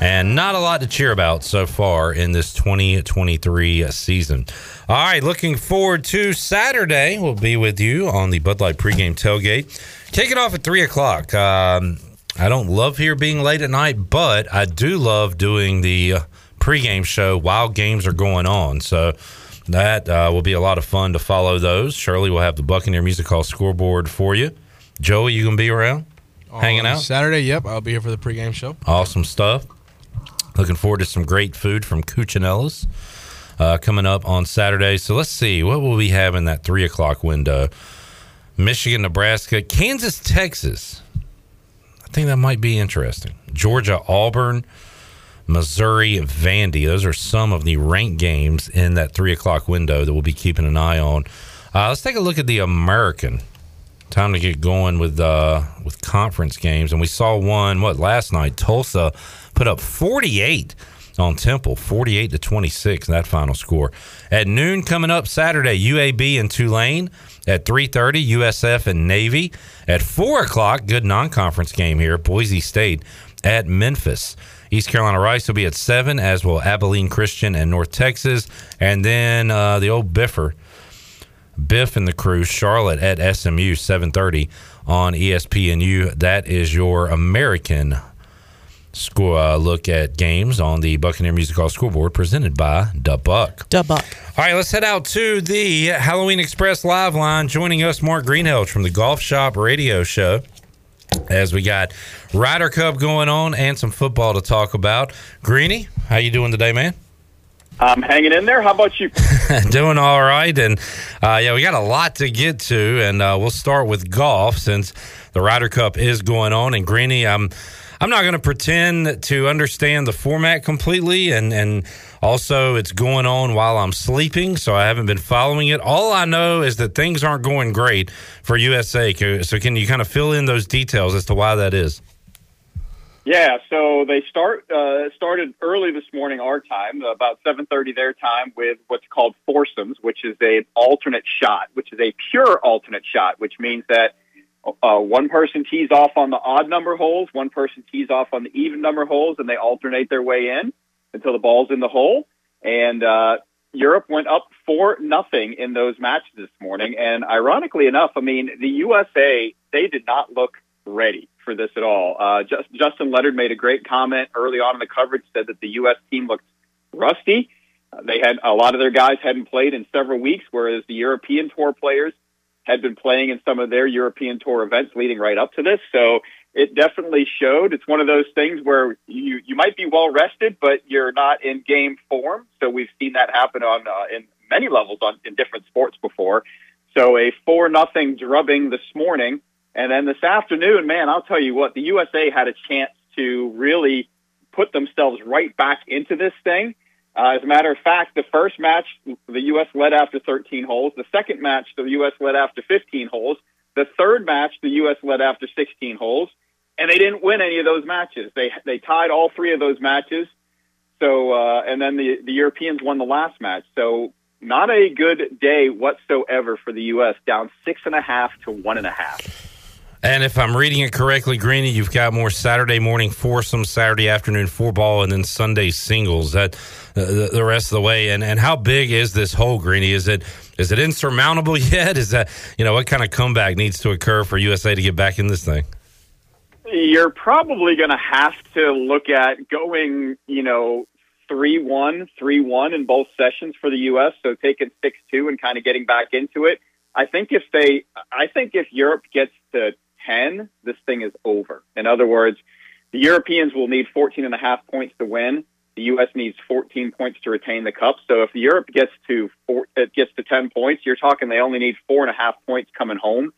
And not a lot to cheer about so far in this 2023 season. All right, looking forward to Saturday. We'll be with you on the Bud Light pregame tailgate. Kick it off at 3 o'clock. Um, I don't love here being late at night, but I do love doing the uh, pregame show while games are going on. So that uh, will be a lot of fun to follow those. Shirley will have the Buccaneer Music Hall scoreboard for you. Joey, you going to be around? Hanging out? Saturday. Yep, I'll be here for the pregame show. Awesome stuff. Looking forward to some great food from Cuccinella's uh, coming up on Saturday. So let's see what will we have in that three o'clock window. Michigan, Nebraska, Kansas, Texas. I think that might be interesting. Georgia, Auburn, Missouri, Vandy. Those are some of the ranked games in that three o'clock window that we'll be keeping an eye on. Uh, let's take a look at the American. Time to get going with uh, with conference games, and we saw one what last night. Tulsa put up 48 on Temple, 48 to 26 that final score. At noon coming up Saturday, UAB and Tulane. At 3:30, USF and Navy. At four o'clock, good non-conference game here. Boise State at Memphis. East Carolina Rice will be at seven, as will Abilene Christian and North Texas, and then uh, the old Biffer. Biff and the crew, Charlotte at SMU, 7:30 on ESPNU. That is your American score uh, look at games on the Buccaneer Music Hall scoreboard, presented by Da Buck. Da Buck. All right, let's head out to the Halloween Express live line. Joining us, Mark Greenhalgh from the Golf Shop Radio Show. As we got Ryder Cup going on and some football to talk about. Greeny, how you doing today, man? I'm hanging in there. How about you? Doing all right, and uh, yeah, we got a lot to get to, and uh, we'll start with golf since the Ryder Cup is going on. And Greeny, I'm I'm not going to pretend to understand the format completely, and and also it's going on while I'm sleeping, so I haven't been following it. All I know is that things aren't going great for USA. So can you kind of fill in those details as to why that is? Yeah, so they start uh, started early this morning our time, about 7:30 their time, with what's called foursomes, which is a alternate shot, which is a pure alternate shot, which means that uh, one person tees off on the odd number holes, one person tees off on the even number holes, and they alternate their way in until the ball's in the hole. And uh, Europe went up four nothing in those matches this morning. And ironically enough, I mean the USA they did not look ready for this at all. Uh, just, Justin Leonard made a great comment early on in the coverage, said that the U.S. team looked rusty. Uh, they had a lot of their guys hadn't played in several weeks, whereas the European Tour players had been playing in some of their European Tour events leading right up to this. So it definitely showed. It's one of those things where you you might be well rested, but you're not in game form. So we've seen that happen on uh, in many levels on in different sports before. So a four nothing drubbing this morning, and then this afternoon, man, I'll tell you what, the USA had a chance to really put themselves right back into this thing. Uh, as a matter of fact, the first match, the U.S. led after 13 holes. The second match, the U.S. led after 15 holes. The third match, the U.S. led after 16 holes, and they didn't win any of those matches. They they tied all three of those matches. So, uh, and then the the Europeans won the last match. So, not a good day whatsoever for the U.S. Down six and a half to one and a half. And if I'm reading it correctly, Greeny, you've got more Saturday morning foursome, Saturday afternoon four ball, and then Sunday singles. That uh, the, rest of the way. And and how big is this hole, Greeny? Is it is it insurmountable yet? Is that you know what kind of comeback needs to occur for USA to get back in this thing? You're probably going to have to look at going, you know, three one, three one in both sessions for the U.S. So taking six two and kind of getting back into it. I think if they, I think if Europe gets to 10, this thing is over. In other words, the Europeans will need 14 and a half points to win. The U.S. needs 14 points to retain the cup. So if Europe gets to four, it gets to 10 points, you're talking they only need four and a half points coming home.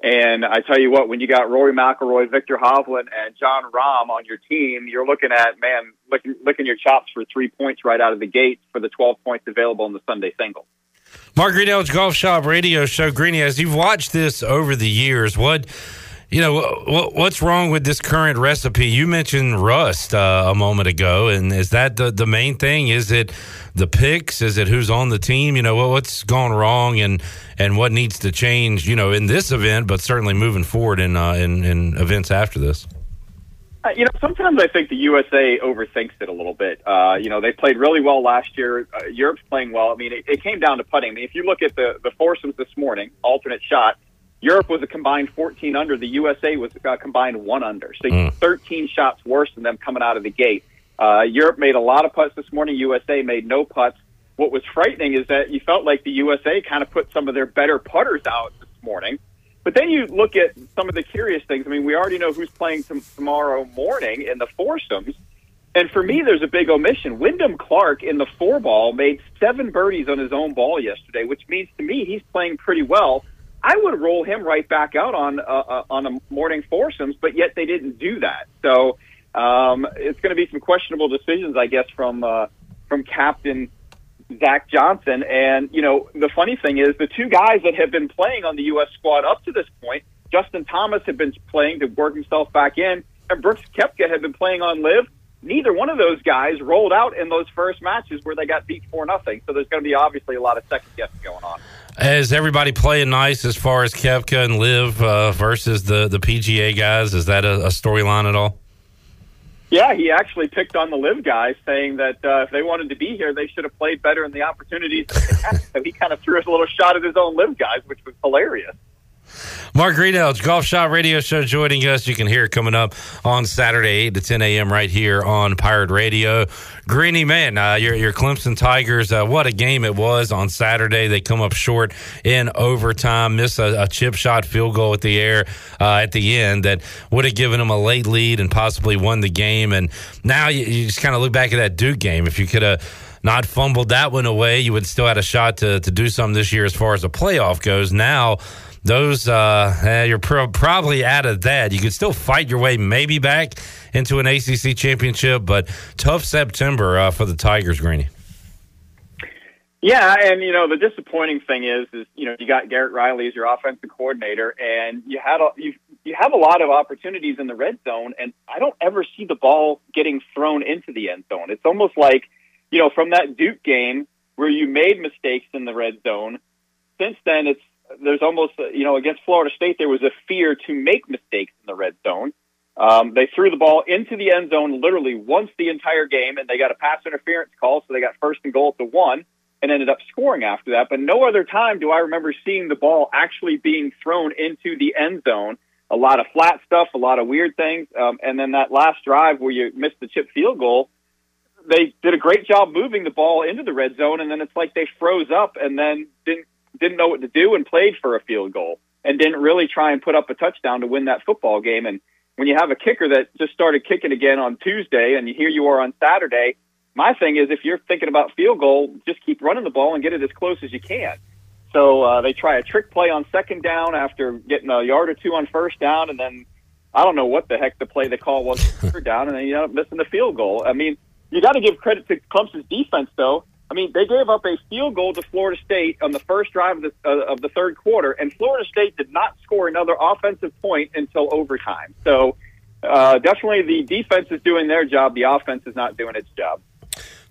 And I tell you what, when you got Rory McIlroy, Viktor Hovland, and Jon Rahm on your team, you're looking at man licking, licking your chops for three points right out of the gate for the 12 points available in the Sunday single. Mark Greenhalgh's Golf Shop Radio Show. Greeny, as you've watched this over the years, what you know, what, what's wrong with this current recipe? You mentioned rust uh, a moment ago, and is that the the main thing? Is it the picks? Is it who's on the team? You know, what, what's gone wrong, and and what needs to change? You know, in this event, but certainly moving forward in uh, in, in events after this. Uh, you know, sometimes I think the USA overthinks it a little bit. Uh, you know, they played really well last year. Uh, Europe's playing well. I mean, it, it came down to putting. I mean, if you look at the the foursomes this morning, alternate shot, Europe was a combined 14 under. The USA was a combined one under. So Mm. 13 shots worse than them coming out of the gate. Uh, Europe made a lot of putts this morning. USA made no putts. What was frightening is that you felt like the USA kind of put some of their better putters out this morning. But then you look at some of the curious things. I mean, we already know who's playing tom- tomorrow morning in the foursomes. And for me, there's a big omission. Wyndham Clark in the four ball made seven birdies on his own ball yesterday, which means to me he's playing pretty well. I would roll him right back out on uh, uh, on a morning foursomes, but yet they didn't do that. So um, it's going to be some questionable decisions, I guess, from uh, from Captain Zach Johnson. And you know, the funny thing is, the two guys that have been playing on the U.S. squad up to this point, Justin Thomas had been playing to work himself back in, and Brooks Koepka had been playing on LIV. Neither one of those guys rolled out in those first matches where they got beat four nothing. So there's going to be obviously a lot of second guessing going on. Is everybody playing nice as far as Koepka and Liv uh, versus the the PGA guys? Is that a, a storyline at all? Yeah, he actually picked on the LIV guys, saying that uh, if they wanted to be here, they should have played better in the opportunities. so he kind of threw a little shot at his own LIV guys, which was hilarious. Mark Greenhalgh, Golf Shop Radio Show, joining us. You can hear it coming up on Saturday, 8 to 10 a.m. right here on Pirate Radio. Greeny, man, uh, your, your Clemson Tigers, uh, what a game it was on Saturday. They come up short in overtime, miss a, a chip shot field goal at the air uh, at the end that would have given them a late lead and possibly won the game. And now you, you just kind of look back at that Duke game. If you could have not fumbled that one away, you would still had a shot to, to do something this year as far as the playoff goes. Now, those uh, eh, you're pro- probably out of that. You could still fight your way maybe back into an ACC championship, but tough September uh, for the Tigers, Greeny. Yeah, and you know the disappointing thing is, is you know you got Garrett Riley as your offensive coordinator, and you had a, you you have a lot of opportunities in the red zone, and I don't ever see the ball getting thrown into the end zone. It's almost like you know from that Duke game where you made mistakes in the red zone. Since then, it's there's almost you know against Florida State there was a fear to make mistakes in the red zone. Um, they threw the ball into the end zone literally once the entire game, and they got a pass interference call, so they got first and goal at the one, and ended up scoring after that. But no other time do I remember seeing the ball actually being thrown into the end zone. A lot of flat stuff, a lot of weird things, um, and then that last drive where you missed the chip field goal. They did a great job moving the ball into the red zone, and then it's like they froze up and then didn't didn't know what to do and played for a field goal and didn't really try and put up a touchdown to win that football game. And when you have a kicker that just started kicking again on Tuesday and here you are on Saturday, my thing is if you're thinking about field goal, just keep running the ball and get it as close as you can. So uh, they try a trick play on second down after getting a yard or two on first down, and then I don't know what the heck the play they call was third down, and then you end up missing the field goal. I mean, you got to give credit to Clemson's defense, though. I mean, they gave up a field goal to Florida State on the first drive of the, uh, of the third quarter, and Florida State did not score another offensive point until overtime. So uh, definitely the defense is doing their job. The offense is not doing its job.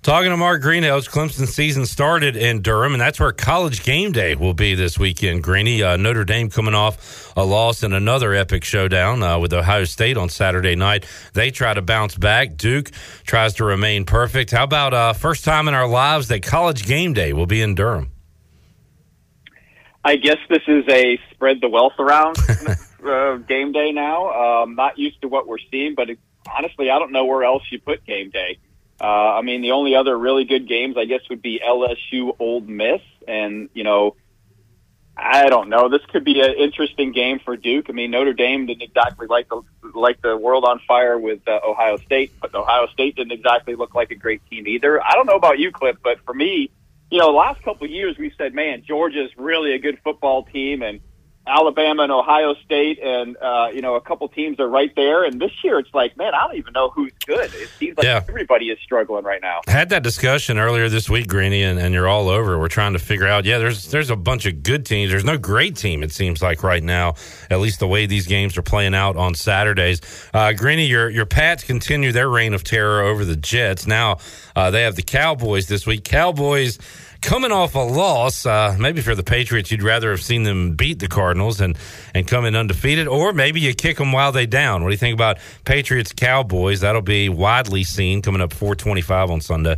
Talking to Mark Greenhalgh, Clemson season started in Durham, and that's where College Game Day will be this weekend. Greeny, uh, Notre Dame coming off a loss in another epic showdown uh, with Ohio State on Saturday night. They try to bounce back. Duke tries to remain perfect. How about uh, first time in our lives that College Game Day will be in Durham? I guess this is a spread the wealth around uh, game day now. Um, not used to what we're seeing, but it, honestly, I don't know where else you put game day. Uh, I mean, the only other really good games, I guess, would be LSU Ole Miss, and you know, I don't know. This could be an interesting game for Duke. I mean, Notre Dame didn't exactly like the like the world on fire with uh, Ohio State, but Ohio State didn't exactly look like a great team either. I don't know about you, Clip, but for me, you know, the last couple of years we've said, man, Georgia's really a good football team, and Alabama and Ohio State, and uh, you know, a couple teams are right there. And this year, it's like, man, I don't even know who's good. It seems like Yeah. everybody is struggling right now. Had that discussion earlier this week, Greeny, and, and you're all over. We're trying to figure out. Yeah, there's there's a bunch of good teams. There's no great team. It seems like right now, at least the way these games are playing out on Saturdays. Uh, Greeny, your your Pats continue their reign of terror over the Jets. Now uh, they have the Cowboys this week. Cowboys coming off a loss. Uh, maybe for the Patriots, you'd rather have seen them beat the Cardinals and and come in undefeated, or maybe you kick them while they down. What do you think about Patriots Cowboys? That'll be widely seen coming up 425 on Sunday.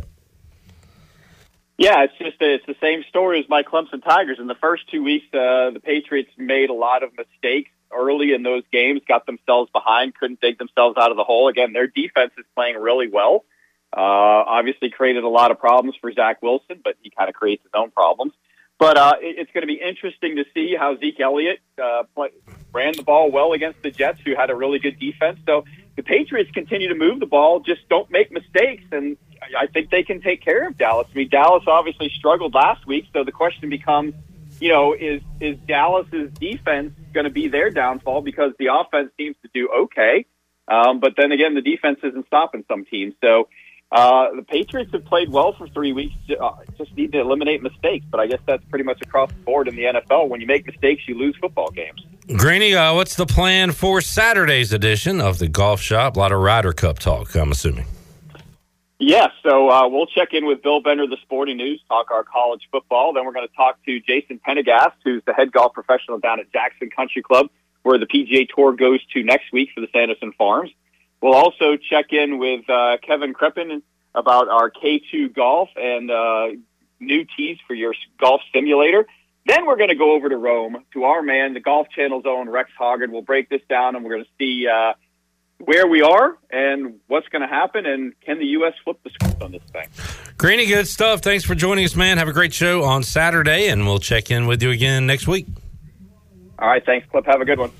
Yeah, it's just it's the same story as my Clemson Tigers. In the first two weeks, uh, the Patriots made a lot of mistakes early in those games, got themselves behind, couldn't dig themselves out of the hole. Again, their defense is playing really well. Uh, obviously, created a lot of problems for Zach Wilson, but he kind of creates his own problems. But uh, it, it's going to be interesting to see how Zeke Elliott uh, play, ran the ball well against the Jets, who had a really good defense. So the Patriots continue to move the ball, just don't make mistakes, and I- think they can take care of Dallas. I mean, Dallas obviously struggled last week, so the question becomes, you know, is is Dallas's defense going to be their downfall because the offense seems to do okay, um, but then again, the defense isn't stopping some teams. So uh, the Patriots have played well for three weeks. Uh, just need to eliminate mistakes, but I guess that's pretty much across the board in the NFL. When you make mistakes, you lose football games. Greeny, uh, what's the plan for Saturday's edition of the Golf Shop? A lot of Ryder Cup talk, I'm assuming. Yeah, so uh, we'll check in with Bill Bender, the Sporting News, talk our college football. Then we're going to talk to Jason Pendergast, who's the head golf professional down at Jackson Country Club, where the PGA Tour goes to next week for the Sanderson Farms. We'll also check in with uh, Kevin Kreppen about our K2 golf and uh, new tees for your golf simulator. Then we're going to go over to Rome to our man, the Golf Channel's own Rex Hoggard. We'll break this down and we're going to see uh, where we are and what's going to happen and can the U.S. flip the script on this thing. Greeny, good stuff. Thanks for joining us, man. Have a great show on Saturday, and we'll check in with you again next week. All right, thanks, Clip. Have a good one.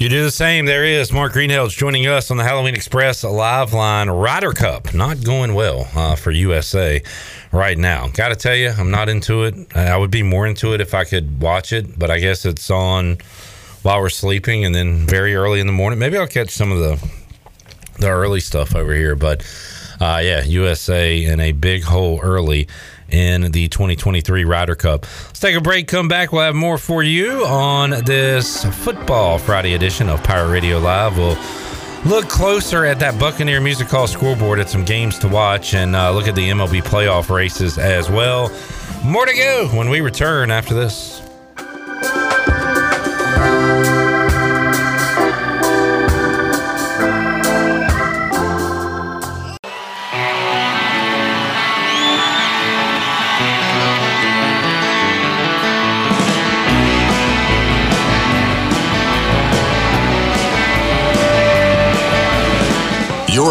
You do the same. There is Mark Greenhalgh joining us on the Halloween Express live line. Ryder Cup not going well uh, for USA right now. Got to tell you, I'm not into it. I would be more into it if I could watch it, but I guess it's on while we're sleeping and then very early in the morning. Maybe I'll catch some of the the early stuff over here, but uh, yeah, USA in a big hole early in the 2023 Ryder Cup. Let's take a break, come back. We'll have more for you on this Football Friday edition of Pirate Radio Live. We'll look closer at that Buccaneer Music Hall scoreboard at some games to watch and uh, look at the MLB playoff races as well. More to go when we return after this.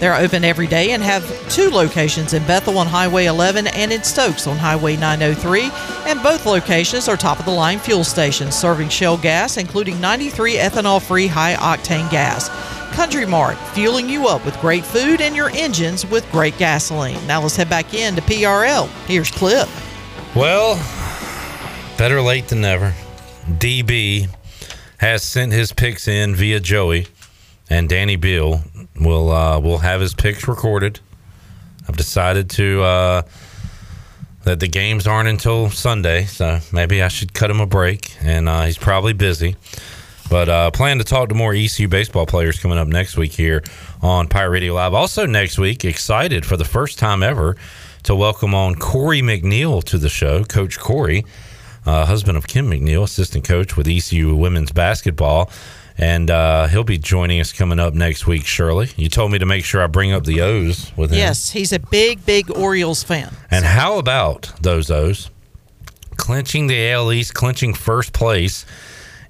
They're open every day and have two locations in Bethel on Highway 11 and in Stokes on Highway 903. And both locations are top of the line fuel stations serving Shell gas, including 93 ethanol free high octane gas. Country Mart, fueling you up with great food and your engines with great gasoline. Now let's head back in to PRL. Here's Clip. Well, better late than never. DB has sent his picks in via Joey, and Danny Beal will uh, will have his picks recorded. I've decided to uh, that the games aren't until Sunday, so maybe I should cut him a break. And uh, he's probably busy, but uh, plan to talk to more ECU baseball players coming up next week here on Pirate Radio Live. Also next week, excited for the first time ever to welcome on Corey McNeill to the show, Coach Corey uh, husband of Kim McNeill, assistant coach with ECU women's basketball. And uh, he'll be joining us coming up next week, Shirley. You told me to make sure I bring up the O's with him. Yes, he's a big, big Orioles fan. And how about those O's clinching the AL East, clinching first place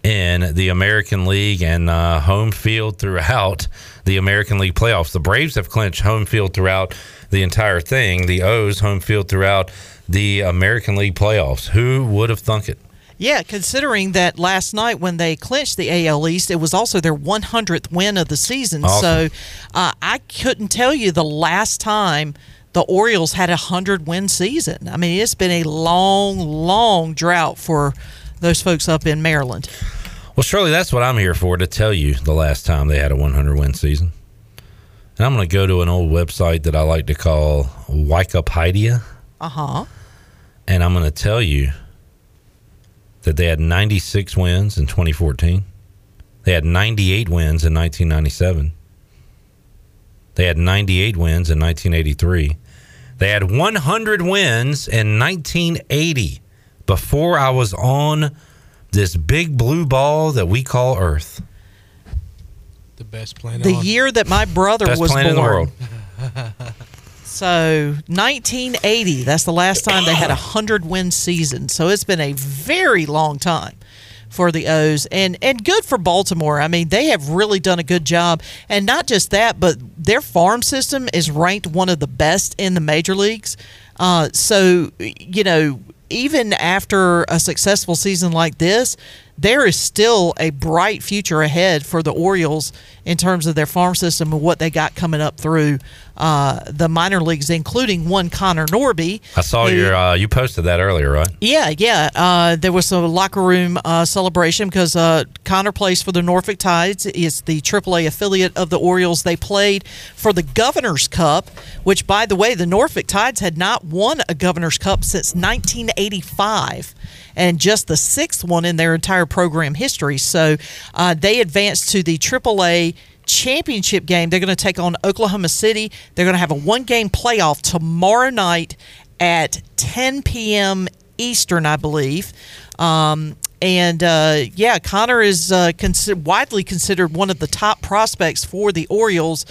in the American League and uh, home field throughout the American League playoffs? The Braves have clinched home field throughout the entire thing. The O's home field throughout the American League playoffs. Who would have thunk it? Yeah, considering that last night when they clinched the AL East, it was also their 100th win of the season. Awesome. So uh, I couldn't tell you the last time the Orioles had a 100 win season. I mean, it's been a long, long drought for those folks up in Maryland. Well, Shirley, that's what I'm here for to tell you the last time they had a 100 win season. And I'm going to go to an old website that I like to call Wikipedia, Uh huh. and I'm going to tell you that they had 96 wins in 2014. They had 98 wins in 1997. They had 98 wins in 1983. They had 100 wins in 1980 before I was on this big blue ball that we call Earth. The best planet. The on. year that my brother Best was planet in the born. So 1980, that's the last time they had a 100 win season. So it's been a very long time for the O's and and good for Baltimore. I mean, they have really done a good job. And not just that, but their farm system is ranked one of the best in the major leagues. Uh, so, you know, even after a successful season like this, there is still a bright future ahead for the Orioles in terms of their farm system and what they got coming up through uh, the minor leagues, including one Connor Norby. I saw who- your uh, you posted that earlier, right? yeah, yeah. Uh, there was a locker room uh, celebration because uh, Connor plays for the Norfolk Tides. It's the AAA affiliate of the Orioles. They played for the Governor's Cup, which, by the way, the Norfolk Tides had not won a Governor's Cup since 1985 and just the sixth one in their entire program history. So uh, they advanced to the AAA championship game. They're going to take on Oklahoma City. They're going to have a one game playoff tomorrow night at 10 p.m. Eastern, I believe. Um, and uh, yeah, Connor is uh, widely considered one of the top prospects for the Orioles.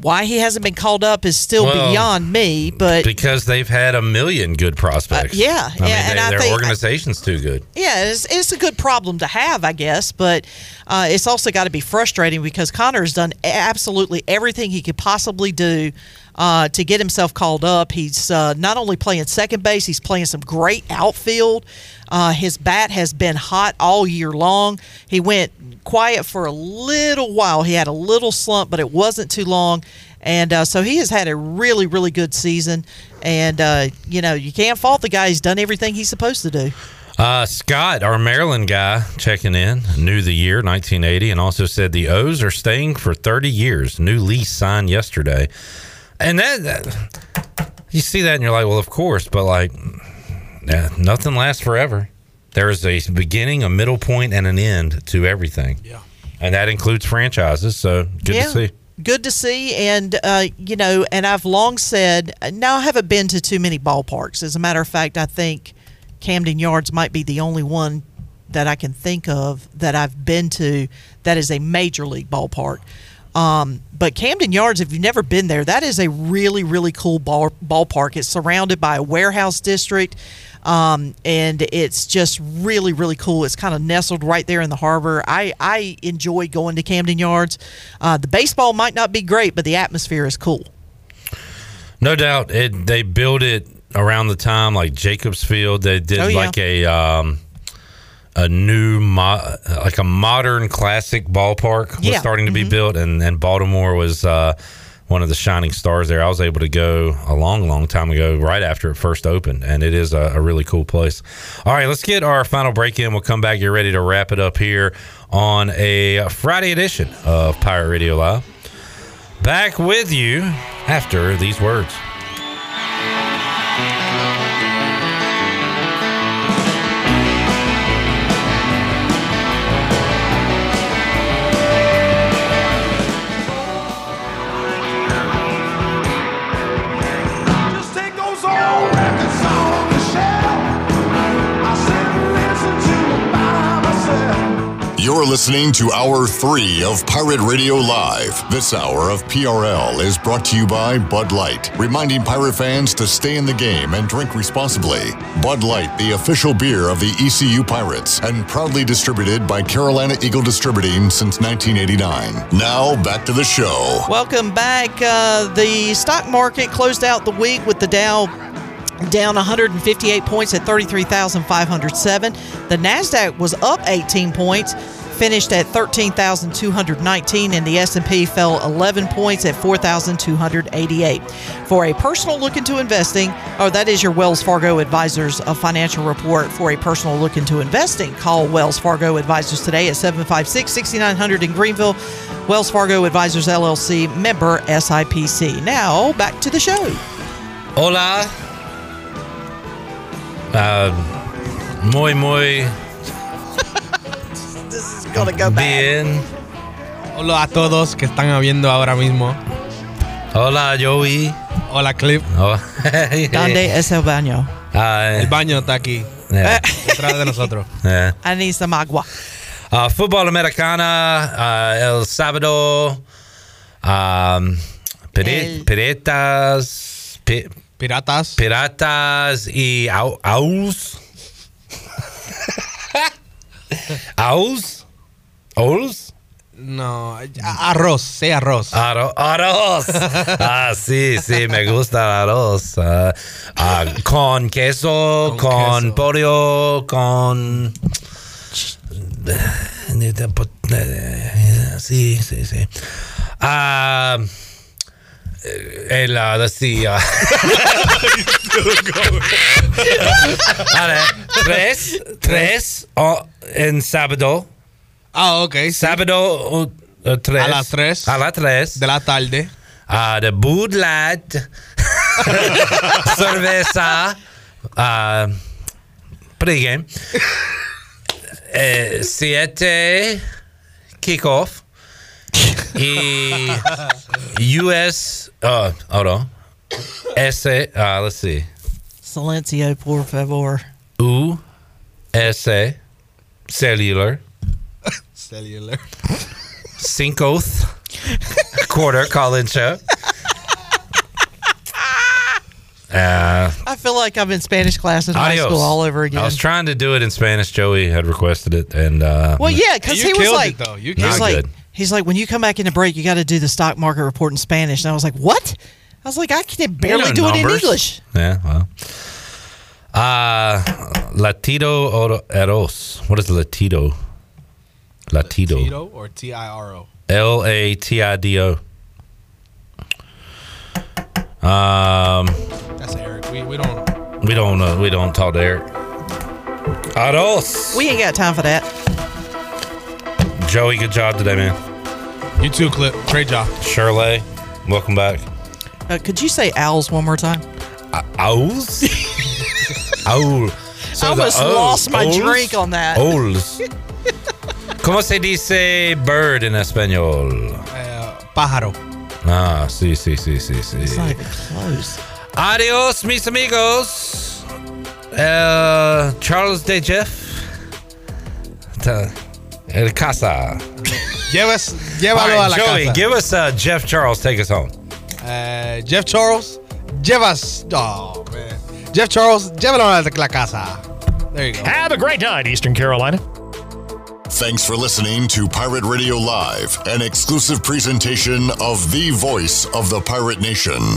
Why he hasn't been called up is still Well, beyond me, but because they've had a million good prospects. Uh, yeah, I mean, yeah, and they- I their think- organization's too good. Yeah, it's, it's a good problem to have, I guess, but uh, it's also got to be frustrating because Connor has done absolutely everything he could possibly do uh, to get himself called up. He's uh, not only playing second base, he's playing some great outfield. Uh, his bat has been hot all year long. He went quiet for a little while. He had a little slump, but it wasn't too long. And uh, so he has had a really, really good season. And, uh, you know, you can't fault the guy. He's done everything he's supposed to do. Uh, Scott, our Maryland guy, checking in, knew the year 1980, and also said the O's are staying for 30 years. New lease signed yesterday, and that, that you see that, and you're like, well, of course, but like, eh, nothing lasts forever. There is a beginning, a middle point, and an end to everything. Yeah, and that includes franchises. So good to see. Good to see, and uh, you know, and I've long said. Now I haven't been to too many ballparks. As a matter of fact, I think Camden Yards might be the only one that I can think of that I've been to that is a major league ballpark. Um, but Camden Yards, if you've never been there, that is a really, really cool ball, ballpark. It's surrounded by a warehouse district, um, and it's just really, really cool. It's kind of nestled right there in the harbor. I, I enjoy going to Camden Yards. Uh, the baseball might not be great, but the atmosphere is cool. No doubt, it, they built it around the time like Jacobs Field. They did Oh, yeah. like a um, a new mo- like a modern classic ballpark was Yeah. starting to be Mhm. built, and and Baltimore was. Uh, one of the shining stars there. I was able to go a long, long time ago, right after it first opened, and it is a, a really cool place. All right, let's get our final break in. We'll come back. Get ready to wrap it up here on a Friday edition of Pirate Radio Live. Back with you after these words. You're listening to Hour 3 of Pirate Radio Live. This hour of PRL is brought to you by Bud Light, reminding pirate fans to stay in the game and drink responsibly. Bud Light, the official beer of the ECU Pirates, and proudly distributed by Carolina Eagle Distributing since 1989. Now, back to the show. Welcome back. Uh, the stock market closed out the week with the Dow down 158 points at 33,507. The Nasdaq was up 18 points, finished at 13,219 and the S&P fell 11 points at 4,288. For a personal look into investing, oh that is your Wells Fargo Advisors financial report for a personal look into investing. Call Wells Fargo Advisors today at 756-6900 in Greenville. Wells Fargo Advisors LLC member SIPC. Now, back to the show. Hola. Uh, muy, muy bien. Hola a todos que están viendo ahora mismo. Hola, Joey. Hola, Clip. Oh. ¿Dónde es el baño? Uh, El baño está aquí. Yeah. Detrás de nosotros. Yeah. I need some agua. Uh, fútbol americana, uh, El Sábado, um, pire- El- Piratas, pi- Piratas. Piratas y Au- Aus. Aus? Owls? No, arroz, sé arroz. Arro- arroz. Ah, sí, sí, me gusta el arroz. Ah, ah, con queso, con, queso. pollo, con. Sí, sí, sí. Ah, ah, let's see, ah. Vale, tres, tres oh, en sábado. Ah, ok. sí. Sábado uh, uh, tres. A las tres. A las tres. De la tarde. Ah, de Bud Light. Cerveza. Ah, pregame. Eh, siete. Kickoff. Y US. Oh, hold on. S. Uh, let's see. Silencio, por favor. U. S. Cellular. Cellular. Cincoth quarter call in show. Uh, I feel like I'm in Spanish class in high adios. school all over again. I was trying to do it in Spanish. Joey had requested it, and uh, well, yeah, because he was like, it, though. You he's killed like, it. He's like, when you come back in the break, you got to do the stock market report in Spanish. And I was like, what? I was like, I can barely You know do it in. English. Yeah, well. Uh, Latido or Eros. What is Latido? Latido. Tito or T I R O? L A T I D O. Um, That's Eric. We, we don't. we don't uh, we don't talk to Eric. Aros. We ain't got time for that. Joey, good job today, man. You too, Clip. Great job. Shirley, welcome back. Uh, could you say owls one more time? Owls? Owl. I almost lost my drink on that. Owls. ¿Cómo se dice bird en español? Eh, pájaro. Ah, sí, sí, sí, sí, sí. It's not even close. Adios, mis amigos. Uh, Charles de Jeff. Ta- El Casa. Llevas, All llévalo right, a la Joey, casa. give us uh, Jeff Charles. Take us home. Eh, Jeff Charles, llevas. Oh, man. Jeff Charles, llévalo a la, la casa. There you go. Have a great night, Eastern Carolina. Thanks for listening to Pirate Radio Live, an exclusive presentation of the voice of the pirate nation.